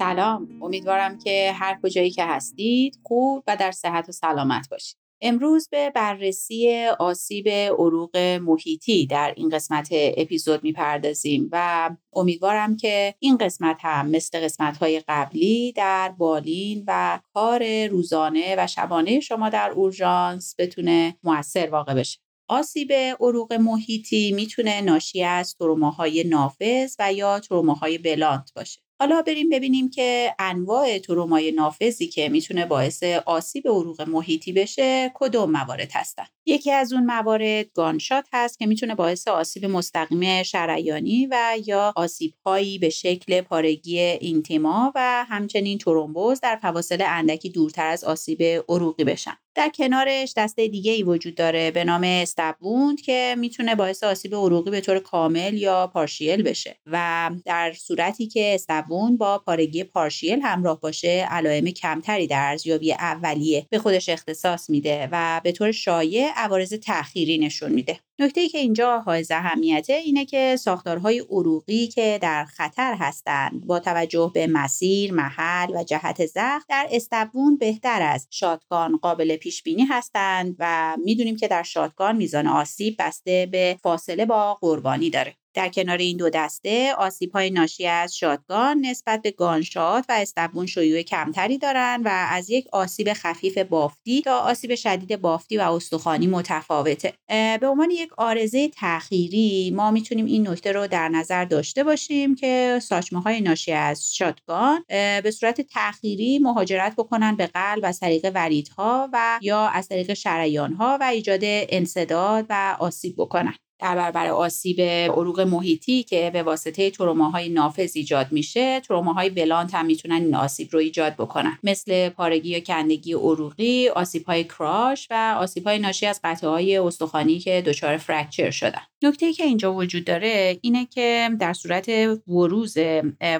سلام امیدوارم که هر کجایی که هستید خوب و در صحت و سلامت باشید امروز به بررسی آسیب عروق محیطی در این قسمت اپیزود می‌پردازیم و امیدوارم که این قسمت هم مثل قسمت های قبلی در بالین و کار روزانه و شبانه شما در اورژانس بتونه موثر واقع بشه. آسیب عروق محیطی می‌تونه ناشی از تروماهای نافذ و یا تروماهای بلانت باشه. حالا بریم ببینیم که انواع ترومای نافذی که می‌تونه باعث آسیب عروق محیطی بشه کدوم موارد هستن. یکی از اون موارد گانشات هست که می‌تونه باعث آسیب مستقیم شریانی و یا آسیب هایی به شکل پارگی اینتیما و همچنین ترومبوز در فواصل اندکی دورتر از آسیب عروقی بشن. در کنارش دسته دیگه ای وجود داره به نام استبوند که می‌تونه باعث آسیب عروقی به طور کامل یا پارشیل بشه و در صورتی که استبوند با پارگی پارشیل همراه باشه علائم کمتری در ارزیابی اولیه به خودش اختصاص میده و به طور شایع عوارض تأخیری نشون میده. نکته ای که اینجا حائز اهمیته اینه که ساختارهای عروقی که در خطر هستند با توجه به مسیر، محل و جهت زخم در استبون بهتر از شاتگان قابل پیش بینی هستند و می‌دونیم که در شاتگان میزان آسیب بسته به فاصله با قربانی داره. در کنار این دو دسته آسیب های ناشی از شادگان نسبت به گانشات و استبون شیوع کمتری دارند و از یک آسیب خفیف بافتی تا آسیب شدید بافتی و استخوانی متفاوته. به عنوان یک آرزه تأخیری ما می‌تونیم این نکته رو در نظر داشته باشیم که ساچمه های ناشی از شادگان به صورت تأخیری مهاجرت بکنن به قلب از طریق وریدها و یا از طریق شریان ها و ایجاد انصداد و آسیب بکنن. در برابر آسیب عروق محیطی که به واسطه تروماهای نافذ ایجاد میشه تروماهای blunt هم می‌تونن این آسیب رو ایجاد بکنن. مثل پارگی یا کندگی عروقی های crush و های ناشی از قطعه های استخوانی که دچار fracture شدن. نکته که اینجا وجود داره اینه که در صورت وروز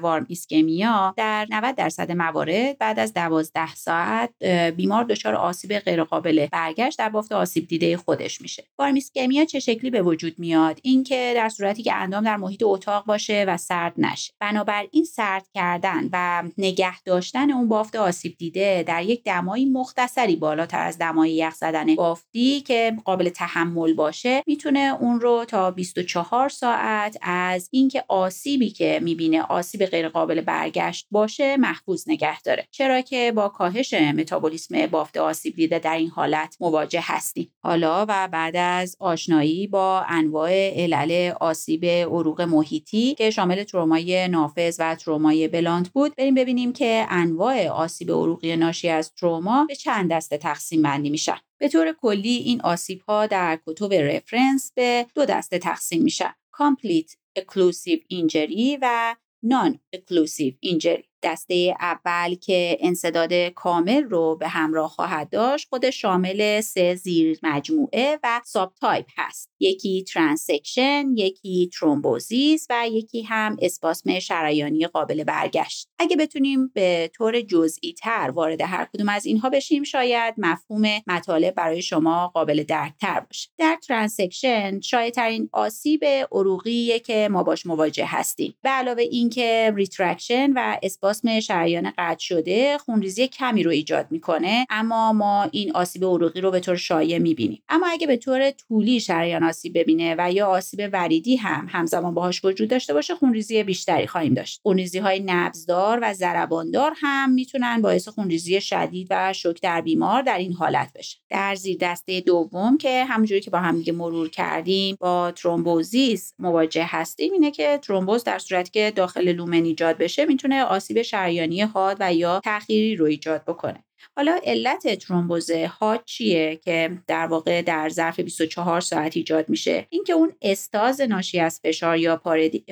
warm ischemia در 90 درصد موارد بعد از 12 ساعت بیمار دچار آسیب غیرقابل برگشت در بافت آسیب دیده خودش میشه. warm ischemia چه شکلی به وجود میاد. اینکه در صورتی که اندام در محیط اتاق باشه و سرد نشه. بنابراین سرد کردن و نگه داشتن اون بافت آسیب دیده در یک دمایی مختصری بالاتر از دمای یخ زدن بافتی که قابل تحمل باشه می‌تونه اون رو تا 24 ساعت از اینکه آسیبی که می‌بینه آسیب غیر قابل برگشت باشه محفوظ نگه داره. چرا که با کاهش متابولیسم بافت آسیب دیده در این حالت مواجه هستیم. حالا و بعد از آشنایی با انواع علل آسیب عروق محیطی که شامل ترومای نافذ و ترومای بلانت بود. بریم ببینیم که انواع آسیب عروقی ناشی از تروما به چند دسته تقسیم بندی میشن. به طور کلی این آسیب ها در کتب رفرنس به دو دسته تقسیم میشن Complete Occlusive Injury و Non-Occlusive Injury. دسته اول که انسداد کامل رو به همراه خواهد داشت خود شامل سه زیر مجموعه و subtype هست. یکی transection یکی thrombosis و یکی هم اسپاسم شریانی قابل برگشت. اگه بتونیم به طور جزئی تر وارد هر کدوم از اینها بشیم شاید مفهوم مطالب برای شما قابل درکتر باشه. در transection شاید ترین آسیب عروقی که ما باش مواجه هستیم. به علاوه اینکه retraction و اسپاسم شریان قطع شده خونریزی کمی رو ایجاد می‌کنه اما ما این آسیب عروقی رو به طور شایع می‌بینیم. اما اگه به طور طولی شریان آسیب ببینه و یا آسیب وریدی هم همزمان باهاش وجود داشته باشه خونریزی بیشتری خواهیم داشت. خونریزی های نبض‌دار و ضرباندار هم می‌تونن باعث خونریزی شدید و شوک در بیمار در این حالت بشه در زیر دسته دوم که همونجوری که با هم دیگه مرور کردیم با thrombosis مواجه هستیم اینه که ترومبوز در صورتی که داخل lumen ایجاد بشه می‌تونه آسیب شریانی حاد و یا تأخیری رو ایجاد بکنه. حالا علت ترومبوز ها چیه که در واقع در ظرف 24 ساعت ایجاد میشه؟ اینکه اون استاز ناشی از فشار یا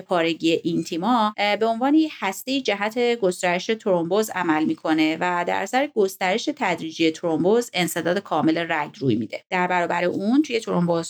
پارگی اینتیما به عنوان هسته جهت گسترش ترومبوز عمل می‌کنه و در اثر گسترش تدریجی ترومبوز انسداد کامل رگ روی میده. در برابر اون توی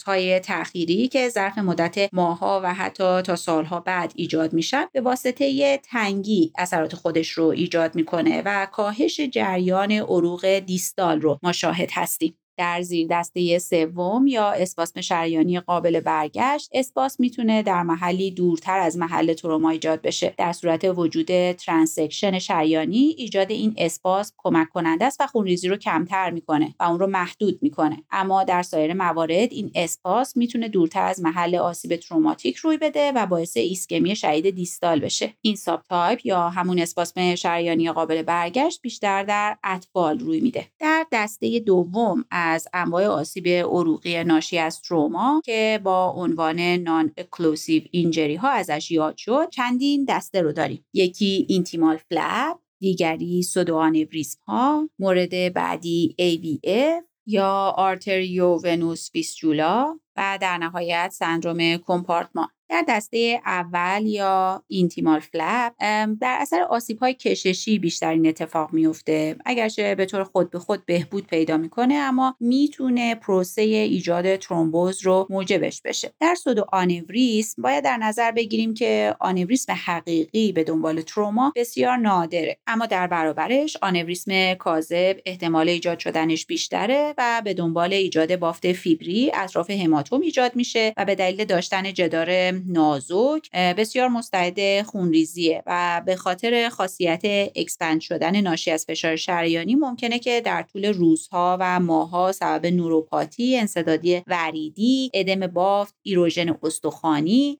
های تأخیری که ظرف مدت ماهها و حتی تا سالها بعد ایجاد میشن به واسطه تنگی اثرات خودش رو ایجاد می‌کنه و کاهش جریان عروق دیستال رو ما شاهد هستیم. در زیر دسته سوم یا اسپاسم شریانی قابل برگشت اسپاس می‌تونه در محلی دورتر از محل تروما ایجاد بشه. در صورت وجود transection شریانی ایجاد این اسپاسم کمک کننده است و خونریزی رو کمتر می‌کنه و اون رو محدود می‌کنه. اما در سایر موارد این اسپاسم می‌تونه دورتر از محل آسیب تروماتیک روی بده و باعث ایسکمی شدید دیستال بشه. این subtype یا همون اسپاسم شریانی قابل برگشت بیشتر در اطفال روی میده. در در دسته دوم از انواع آسیب عروقی ناشی از تروما که با عنوان non-occlusive injury ها ازش یاد شد چندین دسته رو داریم. یکی intimal flap دیگری سودوانوریسم ها مورد بعدی AVF یا arteriovenous fistula و در نهایت سندروم کمپارتمان در دسته اول یا اینتیمال فلپ در اثر آسیب های کششی بیشتر این اتفاق میفته اگرچه به طور خود به خود بهبود پیدا می‌کنه اما می‌تونه پروسه ایجاد ترومبوز رو موجبش بشه. در سودو آنوریسم باید در نظر بگیریم که آنوریسم حقیقی به دنبال تروما بسیار نادره. اما در برابرش آنوریسم کاذب احتمال ایجاد شدنش بیشتره و به دنبال ایجاد بافت فیبری اطراف هماتوم ایجاد میشه و به دلیل داشتن جدار نازک بسیار مستعد خونریزیه و به خاطر خاصیت expand شدن ناشی از فشار شریانی ممکنه که در طول روزها و ماهها سبب نوروپاتی، انسداد وریدی، ادم بافت، erosion استخوانی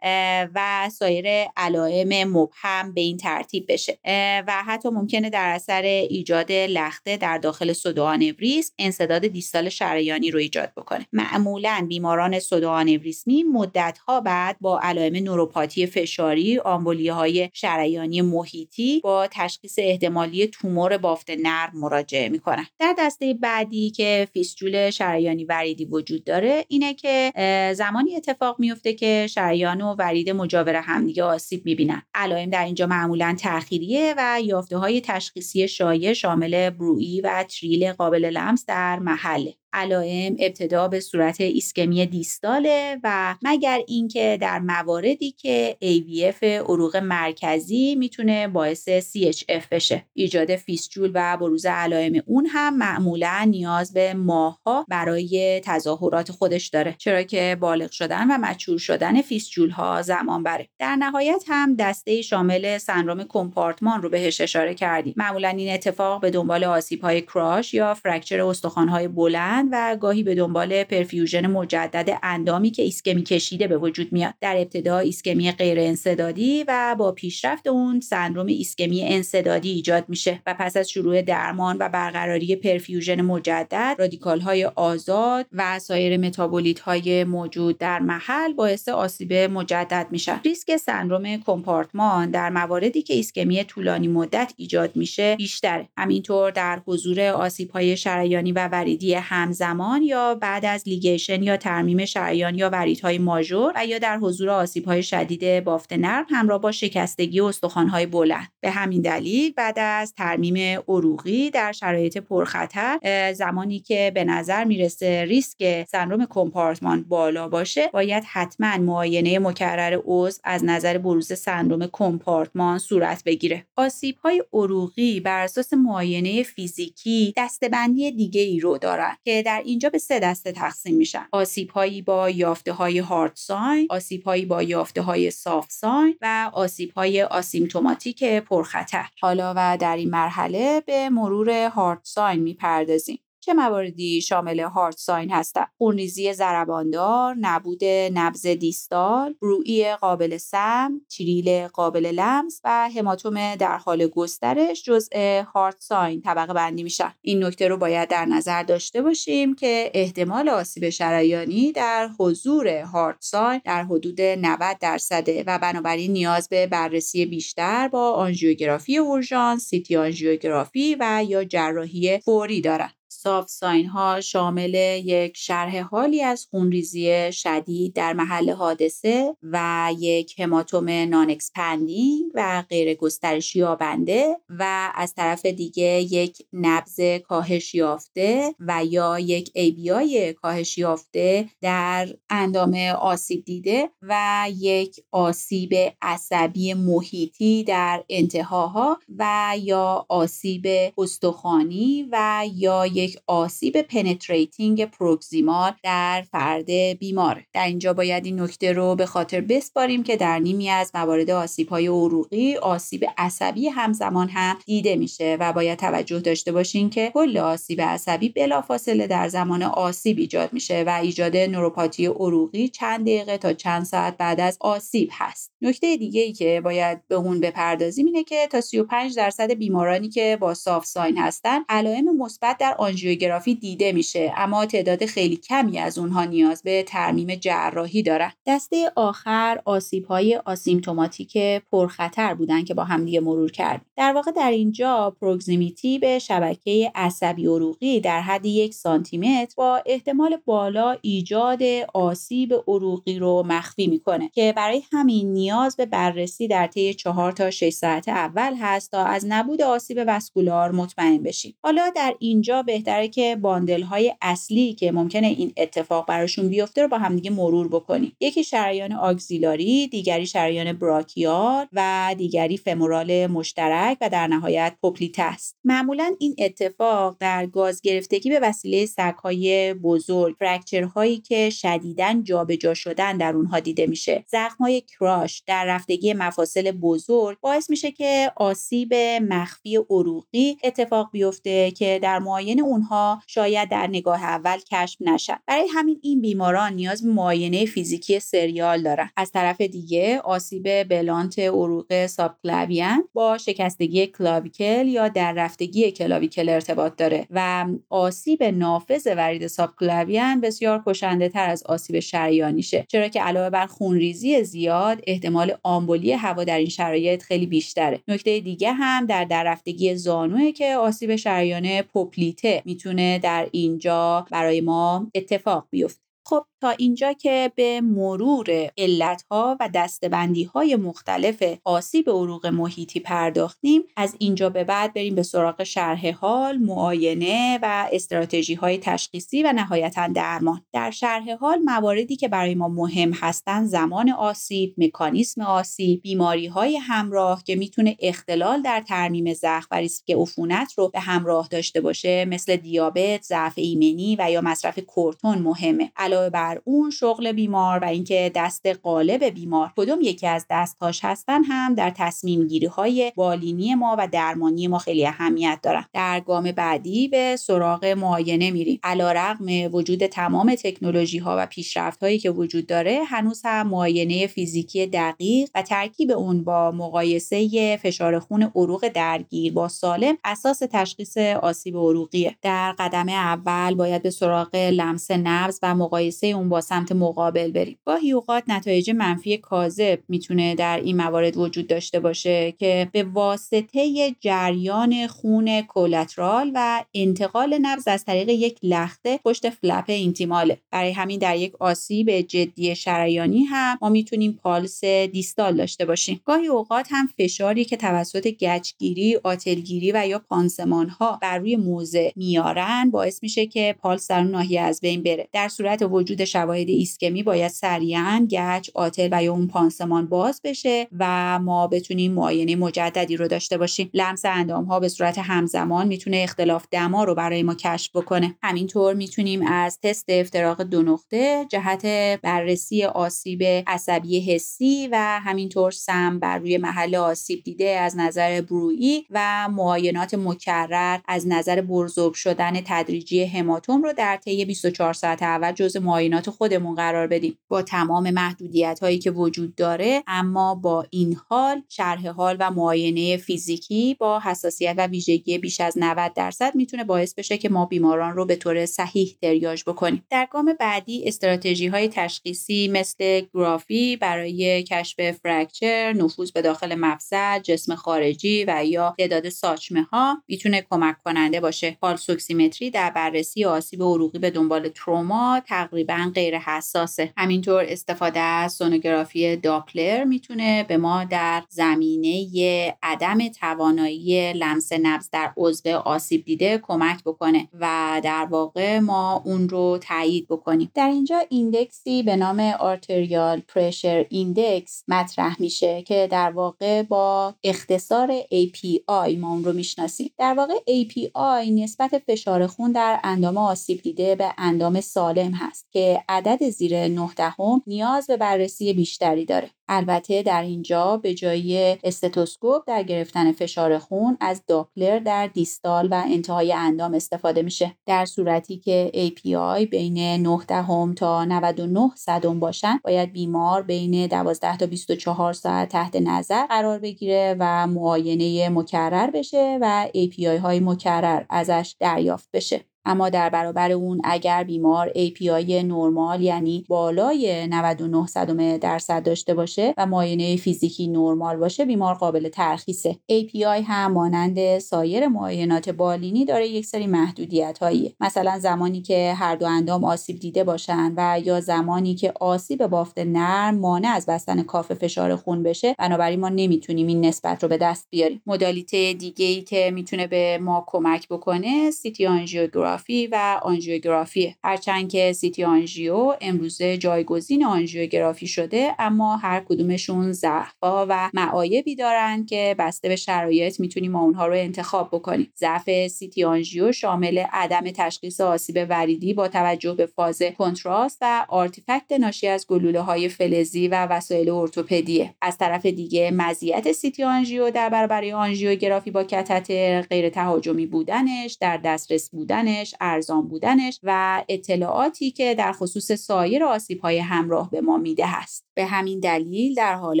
و سایر علائم مبهم به این ترتیب بشه. و حتی ممکنه در اثر ایجاد لخته در داخل سودوانوریسم انسداد دیستال شریانی رو ایجاد بکنه. معمولا بیماران سودوانوریسمی مدتها بعد با علائم نوروپاتی فشاری آمبولیه های شریانی محیطی با تشخیص احتمالی تومور بافت نرم مراجعه می‌کنن. در دسته بعدی که فیستول شریانی وریدی وجود داره اینه که زمانی اتفاق میفته که شریان و ورید مجاور همدیگه آسیب می‌بینن. علائم در اینجا معمولا تأخیریه و یافته های تشخیصی شایع شامل بروئی و تریل قابل لمس در محله. علائم ابتدا به صورت ایسکمی دیستاله و مگر اینکه در مواردی که AVF عروق مرکزی می‌تونه باعث CHF بشه. ایجاد فیسجول و بروز علائم اون هم معمولا نیاز به ماهها برای تظاهرات خودش داره. چرا که بالغ شدن و مچور شدن فیسجول ها زمان بره. در نهایت هم دسته شامل سندروم کمپارتمان رو بهش اشاره کردیم. معمولا این اتفاق به دنبال آسیب های کراش یا fracture استخوان های بلند و گاهی به دنبال perfusion مجدد اندامی که ایسکمی کشیده به وجود میاد. در ابتدا ایسکمی غیر انسدادی و با پیشرفت اون سندروم ایسکمی انسدادی ایجاد میشه و پس از شروع درمان و برقراری perfusion مجدد رادیکال های آزاد و سایر متابولیت های موجود در محل باعث آسیب مجدد میشن. ریسک سندروم کمپارتمان در مواردی که ایسکمی طولانی مدت ایجاد میشه بیشتر همینطور در حضور آسیب های شریانی و وریدی هم زمان یا بعد از ligation یا ترمیم شریان یا وریدهای ماژور و یا در حضور آسیبهای شدید بافت نرم همراه با شکستگی استخوانهای بلند. به همین دلیل بعد از ترمیم عروقی در شرایط پرخطر زمانی که به نظر می‌رسه ریسک سندروم کمپارتمان بالا باشه باید حتما معاینه مکرر عضو از نظر بروز سندروم کمپارتمان صورت بگیره. آسیب های عروقی بر اساس معاینه فیزیکی دستبندی دیگه ای رو دارن که در اینجا به سه دسته تقسیم میشن. آسیب هایی با یافته های هارد ساین آسیب هایی با یافته های سافت ساین و آسیب های آسیمتوماتیک پرخطر. حالا و در این مرحله به مرور هارد ساین می‌پردازیم. چه مواردی شامل هارت ساین هستند خونریزی ضرباندار نبود نبز دیستال روئی قابل سم تریل قابل لمس و هماتوم در حال گسترش جزء هارت ساین طبقه بندی میشن. این نکته رو باید در نظر داشته باشیم که احتمال آسیب شریانی در حضور هارت ساین در حدود 90 درصده و بنابراین نیاز به بررسی بیشتر با آنژیوگرافی اورژانس سیتی آنژیوگرافی و یا جراحی فوری دارند soft sign ها شامل یک شرح حالی از خونریزی شدید در محل حادثه و یک هماتوم non-expanding و غیر گسترش یابنده و از طرف دیگه یک نبض کاهش یافته و یا یک آی کاهش یافته در اندام آسیب دیده و یک آسیب عصبی محیطی در انتهاها و یا آسیب استخوانی و یا یک آسیب penetrating proximal در فرد بیمار. در اینجا باید این نکته رو به خاطر بسپاریم که در نیمی از موارد آسیب های عروقی آسیب عصبی همزمان هم دیده میشه و باید توجه داشته باشین که کل آسیب عصبی بلافاصله در زمان آسیب ایجاد میشه و ایجاد نوروپاتی عروقی چند دقیقه تا چند ساعت بعد از آسیب هست. نکته دیگه ای که باید به اون بپردازیم اینه که تا 35 درصد بیمارانی که با soft sign هستن علائم مثبت در آنژیوگرافی دیده میشه اما تعداد خیلی کمی از اونها نیاز به ترمیم جراحی دارن. دسته آخر آسیب های آسیمتوماتیک پرخطر بودن که با همدیگه مرور کرد در واقع در اینجا پروگزیمیتی به شبکه عصبی عروقی در حد یک سانتی متر با احتمال بالا ایجاد آسیب عروقی رو مخفی می‌کنه که برای همین نیاز به بررسی در طی چهار تا 6 ساعت اول هست تا از نبود آسیب وسکولار مطمئن بشیم. حالا در اینجا بهتره که باندل های اصلی که ممکنه این اتفاق براشون بیفته رو با همدیگه مرور بکنیم. یکی شریان آگزیلاری دیگری شریان براکیال و دیگری فمورال مشترک و در نهایت پوپلیت است معمولا این اتفاق در گاز گرفتگی به وسیله سگهای بزرگ فرکچرهایی که شدیدا جابجا شدن در اونها دیده میشه. زخمهای کراش در رفتگی مفاصل بزرگ باعث میشه که آسیب مخفی عروقی اتفاق بیفته که در معاینه اونها شاید در نگاه اول کشف نشد برای همین این بیماران نیاز به معاینه فیزیکی سریال دارن. از طرف دیگه آسیب بلانت عروق سابکلاویان با شکستگی کلاویکل یا در رفتگی کلاویکل ارتباط داره و آسیب نافذ ورید سابکلاویان بسیار کشنده تر از آسیب شریانیشه. چرا که علاوه بر خونریزی زیاد احتمال آمبولی هوا در این شرایط خیلی بیشتره. نکته دیگه هم در دررفتگی زانوه که آسیب شریانه پوپلیته می‌تونه در اینجا برای ما اتفاق بیفته. خب تا اینجا که به مرور علتها و دستبندی های مختلف آسیب عروق محیطی پرداختیم از اینجا به بعد بریم به سراغ شرح حال معاینه و استراتژی های تشخیصی و نهایتا درمان. در شرح حال مواردی که برای ما مهم هستند زمان آسیب مکانیسم آسیب بیماری های همراه که می‌تونه اختلال در ترمیم زخم و ریسک عفونت رو به همراه داشته باشه مثل دیابت ضعف ایمنی و یا مصرف کورتون مهمه. علاوه بر اون شغل بیمار و اینکه دست قالب بیمار کدوم یکی از دستهاش هستن هم در تصمیم گیری های بالینی ما و درمانی ما خیلی اهمیت دارن. در گام بعدی به سراغ معاینه میریم. علیرغم وجود تمام تکنولوژی ها و پیشرفت هایی که وجود داره هنوز هم معاینه فیزیکی دقیق و ترکیب اون با مقایسه فشار خون عروق درگیر با سالم اساس تشخیص آسیب عروقیه. در قدم اول باید به سراغ لمس نبض و مقایسه اون با سمت مقابل بریم. گاهی اوقات نتایج منفی کاذب می‌تونه در این موارد وجود داشته باشه که به واسطه جریان خون کولترال و انتقال نبض از طریق یک لخته پشت فلپ اینتیماله. برای همین در یک آسیب جدی شریانی هم ما می‌تونیم پالس دیستال داشته باشیم. گاهی اوقات هم فشاری که توسط گچگیری آتلگیری و یا پانسمان ها بر روی موزه میارن باعث میشه که پالس در اون ناحیه از بین بره. در صورت وجود شواهد ایسکمی باید سریعا گچ آتل و یا اون پانسمان باز بشه و ما بتونیم معاینه مجددی رو داشته باشیم. لمس اندام ها به صورت همزمان می‌تونه اختلاف دما رو برای ما کشف بکنه. همینطور می‌تونیم از تست افتراق دو نقطه جهت بررسی آسیب عصبی حسی و همینطور سم بر روی محل آسیب دیده از نظر برویی و معاینات مکرر از نظر برزرگ شدن تدریجی هماتوم رو در طی 24 ساعت اول جز معاینات خودمون قرار بدیم. با تمام محدودیت هایی که وجود داره اما با این حال شرح حال و معاینه فیزیکی با حساسیت و ویژگی بیش از 90 درصد می‌تونه باعث بشه که ما بیماران رو به طور صحیح تریاج بکنیم. در گام بعدی استراتژی های تشخیصی مثل گرافی برای کشف فرکچر نفوذ به داخل مفصل جسم خارجی و یا تعداد ساچمه ها می‌تونه کمک کننده باشه پالسوکسیمتری در بررسی آسیب عروقی به دنبال تروما تقریبا غیر حساسه. همینطور استفاده از سونوگرافی داپلر می‌تونه به ما در زمینه عدم توانایی لمس نبض در عضو آسیب دیده کمک بکنه و در واقع ما اون رو تایید بکنیم. در اینجا index ی به نام arterial pressure index مطرح میشه که در واقع با اختصار API ما اون رو می‌شناسیم. در واقع API نسبت فشار خون در اندام آسیب دیده به اندام سالم هست که عدد زیر 9 دهم نیاز به بررسی بیشتری داره. البته در اینجا به جای استتوسکوپ در گرفتن فشار خون از داپلر در دیستال و انتهای اندام استفاده میشه. در صورتی که API بین 9 دهم تا 99 صدم باشن باید بیمار بین 12 تا 24 ساعت تحت نظر قرار بگیره و معاینه مکرر بشه و API های مکرر ازش دریافت بشه. اما در برابر اون اگر بیمار API نرمال یعنی بالای 99 درصد داشته باشه و معاینه فیزیکی نرمال باشه بیمار قابل ترخیصه. API هم مانند سایر معاینات بالینی داره یک سری محدودیت هایی مثلا زمانی که هر دو اندام آسیب دیده باشن و یا زمانی که آسیب بافت نرم مانع از بستن کاف فشار خون بشه بنابراین ما نمی‌تونیم این نسبت رو به دست بیاریم. مدالیته دیگه ای که می‌تونه به ما کمک بکنه سیتی آنژیوگرافی و آنژیوگرافی. هرچند که سیتی آنژیو امروزه جایگزین آنژیوگرافی شده اما هر کدومشون ضعفها و معایبی دارن که بسته به شرایط می‌تونیم ما اونها رو انتخاب بکنیم. ضعف سیتی آنژیو شامل عدم تشخیص آسیب وریدی با توجه به فاز کنتراست و artifact ناشی از گلوله های فلزی و وسایل ارتوپدیه. از طرف دیگه مزیت سیتی آنژیو در برابر آنژیوگرافی با کتتر غیر تهاجمی بودنش در دسترس بودنش ارزان بودنش و اطلاعاتی که در خصوص سایر آسیب های همراه به ما میده هست. به همین دلیل در حال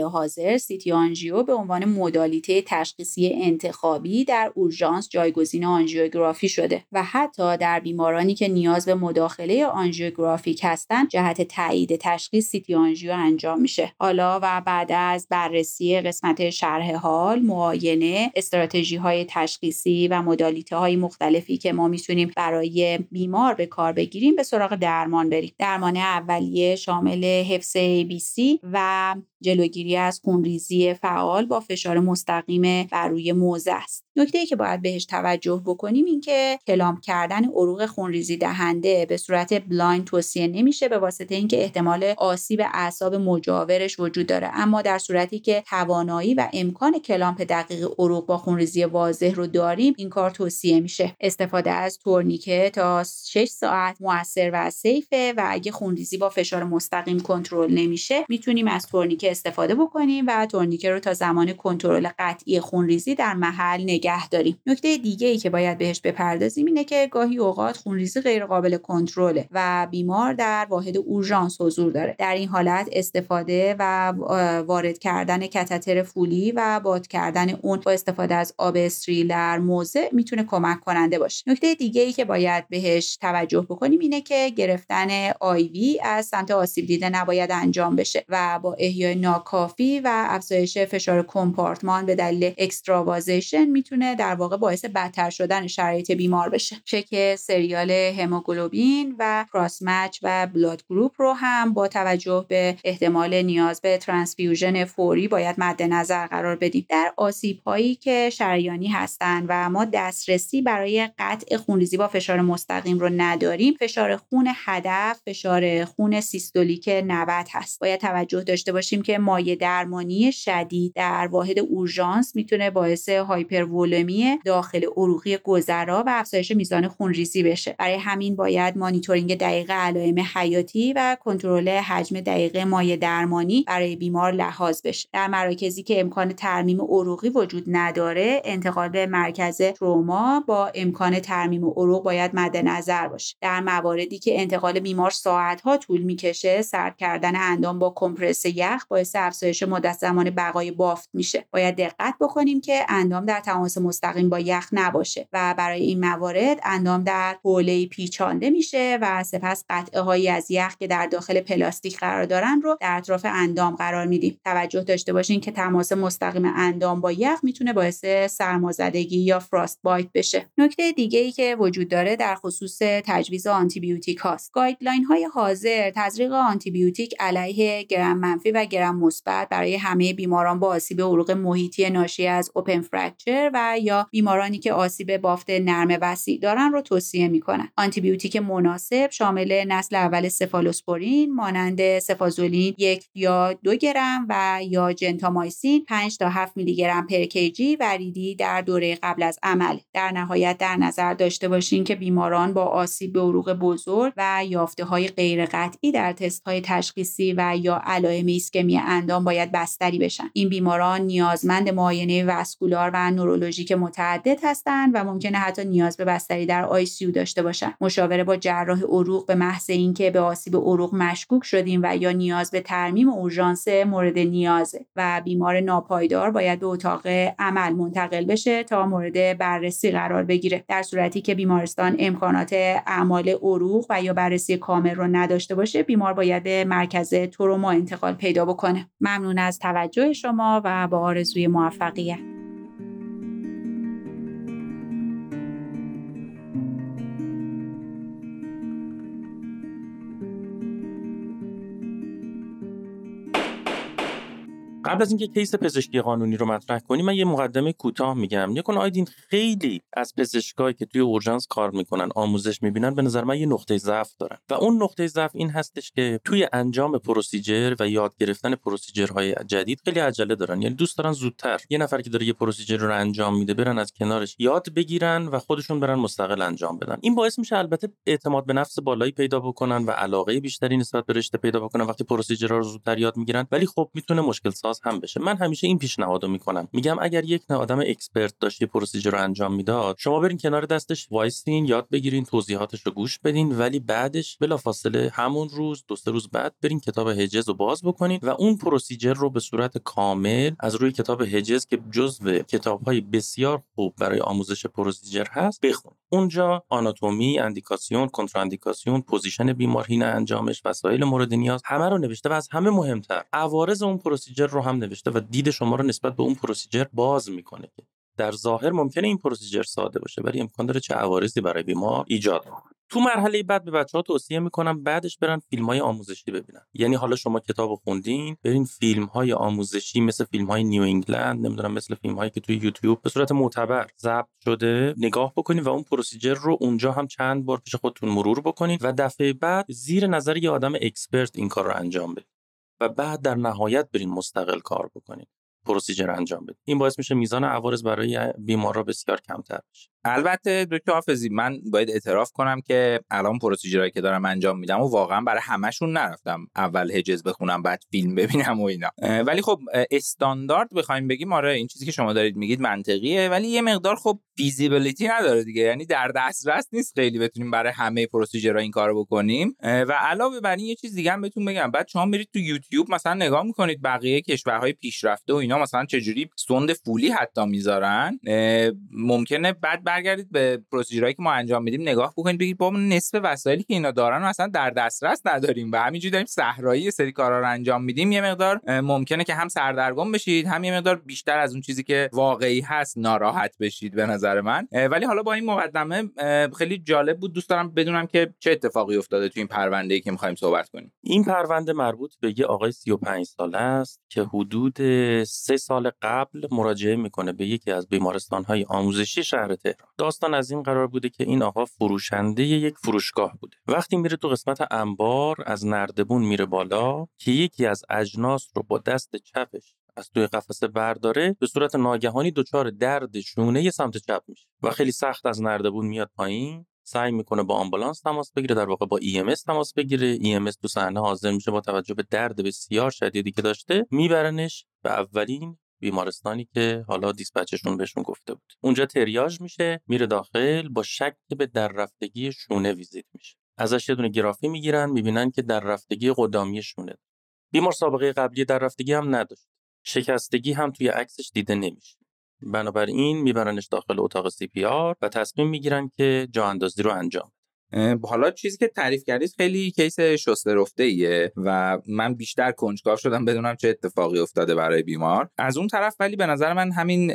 حاضر سیتی آنژیو به عنوان مدالیته تشخیصی انتخابی در اورژانس جایگزین آنژیوگرافی شده و حتی در بیمارانی که نیاز به مداخله آنژیوگرافیک هستند جهت تایید تشخیص سیتی آنژیو انجام میشه. حالا و بعد از بررسی قسمت شرح حال معاینه استراتژی های تشخیصی و مدالیته های مختلفی که ما می‌تونیم برای بیمار به کار بگیریم به سراغ درمان بریم. درمان اولیه شامل حفظ ABC و جلوگیری از خونریزی فعال با فشار مستقیم بر روی موضع است. نکته ای که باید بهش توجه بکنیم این که کلمپ کردن عروق خونریزی دهنده به صورت blind توصیه نمیشه به واسطه اینکه احتمال آسیب اعصاب مجاورش وجود داره. اما در صورتی که توانایی و امکان کلمپ دقیق عروق با خونریزی واضح رو داریم این کار توصیه میشه. استفاده از تورنیکه تا 6 ساعت موثر و سیفه و اگه خونریزی با فشار مستقیم کنترل نمیشه می‌تونیم از تورنیکه استفاده بکنیم و تورنیکه رو تا زمان کنترل قطعی خونریزی در محل نگه داریم. نکته دیگه ای که باید بهش بپردازیم اینه که گاهی اوقات خونریزی غیر قابل کنترله و بیمار در واحد اورژانس حضور داره. در این حالت استفاده و وارد کردن کتتر فولی و باد کردن اون با استفاده از آب استریل در موضع می‌تونه کمک کننده باشه. نکته دیگه ای که باید بهش توجه بکنیم اینه که گرفتن آیوی از سمت آسیب دیده نباید انجام بشه و با احیای ناکافی و افزایش فشار کمپارتمان به دلیل extravasation می‌تونه در واقع باعث بدتر شدن شرایط بیمار بشه. چک سریال هموگلوبین و cross و blood group رو هم با توجه به احتمال نیاز به transfusion فوری باید مد نظر قرار بدیم. در آسیب هایی که شریانی هستند و ما دسترسی برای قطع خونریزی با فشار مستقیم رو نداریم. فشار خون هدف فشار خون سیستولیک 90 هست. باید توجه داشته باشیم که مایع درمانی شدید در واحد اورژانس می‌تونه باعث hypervolemia داخل عروقی گذرا و افزایش میزان خونریزی بشه. برای همین باید مانیتورینگ دقیق علائم حیاتی و کنترل حجم دقیق مایع درمانی برای بیمار لحاظ بشه. در مراکزی که امکان ترمیم عروقی وجود نداره انتقال به مرکز تروما با امکان ترمیم عروق باید مد نظر باشه. در مواردی که انتقال بیمار ساعت ها طول می‌کشه سرد کردن اندام با کمپرس یخ باعث افزایش مدت زمان بقای بافت میشه. باید دقت بکنیم که اندام در تماس مستقیم با یخ نباشه و برای این موارد اندام در حوله پیچانده میشه و سپس قطعه هایی از یخ که در داخل پلاستیک قرار دارن رو در اطراف اندام قرار میدیم. توجه داشته باشین که تماس مستقیم اندام با یخ می‌تونه باعث سرمازدگی یا frostbite بشه. نکته دیگه ای که وجود داره در خصوص تجویز آنتی بیوتیک هاست guideline های حاضر تزریق آنتی بیوتیک علیه گرم منفی و گرم مثبت برای همه بیماران با آسیب عروق محیطی ناشی از open fracture و یا بیمارانی که آسیب بافت نرم وسیع دارن رو توصیه می‌کنن. آنتی بیوتیک مناسب شامل نسل اول سفالوسپورین مانند سفازولین یک یا دو گرم و یا جنتامایسین 5 تا 7 میلی گرم per kg وریدی در دوره قبل از عمل. در نهایت در نظر داشته باشین که بیماران با آسیب به عروق بزرگ و یافته های غیر قطعی در تست های تشخیصی و یا علائم ایسکمی اندام باید بستری بشن. این بیماران نیازمند معاینه وسکولار و نورولوژیک متعدد هستند و ممکنه حتی نیاز به بستری در آی داشته باشن. مشاوره با جراح عروق به محض اینکه به آسیب عروق مشکوک شدیم و یا نیاز به ترمیم اورژانس مورد نیازه و بیمار ناپایدار باید به اتاق عمل منتقل بشه تا مورد بررسی قرار بگیره. در صورتی که بیمارستان بیمارستان امکانات اعمال عروق و یا بررسی کامل رو نداشته باشه بیمار باید به مرکز تروما انتقال پیدا بکنه. ممنون از توجه شما و با آرزوی موفقیت. قبل از اینکه case پزشکی قانونی رو مطرح کنیم من یه مقدمه کوتاه میگم. ببین آیدین خیلی از پزشکایی که توی اورژانس کار می‌کنن آموزش می‌بینن به نظر من یه نقطه ضعف دارن. و اون نقطه ضعف این هستش که توی انجام procedure و یاد گرفتن procedure های جدید خیلی عجله دارن. یعنی دوست دارن زودتر یه نفر که داره یه procedure رو انجام میده برن از کنارش یاد بگیرن و خودشون برن مستقل انجام بدن. این باعث میشه البته اعتماد به نفس بالایی پیدا بکنن و علاقه بیشتری نسبت به رشته پیدا بکنن وقتی procedure ها رو زودتر یاد می‌گیرن. ولی خب می‌تونه مشکل ساز هم بشه. من همیشه این پیشنهادو می‌کنم. میگم اگر یک دونه آدم expert داشت یه procedure رو انجام می‌داد شما برین کنار دستش وایسین یاد بگیرین توضیحاتش رو گوش بدین ولی بعدش بلافاصله همون روز دو سه روز بعد برین کتاب هجز رو باز بکنین و اون procedure رو به صورت کامل از روی کتاب هجز که جزو کتابهای بسیار خوب برای آموزش procedure هست بخون اونجا آناتومی اندیکاسیون کنتراندیکاسیون position بیمار هین انجامش وسایل مورد نیاز همه رو نوشته و از همه مهمتر عوارض اون procedure رو هم نوشته و دید شما رو نسبت به اون procedure باز می‌کنه در ظاهر ممکنه این procedure ساده باشه ولی امکان داره چه عوارضی برای بیمار ایجاد کنه. تو مرحله بعد به بچه ها توصیه می‌کنم بعدش برن فیلم های آموزشی ببینن. یعنی حالا شما کتاب خوندین برین فیلم های آموزشی مثل فیلم های New England نمی‌دونم مثل فیلم هایی که توی یوتیوب به صورت معتبر ضبط شده نگاه بکنید و اون procedure رو اونجا هم چند بار پیش خودتون مرور بکنید و دفعه بعد زیر نظر یه آدم expert این کار رو انجام بدید و بعد در نهایت برین مستقل کار بکنید procedure انجام بدید این باعث میشه میزان عوارض برای بیمارا بسیار کمتر بشه. البته دکتر حافظی من باید اعتراف کنم که الان پروسیجرایی که دارم انجام میدم و واقعا برای همشون نرفتم. اول هجز بخونم بعد فیلم ببینم و اینا. ولی خب استاندارد بخوایم بگیم آره این چیزی که شما دارید میگید منطقیه ولی یه مقدار خب فیزیبیلیتی نداره دیگه. یعنی در دسترس نیست خیلی بتونیم برای همه پروسیجرها این کارو بکنیم. و علاوه بر این یه چیز دیگه هم بهتون بگم. بعد شما میرید تو یوتیوب مثلا نگاه می‌کنید بقیه کشورهای پیشرفته و اینا مثلا چجوری سوند فولی حتی می‌ذارن. ممکنه بعد برگردید به پروسیجرهایی که ما انجام میدیم نگاه بکنید بگید با نصف وسایلی که اینا دارن و اصلا در دسترس نداریم و همینجوری داریم صحرایی سری کارا رو انجام میدیم یه مقدار ممکنه که هم سردرگم بشید هم یه مقدار بیشتر از اون چیزی که واقعی هست ناراحت بشید به نظر من. ولی حالا با این مقدمه خیلی جالب بود. دوست دارم بدونم که چه اتفاقی افتاده تو این پرونده ای که می‌خوایم صحبت کنیم. این پرونده مربوط به یه آقای 35 ساله است که حدود سه سال قبل مراجعه می‌کنه به یکی از بیمارستان های آموزشی شهر تهران. داستان از این قرار بوده که این آقا فروشنده یک فروشگاه بوده. وقتی میره تو قسمت انبار از نردبون میره بالا که یکی از اجناس رو با دست چپش از توی قفسه برداره به صورت ناگهانی دچار درد شونه سمت چپ میشه و خیلی سخت از نردبون میاد پایین. سعی می‌کنه با آمبولانس تماس بگیره در واقع با EMS تماس بگیره. EMS تو صحنه حاضر میشه با توجه به درد بسیار شدیدی که داشته میبرنش به اولین بیمارستانی که حالا دیسپچشون بهشون گفته بود. اونجا تریاج میشه میره داخل با شک به در رفتگی شونه ویزیت میشه. ازش یه دونه گرافی می‌گیرن می‌بینن که در رفتگی قدامی شونه بیمار سابقه قبلی در رفتگی هم نداشت. شکستگی هم توی عکسش دیده نمیشه. بنابراین میبرنش داخل اتاق CPR و تصمیم می‌گیرن که جا اندازی رو انجام حالا چیزی که تعریف کردید خیلی case شسته رفته ایه و من بیشتر کنجکاو شدم بدونم چه اتفاقی افتاده برای بیمار. از اون طرف ولی به نظر من همین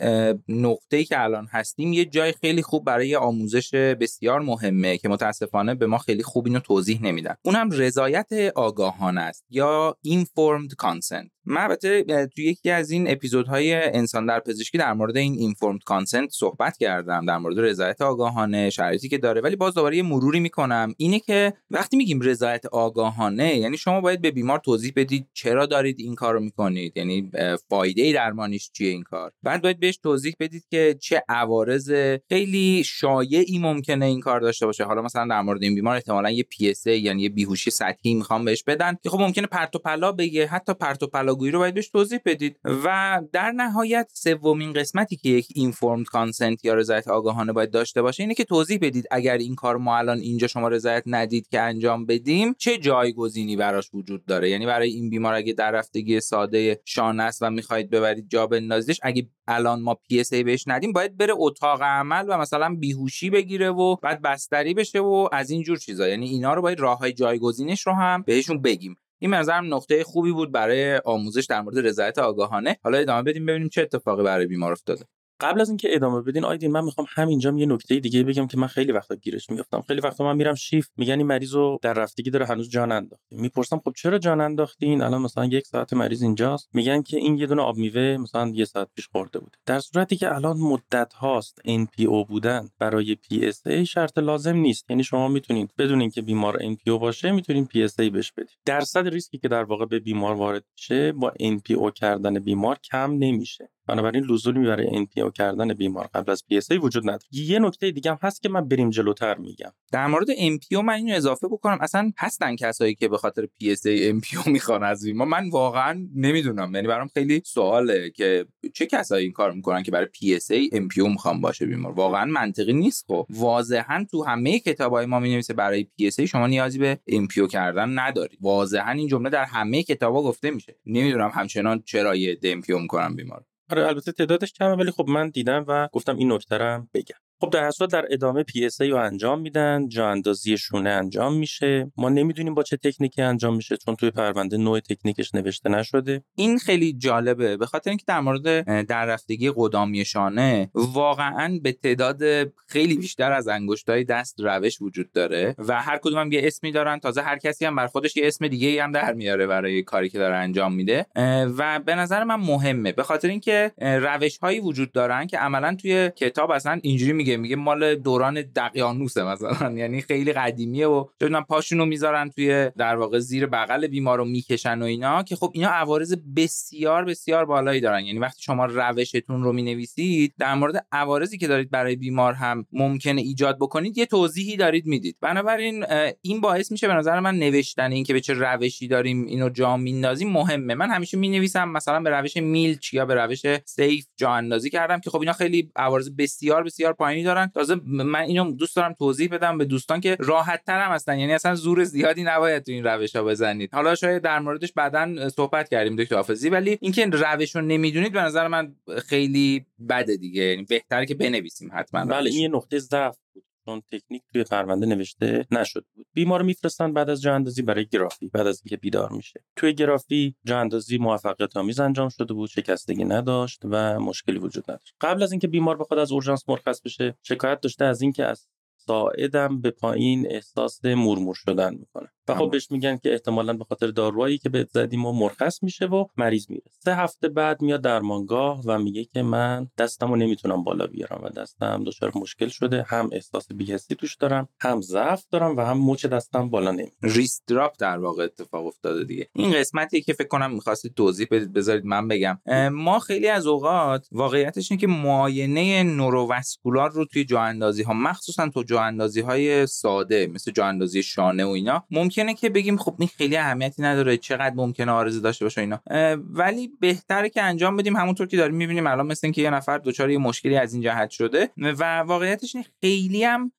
نقطه‌ای که الان هستیم یه جای خیلی خوب برای آموزش بسیار مهمه که متاسفانه به ما خیلی خوب اینو توضیح نمیدن. اونم رضایت آگاهانه است یا informed consent. من البته توی یکی از این اپیزودهای انسان در پزشکی در مورد این informed consent صحبت کردم در مورد رضایت آگاهانه شرایطی که داره ولی باز دوباره یه مروری می‌کنم. اینه که وقتی میگیم رضایت آگاهانه یعنی شما باید به بیمار توضیح بدید چرا دارید این کار رو می‌کنید یعنی فایده درمانیش چیه این کار. بعد باید بهش توضیح بدید که چه عوارض خیلی شایعی ممکنه این کار داشته باشه. حالا مثلا در مورد این بیمار احتمالا یه PSA یعنی یه بیهوشی سطحی می‌خوام بهش بدن که خب ممکنه پرت و پلا بگه حتی پرت و پلاگویی رو باید بهش توضیح بدید. و در نهایت سومین قسمتی که یک informed consent یا رضایت آگاهانه باید داشته باشه اینه که توضیح بدید اگر این کار ما الان اینجا شما رضایت ندید که انجام بدیم چه جایگزینی براش وجود داره؟ یعنی برای این بیمار اگه در رفتگی ساده شانه است و می‌خواهید ببرید جا بندازیدش اگه الان ما پی اس ای بهش ندیم باید بره اتاق عمل و مثلا بیهوشی بگیره و بعد بستری بشه و از این جور چیزا. یعنی اینا رو باید راههای جایگزینش رو هم بهشون بگیم. این منظرم نقطه خوبی بود برای آموزش در مورد رضایت آگاهانه. حالا ادامه بدیم ببینیم چه اتفاقی برای بیمار افتاده. قبل از اینکه ادامه بدین آیدین من می‌خوام همینجا یه نکته دیگه بگم که من خیلی وقتا گیرش میافتم. خیلی وقتا من میرم شیف میگن این مریض رو در رفتگی داره هنوز جان انداخته. می‌پرسم خب چرا جان انداختین؟ الان مثلا یک ساعت مریض اینجاست. میگن که این یه دونه آب میوه مثلا یه ساعت پیش خورده بوده. در صورتی که الان مدت هاست NPO بودن برای PSA شرط لازم نیست. یعنی شما می‌تونید بدون اینکه بیمار NPO باشه می‌تونید PSA بهش بدید درصد ریسکی که در واقع به بیمار وارد شه با NPO کردن بیمار کم نمیشه. بنابراین لزومی برای NPO کردن بیمار قبل از PSA وجود نداره. یه نکته دیگه هم هست که من بریم جلوتر میگم. در مورد MPO من اینو اضافه بکنم. اصلا هستن کسایی که به خاطر PSA MPO می‌خوان از بیمار من واقعا نمی‌دونم. یعنی برام خیلی سواله که چه کسایی این کار می‌کنن که برای PSA MPO می‌خوان باشه بیمار. واقعا منطقی نیست خب. واضحا تو همه کتابای ما می‌نویسه برای PSA شما نیازی به MPO کردن نداری. واضحا این جمله در همه کتابا گفته میشه. نمی‌دونم همچنان چرا یه MPO می‌کنن بیمار آره البته تعدادش کمه ولی خب من دیدم و گفتم این نکته بگم. خب در اصل در ادامه PSA رو انجام میدن جا اندازی شونه انجام میشه. ما نمی‌دونیم با چه تکنیکی انجام میشه چون توی پرونده نوع تکنیکش نوشته نشده. این خیلی جالبه. به خاطر اینکه در مورد در رفتگی قدامی شانه واقعا به تعداد خیلی بیشتر از انگشتای دست روش وجود داره و هر کدوم هم یه اسمی دارن. تازه هر کسی هم بر خودش یه اسم دیگه ای هم در میاره برای کاری که داره انجام میده. و به نظر من مهمه. به خاطر اینکه روش هایی وجود دارن که عملا توی کتاب اصلا اینجوری میگه مال دوران دقیانوسه مثلا یعنی خیلی قدیمیه و چون پاشونو می‌ذارن توی در واقع زیر بغل بیمار رو می‌کشن و اینا که خب اینا عوارض بسیار بسیار بالایی دارن. یعنی وقتی شما روشتون رو می‌نویسید در مورد عوارضی که دارید برای بیمار هم ممکنه ایجاد بکنید یه توضیحی دارید می‌دید. بنابراین این باعث میشه به نظر من نوشتن این که به چه روشی داریم اینو جا میندازیم مهمه. من همیشه می‌نویسم مثلا به روش میلچ یا به روش سیف جا اندازی کردم که خب اینا خیلی عوارض بسیار بسیار پایینی دارن؟ تازه من اینو دوست دارم توضیح بدم به دوستان که راحت تر هم هستن. یعنی اصلا زور زیادی نباید تو این روش ها بزنید. حالا شاید در موردش بعدا صحبت کردیم دکتر حافظی. ولی اینکه روش رو نمی‌دونید به نظر من خیلی بده دیگه. یعنی بهتره که بنویسیم حتما بله این یه نقطه ضعف بود. چون تکنیک توی پرونده نوشته نشد بود. بیمار میفرستن بعد از جا اندازی برای گرافی بعد از اینکه بیدار میشه. توی گرافی جا اندازی موفقیت آمیز انجام شده بود شکستگی نداشت و مشکلی وجود نداشت. قبل از اینکه بیمار بخواد از اورژانس مرخص بشه شکایت داشته از اینکه از ساعدم به پایین احساس مرمور شدن می‌کنه. خب بهش میگن که احتمالا به خاطر داروهایی که بهت زدیم و مرخص میشه و مریض میره. سه هفته بعد میاد درمانگاه و میگه که من دستمو نمی‌تونم بالا بیارم و دستم دچار مشکل شده. هم احساس بیهستی توش دارم هم ضعف دارم و هم مچ دستم بالا نمی ریست دراپ در واقع اتفاق افتاده دیگه. این قسمتی که فکر کنم می‌خواستید توضیح بدید بذارید من بگم. ما خیلی از اوقات واقعیتش اینه که معاینه نوروواسکولار رو توی جا اندازی ها مخصوصا تو جا اندازی های ساده مثل جا اندازی شانه و اینا ممکنه که بگیم خب این خیلی اهمیتی نداره چقدر ممکنه آرزو داشته باشه اینا. ولی بهتره که انجام بدیم. همونطور که داریم می‌بینیم الان مثل اینکه یه نفر دچار یه مشکلی از این جهت شده و واقعیتش خیلی هم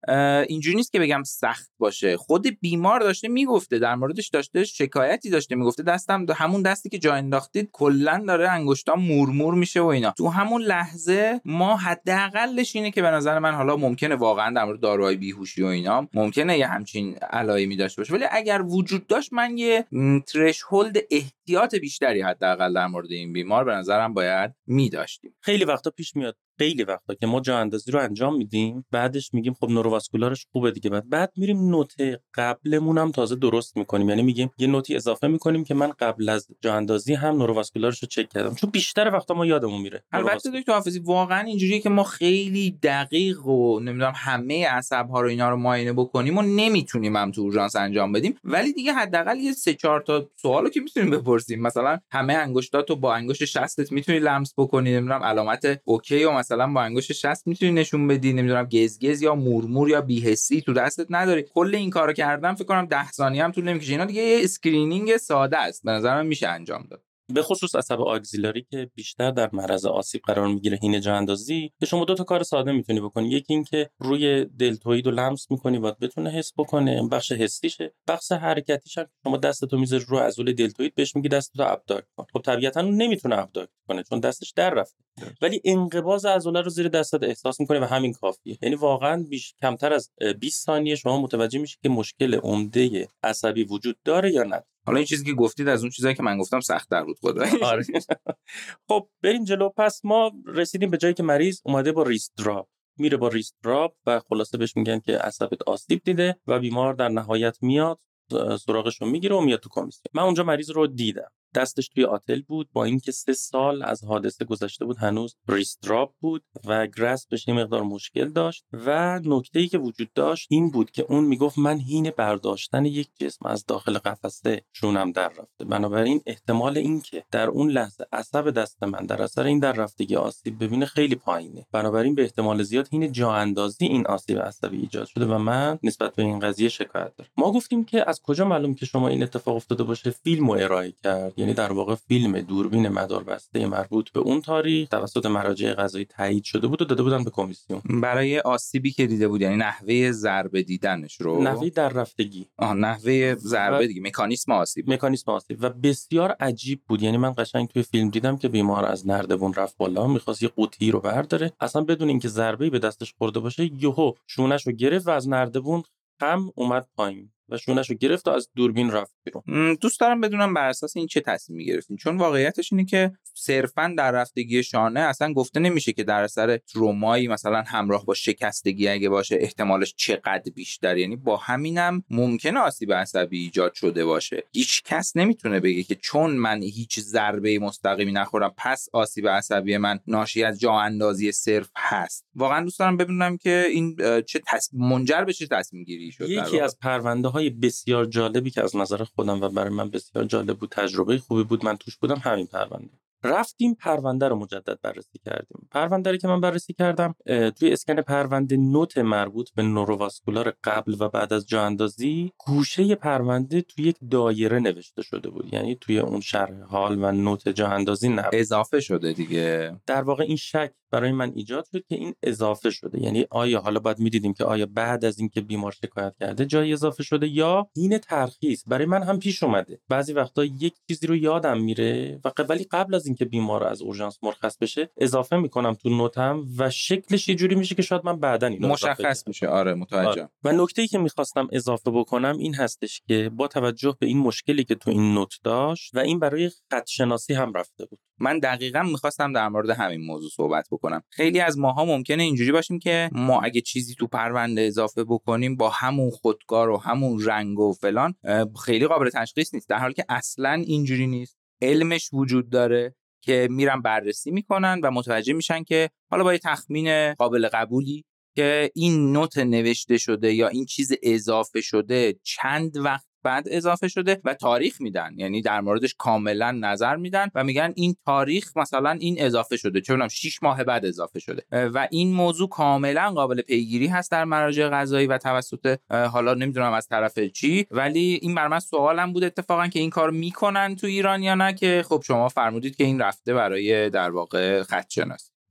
اینجوری نیست که بگم سخت باشه. خود بیمار داشته می‌گفته در موردش داشته شکایتی داشته می‌گفته. دستم همون دستی که جا انداختید کلا داره انگشتام مورمور میشه و اینا. تو همون لحظه ما حداقلش اینه که به نظر من حالا ممکنه واقعا در مورد داروهای بیهوشی و اینا ممکنه یه همچین علائمی داشته باشه. ولی اگر وجود داشت من یه ترشهولد احتیاط بیشتری حداقل در مورد این بیمار به نظرم باید می داشتیم خیلی وقتا پیش میاد خیلی وقتا که ما جا اندازی رو انجام میدیم بعدش میگیم خب neurovascular ش خوبه دیگه. بعد بعد میریم note قبلمون هم تازه درست می‌کنیم. یعنی میگیم یه note ی اضافه می‌کنیم که من قبل از جا اندازی هم neurovascular ش رو چک کردم. چون بیشتر وقتا ما یادمون میره. البته دکتر حافظی واقعا اینجوریه که ما خیلی دقیق و نمی‌دونم همه عصب ها رو اینا رو معاینه بکنیم و نمی‌تونیم هم تو اورژانس انجام بدیم. ولی دیگه حداقل یه سه چهار تا سوالو که می‌تونیم بپرسیم. مثلا همه انگشتاتو با انگشت شستت می‌تونی لمس بکنی نمی‌دونم علامت اوکی و مثلا با انگشت شست می‌تونی نشون بدی؟ نمی‌دونم گزگز یا مورمور یا بی‌حسی تو دستت نداری. کل این کارو کردن فکر کنم 10 ثانیه هم طول نمی‌کشه. اینا دیگه یه screening ساده است. به نظر من میشه انجام داد. به خصوص عصب آگزیلاری که بیشتر در معرض آسیب قرار می‌گیره هینه جا اندازی که شما دو تا کار ساده می‌تونی بکنی. یکی اینکه روی دلتوید رو لمس می‌کنی و بتونه حس بکنه. بخش حسیشه. بخش حرکتیش هم شما دستتو می‌ذاری رو عضله دلتوید بهش میگی دستتو ابداکت کن. خب طبیعتا نمی‌تونه ابداکت کنه چون دستش در رفته. ولی انقباض عضله رو زیر دستت احساس می‌کنه و همین کافیه. یعنی واقعا بیش کمتر از 20 ثانیه شما متوجه میشی که مشکل عمده عصبی وجود داره یا نه. حالا این چیزی که گفتید از اون چیزایی که من گفتم سخت در بود خدا آره. خب بریم جلو. پس ما رسیدیم به جایی که مریض اومده با wrist drop میره با wrist drop و خلاصه بهش میگن که عصبت آسیب دیده و بیمار در نهایت میاد سراغش رو می‌گیره و میاد تو کمیسیون. من اونجا مریض رو دیدم. دستش توی آتل بود با اینکه سه سال از حادثه گذشته بود هنوز wrist drop بود و grasp ش یه مقدار مشکل داشت و نکته ای که وجود داشت این بود که اون می‌گفت من هین برداشتن یک جسم از داخل قفسه شونم در رفته. بنابراین احتمال اینکه در اون لحظه عصب دست من در اثر این در رفتگی آسیب ببینه خیلی پایینه. بنابراین به احتمال زیاد هین جا اندازی این آسیب عصبی ایجاد شده و من نسبت به این قضیه شکایت دارم. ما گفتیم که از کجا معلوم که شما این اتفاق افتاده باشه؟ فیلم ارائه کرد. یعنی در واقع فیلم دوربین مداربسته مربوط به اون تاریخ توسط مراجع قضایی تایید شده بود و داده بودن به کمیسیون. برای آسیبی که دیده بود یعنی نحوه ضربه دیدنش رو؟ نحوه در رفتگی آه نحوه ضربه دیگه مکانیسم آسیب. مکانیسم آسیب. و بسیار عجیب بود. یعنی من قشنگ توی فیلم دیدم که بیمار از نردبون رفت بالا می‌خواست یه قوطی رو برداره. اصلا بدون اینکه ضربه به دستش خورده باشه یهو شونش رو گرفت و از نردبون خم اومد پایین. و شونش رو گرفت و از دوربین رفت بیرون. دوست دارم بدونم بر اساس این چه تصمیمی گرفتین چون واقعیتش اینه که صرفا در رفتگی شانه اصلا گفته نمیشه که در اثر ترومایی مثلا همراه با شکستگی اگه باشه احتمالش چقدر بیشتر. یعنی با همینم ممکنه آسیب عصبی ایجاد شده باشه. هیچ کس نمی‌تونه بگه که چون من هیچ ضربه مستقیمی نخورم پس آسیب عصبی من ناشی از جا اندازی صرف هست. واقعا دوست دارم ببینم که این چه منجر به چه تصمیم گیری شد یکی از پرونده های بسیار جالبی که از نظر خودم و برای من بسیار جالب بود تجربه خوبی بود من توش بودم همین پرونده. رفتیم پرونده رو مجدد بررسی کردیم. پرونده که من بررسی کردم توی اسکن پرونده نوت مربوط به نوروواسکولار قبل و بعد از جا اندازی گوشه پرونده توی یک دایره نوشته شده بود. یعنی توی اون شرح حال و نوت جا اندازی نبود. اضافه شده دیگه. در واقع این شک برای من ایجاد شد که این اضافه شده. یعنی آیا حالا باید می‌دیدیم که آیا بعد از اینکه بیمار شکایت کرده جای اضافه شده یا این ترخیص برای من هم پیش اومده. بعضی وقتا یک چیزی رو یادم میره و ولی قبل از اینکه بیمار از اورژانس مرخص بشه اضافه می‌کنم تو نوتم و شکلش یه جوری میشه که شاید من بعدا اینو مشخص میشه. آره متوجه آره. و نکته ای که می‌خواستم اضافه بکنم این هستش که با توجه به این مشکلی که تو این نوت داشت و این برای خط شناسی هم رفته بود. من دقیقا می‌خواستم در مورد همین موضوع صحبت بکنم. خیلی از ماها ممکنه اینجوری باشیم که ما اگه چیزی تو پرونده اضافه بکنیم با همون خودکار و همون رنگ و فلان خیلی قابل تشخیص نیست. در حالی که اصلا اینجوری نیست. علمش وجود داره که میرن بررسی می‌کنن و متوجه میشن که حالا با یه تخمین قابل قبولی که این نوت نوشته شده یا این چیز اضافه شده چند وقت بعد اضافه شده و تاریخ میدن. یعنی در موردش کاملا نظر میدن و میگن این تاریخ مثلا این اضافه شده. چون 6 ماه بعد اضافه شده. و این موضوع کاملا قابل پیگیری هست در مراجع قضایی و توسط حالا نمی‌دونم از طرف چی ولی این بر من سوالم بود اتفاقا که این کار می‌کنن تو ایران یا نه که خب شما فرمودید که این رفته برای در واقع خط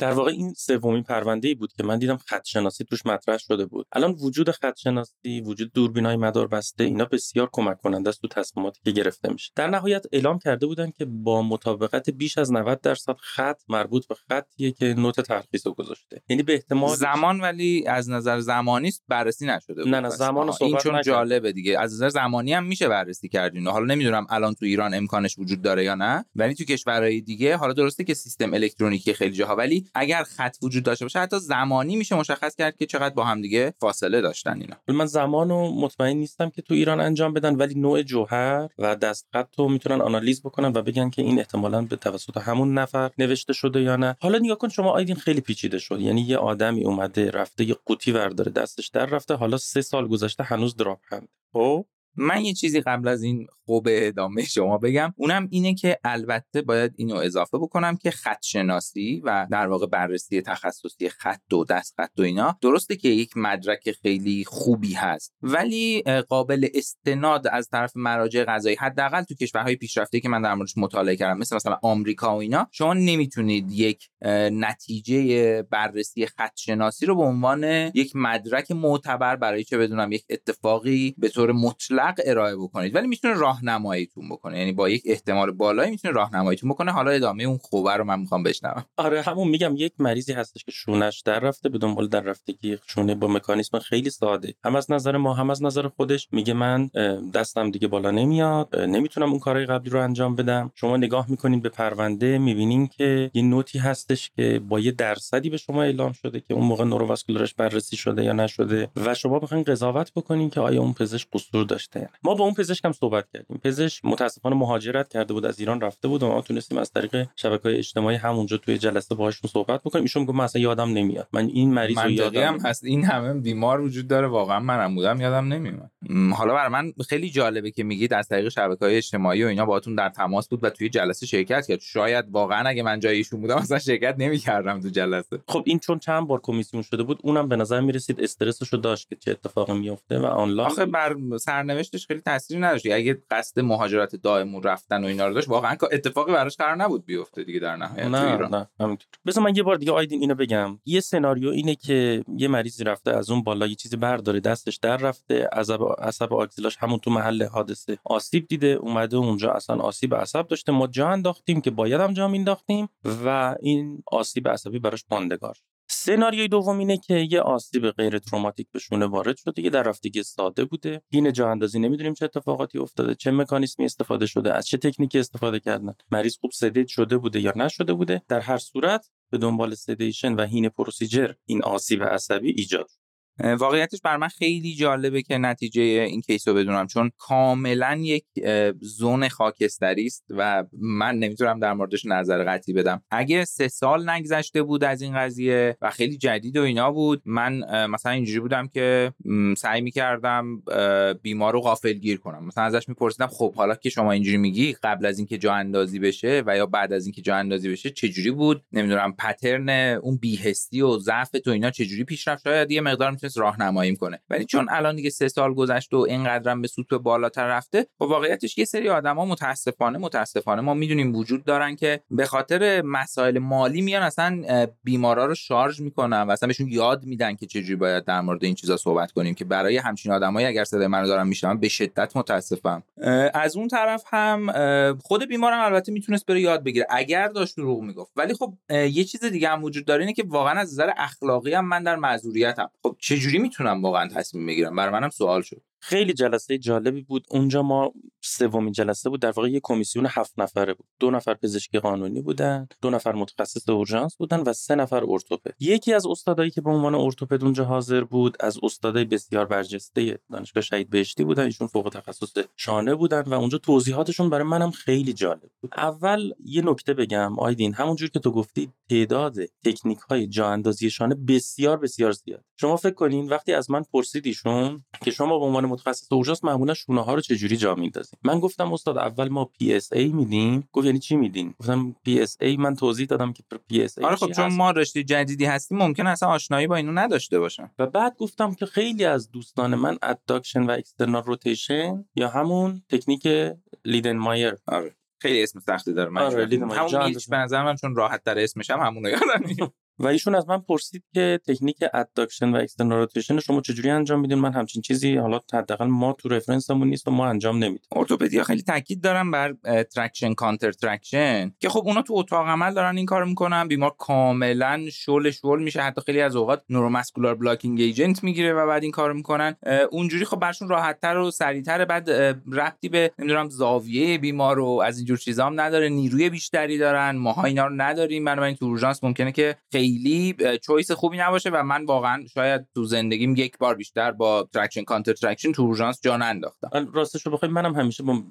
در واقع این سومین پرونده ای بود که من دیدم خط شناسی توش مطرح شده بود. الان وجود خط شناسی وجود دوربینای مدار بسته اینا بسیار کمک کننده است تو تصمیماتی که گرفته میشه. در نهایت اعلام کرده بودن که با مطابقت بیش از 90 درصد خط مربوط به خطیه که نوت ترخیص رو گذاشته. یعنی به احتمال زمان ولی از نظر زمانی بررسی نشده بود. نه نه زمان این چون جالبه دیگه. از نظر زمانی هم میشه بررسی کردین حالا نمی‌دونم الان تو ایران امکانش وجود داره یا نه. ولی تو کشورهای دیگه حالا درسته که سیستم الکترونیکی خیلی جاها ولی اگر خط وجود داشته باشه حتی زمانی میشه مشخص کرد که چقدر با هم دیگه فاصله داشتن اینا. من زمانو مطمئن نیستم که تو ایران انجام بدن ولی نوع جوهر و دستخط رو می‌تونن آنالیز بکنن و بگن که این احتمالا به توسط همون نفر نوشته شده یا نه. حالا نگاه کن شما آیدین خیلی پیچیده شد. یعنی یه آدمی اومده رفته یه قوطی ورداره دستش در رفته حالا سه سال گذشته هنوز دراپ هند خب؟ من یه چیزی قبل از این خوب ادامه شما بگم. اونم اینه که البته باید اینو اضافه بکنم که خط شناسی و در واقع بررسی تخصصی خط و دست خط و اینا درسته که یک مدرک خیلی خوبی هست ولی قابل استناد از طرف مراجع قضایی حداقل تو کشورهای پیشرفته که من در موردش مطالعه کردم مثل مثلا آمریکا و اینا شما نمی‌تونید یک نتیجه بررسی خط شناسی رو به عنوان یک مدرک معتبر برای چه بدونم یک اتفاقی به طور مطلق ارائه بکنید ولی می‌تونه راهنماییتون بکنه. یعنی با یک احتمال بالایی می‌تونه راهنماییتون بکنه. حالا ادامه اون خوبه رو من می‌خوام بشنوم. آره همون میگم یک مریضی هستش که شونش در رفته به دنبال در رفتگی شونه با مکانیزم خیلی ساده. هم از نظر ما هم از نظر خودش میگه من دستم دیگه بالا نمیاد نمی‌تونم اون کارهای قبلی رو انجام بدم. شما نگاه می‌کنین به پرونده می‌بینین که یه نوتی هستش که با یه درصدی به شما اعلام شده که اون موقع نورواسکولارش بررسی شده یا نشده و شما بخواین قضاوت بکنین که آیا اون پزشک قصور داشته. ما با اون پزشک هم صحبت کردیم. پزشک متاسفانه مهاجرت کرده بود از ایران رفته بود و ما تونستیم از طریق شبکه های اجتماعی همونجا توی جلسه باهاشون صحبت بکنیم. ایشون میگه مثلا یادم نمیاد. من این مریض رو یادم هم هست. این همه بیمار وجود داره. واقعا منم بودم یادم نمیاد. حالا برای من خیلی جالبه که میگید از طریق شبکه های اجتماعی و اینا باهاتون در تماس بود و توی جلسه شرکت کرد. شاید واقعا اگه من جای ایشون بودم اصلا شرکت نمی‌کردم تو جلسه. خب این چون چند بار کمیسیون شده بود اونم به نظر می‌رسید استرسشو داشت که چه اتفاقی میفته و آنلاین. آخه بر سرنوشتش خیلی تاثیری نداشت. اگه قصد مهاجرت دائم رفتن و اینا رو داشت واقعا اتفاقی براش قرار نبود بیفته دیگه در نهایت نه ایران. نه بذار من یه بار دیگه آیدین اینو بگم. یه سناریو اینه که یه مریضی رفته از اون بالا یه چیزی برداره دستش در رفته عصب عصب آکسیلاش همون تو محل حادثه آسیب دیده اومده اونجا اصلا آسیب عصب داشته. ما جا انداختیم که باید هم جا مینداختیم و این آسیب عصبی براش ماندگار سناریوی دوم اینه که یه آسیب غیر تروماتیک به شونه وارد شده یه در رفتگی ساده بوده. این جا اندازی نمی‌دونیم چه اتفاقاتی افتاده چه مکانیزمی استفاده شده از چه تکنیکی استفاده کردن. مریض خوب سدید شده بوده یا نشده بوده؟ در هر صورت به دنبال سدیشن و هین پروسیجر این آسیب عصبی ایجاد واقعیتش بر من خیلی جالبه که نتیجه این کیس رو بدونم چون کاملا یک زون خاکستری است و من نمی‌تونم در موردش نظر قطعی بدم. اگه سه سال نگذشته بود از این قضیه و خیلی جدید و اینا بود من مثلا اینجوری بودم که سعی می‌کردم بیمار رو غافل گیر کنم. مثلا ازش میپرسیدم خب حالا که شما اینجوری میگی قبل از اینکه جا اندازی بشه و یا بعد از اینکه جا اندازی بشه چجوری بود؟ نمی‌دونم پترن اون بیهستی و ضعف تو اینا چجوری پیش رفت شاید یه مقدار می‌تونست راهنمایی کنه. ولی چون الان دیگه سه سال گذشته و اینقدرم به سوت بالاتر رفته با واقعیتش یه سری آدما متاسفانه متاسفانه ما می‌دونیم وجود دارن که به خاطر مسائل مالی میان اصلا بیمارا رو شارژ می‌کنن و اصلا بهشون یاد میدن که چجوری باید در مورد این چیزا صحبت کنیم که برای همچین آدمایی اگر صدای منو دارن میشنون به شدت متاسفم. از اون طرف هم خود بیمارم البته می‌تونست بره یاد بگیره. اگر داشت دروغ می‌گفت. ولی خب یه چیز دیگه هم وجود داره اینه که واقعا از نظر اخلاقی هم من در معذوریتم. خب چجوری می‌تونم واقعا تصمیم بگیرم؟ برای منم سوال شد. خیلی جلسه جالبی بود. اونجا ما سومین جلسه بود. در واقع یه کمیسیون هفت نفره بود. دو نفر پزشکی قانونی بودن دو نفر متخصص اورژانس بودن و سه نفر ارتوپد. یکی از استادایی که به عنوان ارتوپد اونجا حاضر بود از استادای بسیار برجسته دانشگاه شهید بهشتی بودن. ایشون فوق تخصص شانه بودن و اونجا توضیحاتشون برای منم خیلی جالب بود. اول یه نکته بگم آیدین همونجور که تو گفتی تعداد تکنیک های جا اندازی شانه بسیار بسیار زیاد. شما فکر کنین وقتی از من پرسیدیشون که شما به عنوان متخصص اورژانس معمولا شونه ها رو چجوری جا میندازیم. من گفتم استاد اول ما PSA میدیم. گفت یعنی چی میدین گفتم PSA من توضیح دادم که PSA آره خب چون ما رشته جدیدی هستیم ممکن اصلا آشنایی با اینو نداشته باشم و بعد گفتم که خیلی از دوستان من adduction و external rotation یا همون تکنیک Leidelmeyer آره خیلی اسم سختی داره من آره همون Milch به نظر من چون راحت‌تره اسمش هم همونو یادم و ایشون از من پرسید که تکنیک adduction و external شما چجوری انجام میدین؟ من همچین چیزی حالا حداقل ما تو reference مون نیست و ما انجام نمیدیم. ارتوپدیا خیلی تاکید دارم بر traction counter traction که خب اونا تو اتاق عمل دارن این کارو می‌کنن بیمار کاملا شل شل میشه. حتی خیلی از اوقات neuromuscular blocking agent می‌گیره و بعد این کارو می‌کنن. اونجوری خب برشون راحتتر و سریعتر بعد ربطی به نمی‌دونم زاویه بیمار رو از اینجور چیزا هم نداره نیروی بیشتری دارن ماها اینا رو نداریم. بنابراین تو اورژانس ممکنه که خیلی choice خوبی نباشه و من واقعا شاید تو زندگیم یک بار بیشتر با traction counter traction تو اورژانس جا انداختم راستش رو بخوای منم همیشه با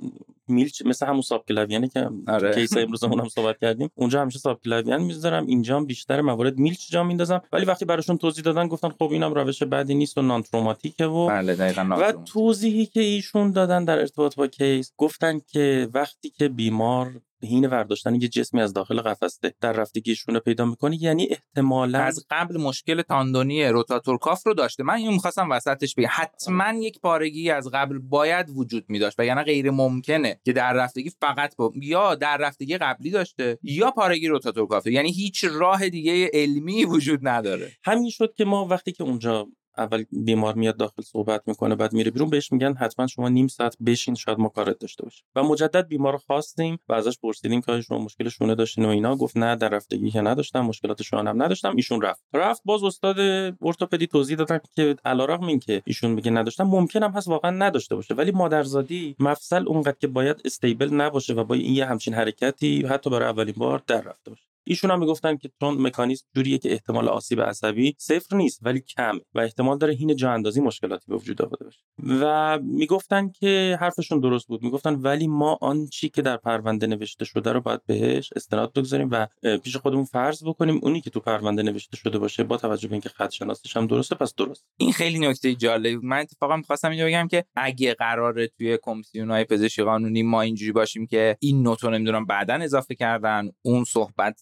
Milch مثل همون subclavian ی که آره. case امروز هم صحبت کردیم. اونجا همیشه subclavian می‌ذارم. اینجا هم بیشتر موارد Milch جا میندازم. ولی وقتی براشون توضیح دادن گفتن خب اینم روش بعدی نیست و non-traumatic ه و بله دقیقاً و توضیحی که ایشون دادن در ارتباط با case گفتن که وقتی که بیمار هین ورداشتن یه جسمی از داخل قفسه در رفتگیشون رو پیدا می‌کنه یعنی احتمالا از قبل مشکل تاندونی روتاتور کاف رو داشته. من اینو می‌خواستم وسطش بگم. حتما یک پارگی از قبل باید وجود میداشت و یعنی غیر ممکنه که در رفتگی فقط با... یا در رفتگی قبلی داشته یا پارگی روتاتور کاف یعنی هیچ راه دیگه علمی وجود نداره. همین شد که ما وقتی که اونجا اول بیمار میاد داخل صحبت می‌کنه بعد میره بیرون بهش میگن حتما شما نیم ساعت بشین شاید ما کارت داشته باشیم. و مجدد بیمار رو خواستیم و ازش پرسیدیم که شما مشکل شونه داشتین و اینا؟ گفت نه در رفتگی که نداشتم مشکلات شونه هم نداشتم ایشون رفت. رفت باز استاد ارتوپدی توضیح دادن که علارغم این که ایشون میگه نداشتم ممکن هم هست واقعا نداشته باشه. ولی مادرزادی مفصل اونقدر که باید استیبل نباشه و با این یه همچین حرکتی حتی برای اولین بار در رفته باشه. ایشون هم می‌گفتن که چون مکانیزم جوریه که احتمال آسیب عصبی صفر نیست ولی کم و احتمال داره هین جا اندازی مشکلاتی به وجود آورده باشه. و می‌گفتن که حرفشون درست بود. می‌گفتن ولی ما آن چی که در پرونده نوشته شده رو باید بهش استناد بگذاریم و پیش خودمون فرض بکنیم اونی که تو پرونده نوشته شده باشه با توجه به اینکه خط شناسیش هم درسته پس درست. این خیلی نکته جالبی من اتفاقا می‌خواستم اینو بگم که اگه قراره توی کمیسیون های پزشکی قانونی ما اینجوری باشیم که این نوتو نمی‌دونم بعدا اضافه کردن اون صحبت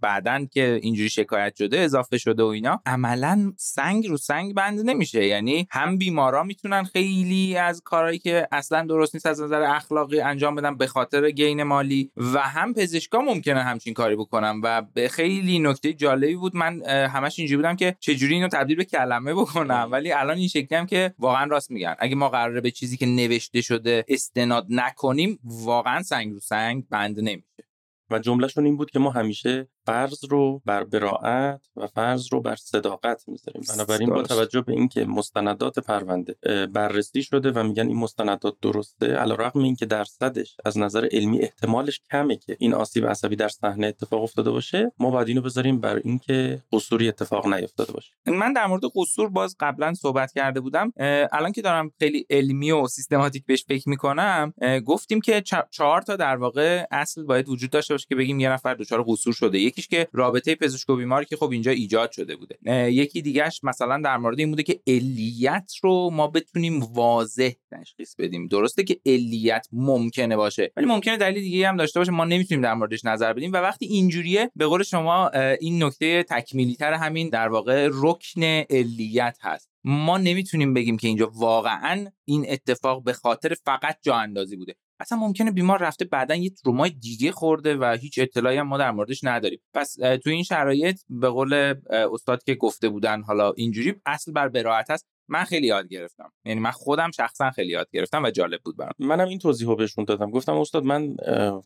بعدن که اینجوری شکایت شده اضافه شده و اینا عملا سنگ رو سنگ بند نمیشه. یعنی هم بیمارا می‌تونن خیلی از کارهایی که اصلا درست نیست از نظر اخلاقی انجام بدن به خاطر گین مالی و هم پزشکا ممکنه همچین کاری بکنن. و به خیلی نکته جالبی بود من همش اینجوری بودم که چجوری اینو تبدیل به کلمه بکنم. ولی الان این شکلی هم که واقعا راست میگن. اگه ما قراره به چیزی که نوشته شده استناد نکنیم واقعا سنگ رو سنگ بند نمیشه. و جملهشون این بود که ما همیشه فرض رو بر براعت و فرض رو بر صداقت می‌ذاریم. بنابراین با توجه به اینکه مستندات پرونده بررسی شده و میگن این مستندات درسته علیرغم اینکه درصدش از نظر علمی احتمالش کمه که این آسیب عصبی در صحنه اتفاق افتاده باشه ما باید اینو بذاریم بر اینکه قصوری اتفاق نیفتاده باشه. من در مورد قصور باز قبلا صحبت کرده بودم. الان که دارم خیلی علمی و سیستماتیک بهش فکر می‌کنم گفتیم که چهار تا در واقع اصل باید وجود داشته باشه که بگیم یه نفر دچار قصور شده. یکیش که رابطه پزشک و بیمار که خب اینجا ایجاد شده بوده. یکی دیگهش مثلا در مورد این بوده که علیت رو ما بتونیم واضح تشخیص بدیم. درسته که علیت ممکنه باشه ولی ممکنه دلیل دیگه هم داشته باشه. ما نمی‌تونیم در موردش نظر بدیم. و وقتی اینجوریه به قول شما این نکته تکمیلی تر همین در واقع رکن علیت هست. ما نمی‌تونیم بگیم که اینجا واقعا این اتفاق به خاطر فقط جا اندازی بوده. اصلا ممکنه بیمار رفته بعدا یه ترومای دیگه خورده و هیچ اطلاعی هم ما در موردش نداریم. پس تو این شرایط به قول استاد که گفته بودن حالا اینجوری اصل بر براعت هست من خیلی یاد گرفتم. یعنی من خودم شخصا خیلی یاد گرفتم و جالب بود برام. منم این توضیحو بهشون دادم. گفتم استاد من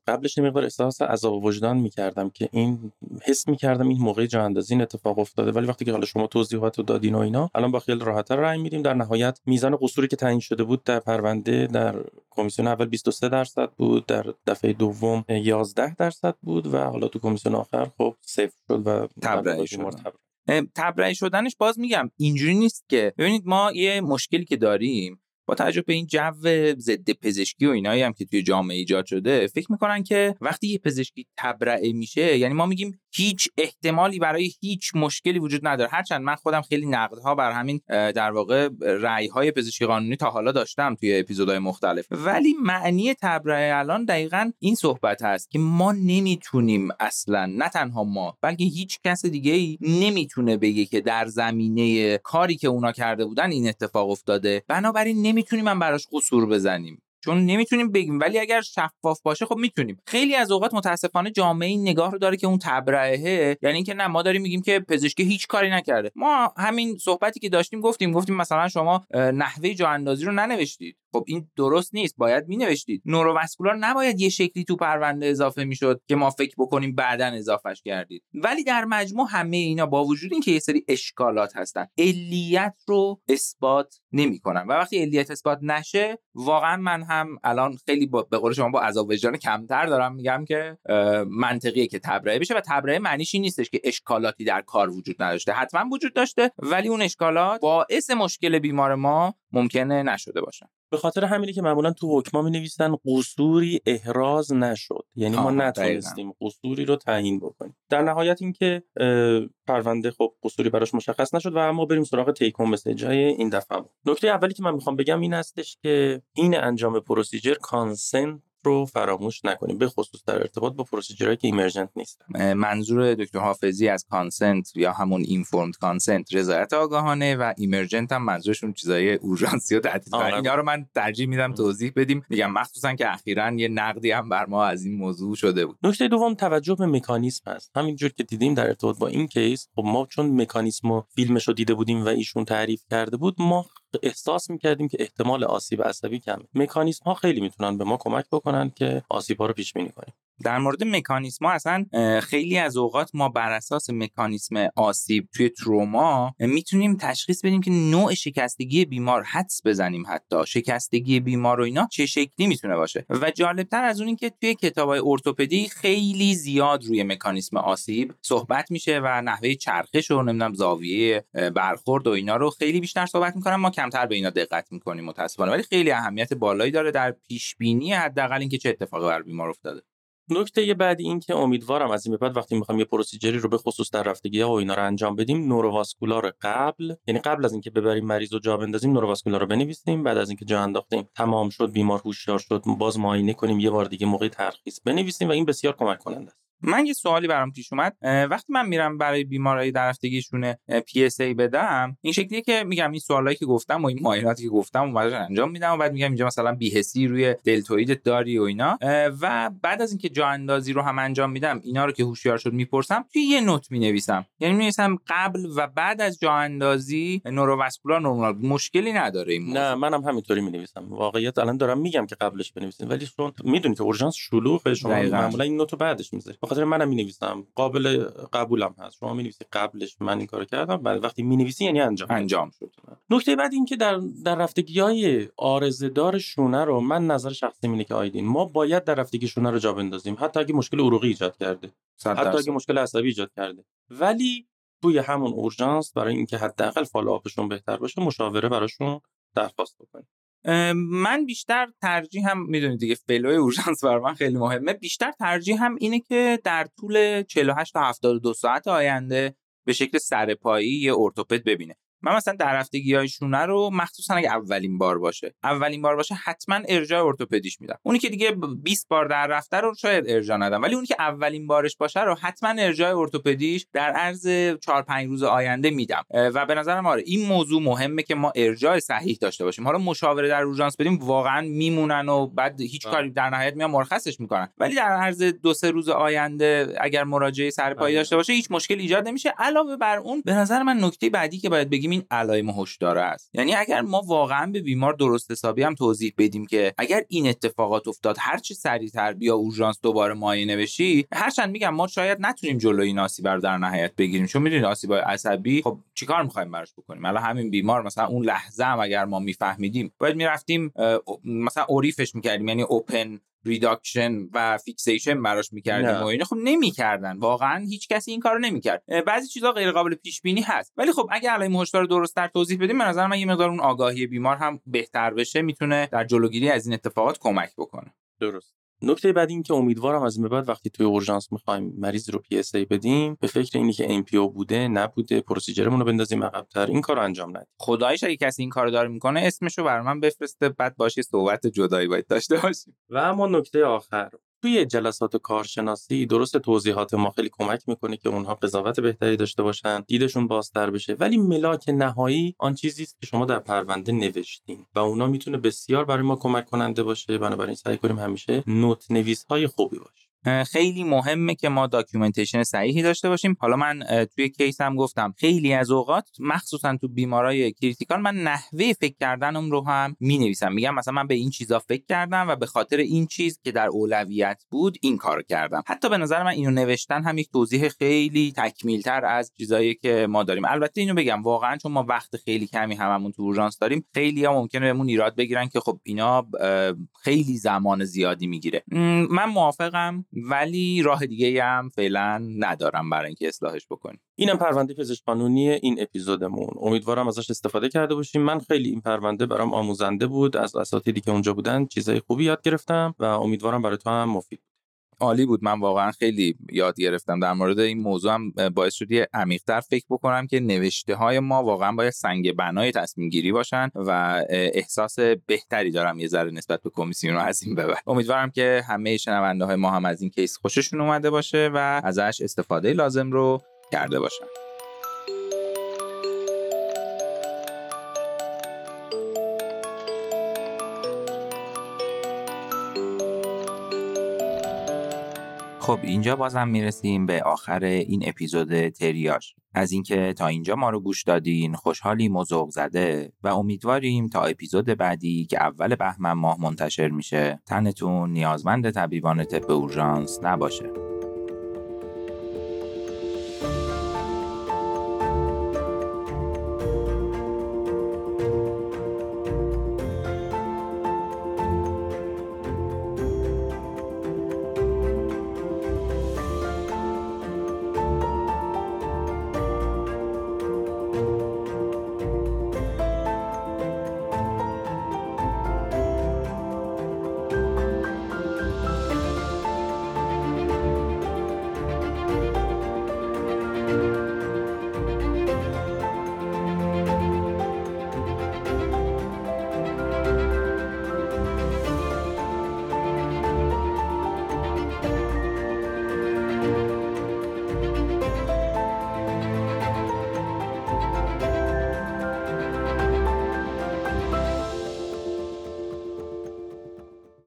قبلش یه مقدار احساس عذاب وجدان می‌کردم که این حس می‌کردم این موقع جا اندازی این اتفاق افتاده. ولی وقتی که حالا شما توضیحات رو دادین و اینا الان با خیال راحت‌تر رای میدیم. در نهایت میزان قصوری که تعیین شده بود در پرونده در کمیسیون اول 23 درصد بود در دفعه دوم 11 درصد بود و حالا تو کمیسیون آخر خب صفر شد و تبرئه شد تبرئه شدنش باز میگم اینجوری نیست که ببینید ما یه مشکلی که داریم با توجه به این جو ضد پزشکی و اینایی هم که توی جامعه ایجاد شده فکر می‌کنن که وقتی یه پزشکی تبرئه میشه یعنی ما میگیم هیچ احتمالی برای هیچ مشکلی وجود نداره. هرچند من خودم خیلی نقدها بر همین در واقع رأی های پزشکی قانونی تا حالا داشتم توی اپیزودهای مختلف. ولی معنی تبرئه الان دقیقا این صحبت هست که ما نمی‌تونیم اصلا نه تنها ما بلکه هیچ کس دیگه ای نمی‌تونه بگه که در زمینه کاری که اونا کرده بودن این اتفاق افتاده. بنابراین نمی‌تونیم من براش قصور بزنیم. چون نمی‌تونیم بگیم ولی اگر شفاف باشه خب می‌تونیم. خیلی از اوقات متاسفانه جامعه این نگاه رو داره که اون تبرئه یعنی اینکه نه ما داریم میگیم که پزشکی هیچ کاری نکرده. ما همین صحبتی که داشتیم گفتیم گفتیم مثلا شما نحوه جا اندازی رو ننوشتید. خب این درست نیست باید می نوشتید نورواسکولار نباید یه شکلی تو پرونده اضافه می‌شد که ما فکر بکنیم بعدا اضافهش کردید. ولی در مجموع همه اینا با وجود اینکه یه سری اشکالات هستن علیت رو اثبات نمی‌کنن. و وقتی علیت اثبات نشه واقعا من هم الان خیلی با به قول شما با عذاب وجدان کمتر دارم میگم که منطقیه که تبرئه بشه و تبرئه معنیش این نیستش که اشکالاتی در کار وجود نداشته. حتما وجود داشته ولی اون اشکالات باعث مشکل بیمار ما ممکنه نشده باشن به خاطر همینی که معمولا تو حکما می نویسن قصوری احراز نشد. یعنی ما نتونستیم قصوری رو تعیین بکنیم. در نهایت اینکه پرونده خب قصوری براش مشخص نشد و اما بریم سراغ take home message های این دفعه. نکته اولی که من می‌خوام بگم این هستش که این انجام procedure consent رو فراموش نکنیم به خصوص در ارتباط با procedure هایی که emergent نیست. منظور دکتر حافظی از consent یا همون informed consent رضایت آگاهانه و emergent هم منظورشون چیزای اورژانسی و تهدید. اینا رو من ترجیح میدم توضیح بدیم. میگم مخصوصا که اخیرا یه نقدی هم بر ما از این موضوع شده بود. نکته دوم توجه به مکانیزم هست همینجور که دیدیم در ارتباط با این کیس خب ما چون مکانیزم و فیلمش رو دیده بودیم و ایشون تعریف کرده بود ما احساس می‌کردیم که احتمال آسیب عصبی کمه. مکانیزم ها خیلی می‌تونن به ما کمک بکنن که آسیب ها رو پیش بینی کنیم. در مورد مکانیسم ها اصلا خیلی از اوقات ما بر اساس مکانیسم آسیب توی تروما می‌تونیم تشخیص بدیم که نوع شکستگی بیمار حدس بزنیم حتی. شکستگی بیمار و اینا چه شکلی می‌تونه باشه؟ و جالبتر از اون این که توی کتاب های ارتوپدی خیلی زیاد روی مکانیسم آسیب صحبت میشه و نحوه چرخش و نمی‌دونم زاویه برخورد و اینا رو خیلی بیشتر صحبت می‌کنن ما کمتر به اینا دقت می‌کنیم متاسفانه ولی خیلی اهمیت بالایی داره در پیش بینی حداقل اینکه چه اتفاقی بر بیمار افتاده. نکته بعدی این که امیدوارم از این به بعد وقتی می‌خوام یه پروسیجری رو به خصوص در رفتگی ها و اینا رو انجام بدیم نوروواسکولار قبل یعنی قبل از اینکه ببریم مریض رو جا بندازیم نوروواسکولار رو بنویسیم بعد از اینکه جا انداختیم تمام شد بیمار هوشیار شد باز معاینه کنیم یه بار دیگه موقع ترخیص بنویسیم و این بسیار کمک کننده است. من یه سوالی برام پیش اومد. وقتی من میرم برای بیمارای در هفتگیشون PSA بدم این شکلیه که میگم این سوالایی که گفتم و این معایناتی که گفتم و انجام میدم و بعد میگم اینجا مثلا بی‌حسی روی deltoid داری و اینا. و بعد از اینکه جا اندازی رو هم انجام میدم اینا رو که هوشیار شد می‌پرسم توی یه note می‌نویسم. یعنی می‌نویسم قبل و بعد از جا اندازی neurovascular normal مشکلی نداره این نه منم همینطوری می‌نویسم. واقعیت الان دارم میگم که قبلش بنویسین ولی چون می‌دونی که اورژانس شلوغه شما معمولا این note و بعدش می‌ذاری. خاطر منم می نویسم قابل قبولم هست. شما می نویسید قبلش من این کارو کردم بعد وقتی می نویسی یعنی انجام. انجام شد. نکته بعد این که در در رفتگی های عارضه دار شونه رو من نظر شخصی اینه که آیدین ما باید در رفتگی شونه رو جا بندازیم. حتی اگه مشکل عروقی ایجاد کرده حتی اگه مشکل عصبی ایجاد کرده. ولی توی همون اورژانس برای اینکه حداقل follow-up شون بهتر باشه مشاوره براشون درخواست بکنیم. من بیشتر ترجیح هم می‌دونید دیگه flow ی اورژانس برای من خیلی مهمه. بیشتر ترجیح هم اینه که در طول 48 تا 72 ساعت آینده به شکل سرپایی یه ارتوپد ببینه. من مثلا در هفتگی های شونه رو مخصوصا اگه اولین بار باشه اولین بار باشه حتما ارجاع ارتوپدیش میدم. اونی که دیگه 20 بار در رفته رو شاید ارجاع ندم ولی اونی که اولین بارش باشه رو حتما ارجاع ارتوپدیش در عرض 4 5 روز آینده میدم. و به نظرم آره این موضوع مهمه که ما ارجاع صحیح داشته باشیم. حالا مشاوره در اورژانس بدیم واقعا میمونن و بعد هیچ کاری در نهایت میان مرخصش می‌کنن. ولی در عرض دو سه روز آینده اگر مراجعه سرپایی داشته باشه هیچ مشکل ایجاد نمیشه. علاوه بر اون به نظر من نکته بعدی که باید بگیم این علائم هشدار است. یعنی اگر ما واقعا به بیمار درست حسابی هم توضیح بدیم که اگر این اتفاقات افتاد هر چه سریعتر بیا اورژانس دوباره معاینه بشی هرچند میگم ما شاید نتونیم جلوی این آسیب رو در نهایت بگیریم. چون می‌دونید آسیب عصبی خب چیکار می‌خوایم براش بکنیم؟ الان همین بیمار مثلا اون لحظه هم اگر ما میفهمیدیم باید می‌رفتیم مثلا ORIF ش می‌کردیم یعنی open reduction و fixation براش می‌کردیم و اینا. خب نمی‌کردن. واقعا هیچ کسی این کارو نمی‌کرد. بعضی چیزا غیر قابل پیش بینی هست. ولی خب اگه علائم هشدار درست در توضیح بدیم به نظر من یه مقدار اون آگاهی بیمار هم بهتر بشه می‌تونه در جلوگیری از این اتفاقات کمک بکنه. درست. نکته بعد این که امیدوارم از این بعد وقتی توی اورژانس می‌خوایم مریض رو PSA بدیم به فکر اینی که NPO بوده نبوده procedure مون رو بندازیم عقب‌تر این کار انجام ندیم. خدایش اگه کسی این کارو داره می‌کنه اسمشو بر من بفرسته بعد باشه صحبت جدایی باید داشته باشیم. و اما نکته آخر. توی جلسات کارشناسی درست توضیحات ما خیلی کمک می‌کنه که اونها قضاوت بهتری داشته باشن دیدشون بازتر بشه. ولی ملاک نهایی آن چیزی است که شما در پرونده نوشتین و اونا می‌تونه بسیار برای ما کمک کننده باشه. بنابراین سعی کنیم همیشه note نویس های خوبی باشیم خیلی مهمه که ما documentation صحیحی داشته باشیم. حالا من توی case هم گفتم خیلی از اوقات مخصوصا تو بیمارای critical من نحوه فکر کردنم رو هم می نویسم میگم مثلا من به این چیزا فکر کردم و به خاطر این چیز که در اولویت بود این کار کردم. حتی به نظر من اینو نوشتن هم یک توضیح خیلی تکمیلتر از چیزایی که ما داریم. البته اینو بگم واقعا چون ما وقت خیلی کمی هممون تو اورژانس داریم خیلی ها ممکنه بهمون ایراد بگیرن که خب اینا خیلی زمان زیادی می‌گیره. من موافقم ولی راه دیگه هم فعلا ندارم برای اینکه اصلاحش بکنیم اینم پرونده پزشک قانونی این اپیزودمون. امیدوارم ازش استفاده کرده باشیم. من خیلی این پرونده برام آموزنده بود. از اساتیدی که اونجا بودن چیزای خوبی یاد گرفتم و امیدوارم برای تو هم مفید عالی بود. من واقعا خیلی یاد گرفتم در مورد این موضوع هم باعث شد یه عمیقتر فکر بکنم که نوشته های ما واقعا باید سنگ بنای تصمیم گیری باشن و احساس بهتری دارم یه ذره نسبت به کمیسیون از این ببر امیدوارم که همه شنونده های ما هم از این کیس خوششون اومده باشه و ازش استفاده لازم رو کرده باشن. خب اینجا بازم می‌رسیم به آخر این اپیزود تریاش از اینکه تا اینجا ما رو گوش دادین خوشحالی مزوق زده و امیدواریم تا اپیزود بعدی که اول بهمن ماه منتشر میشه تنتون نیازمند طبیبان طب اورژانس نباشه.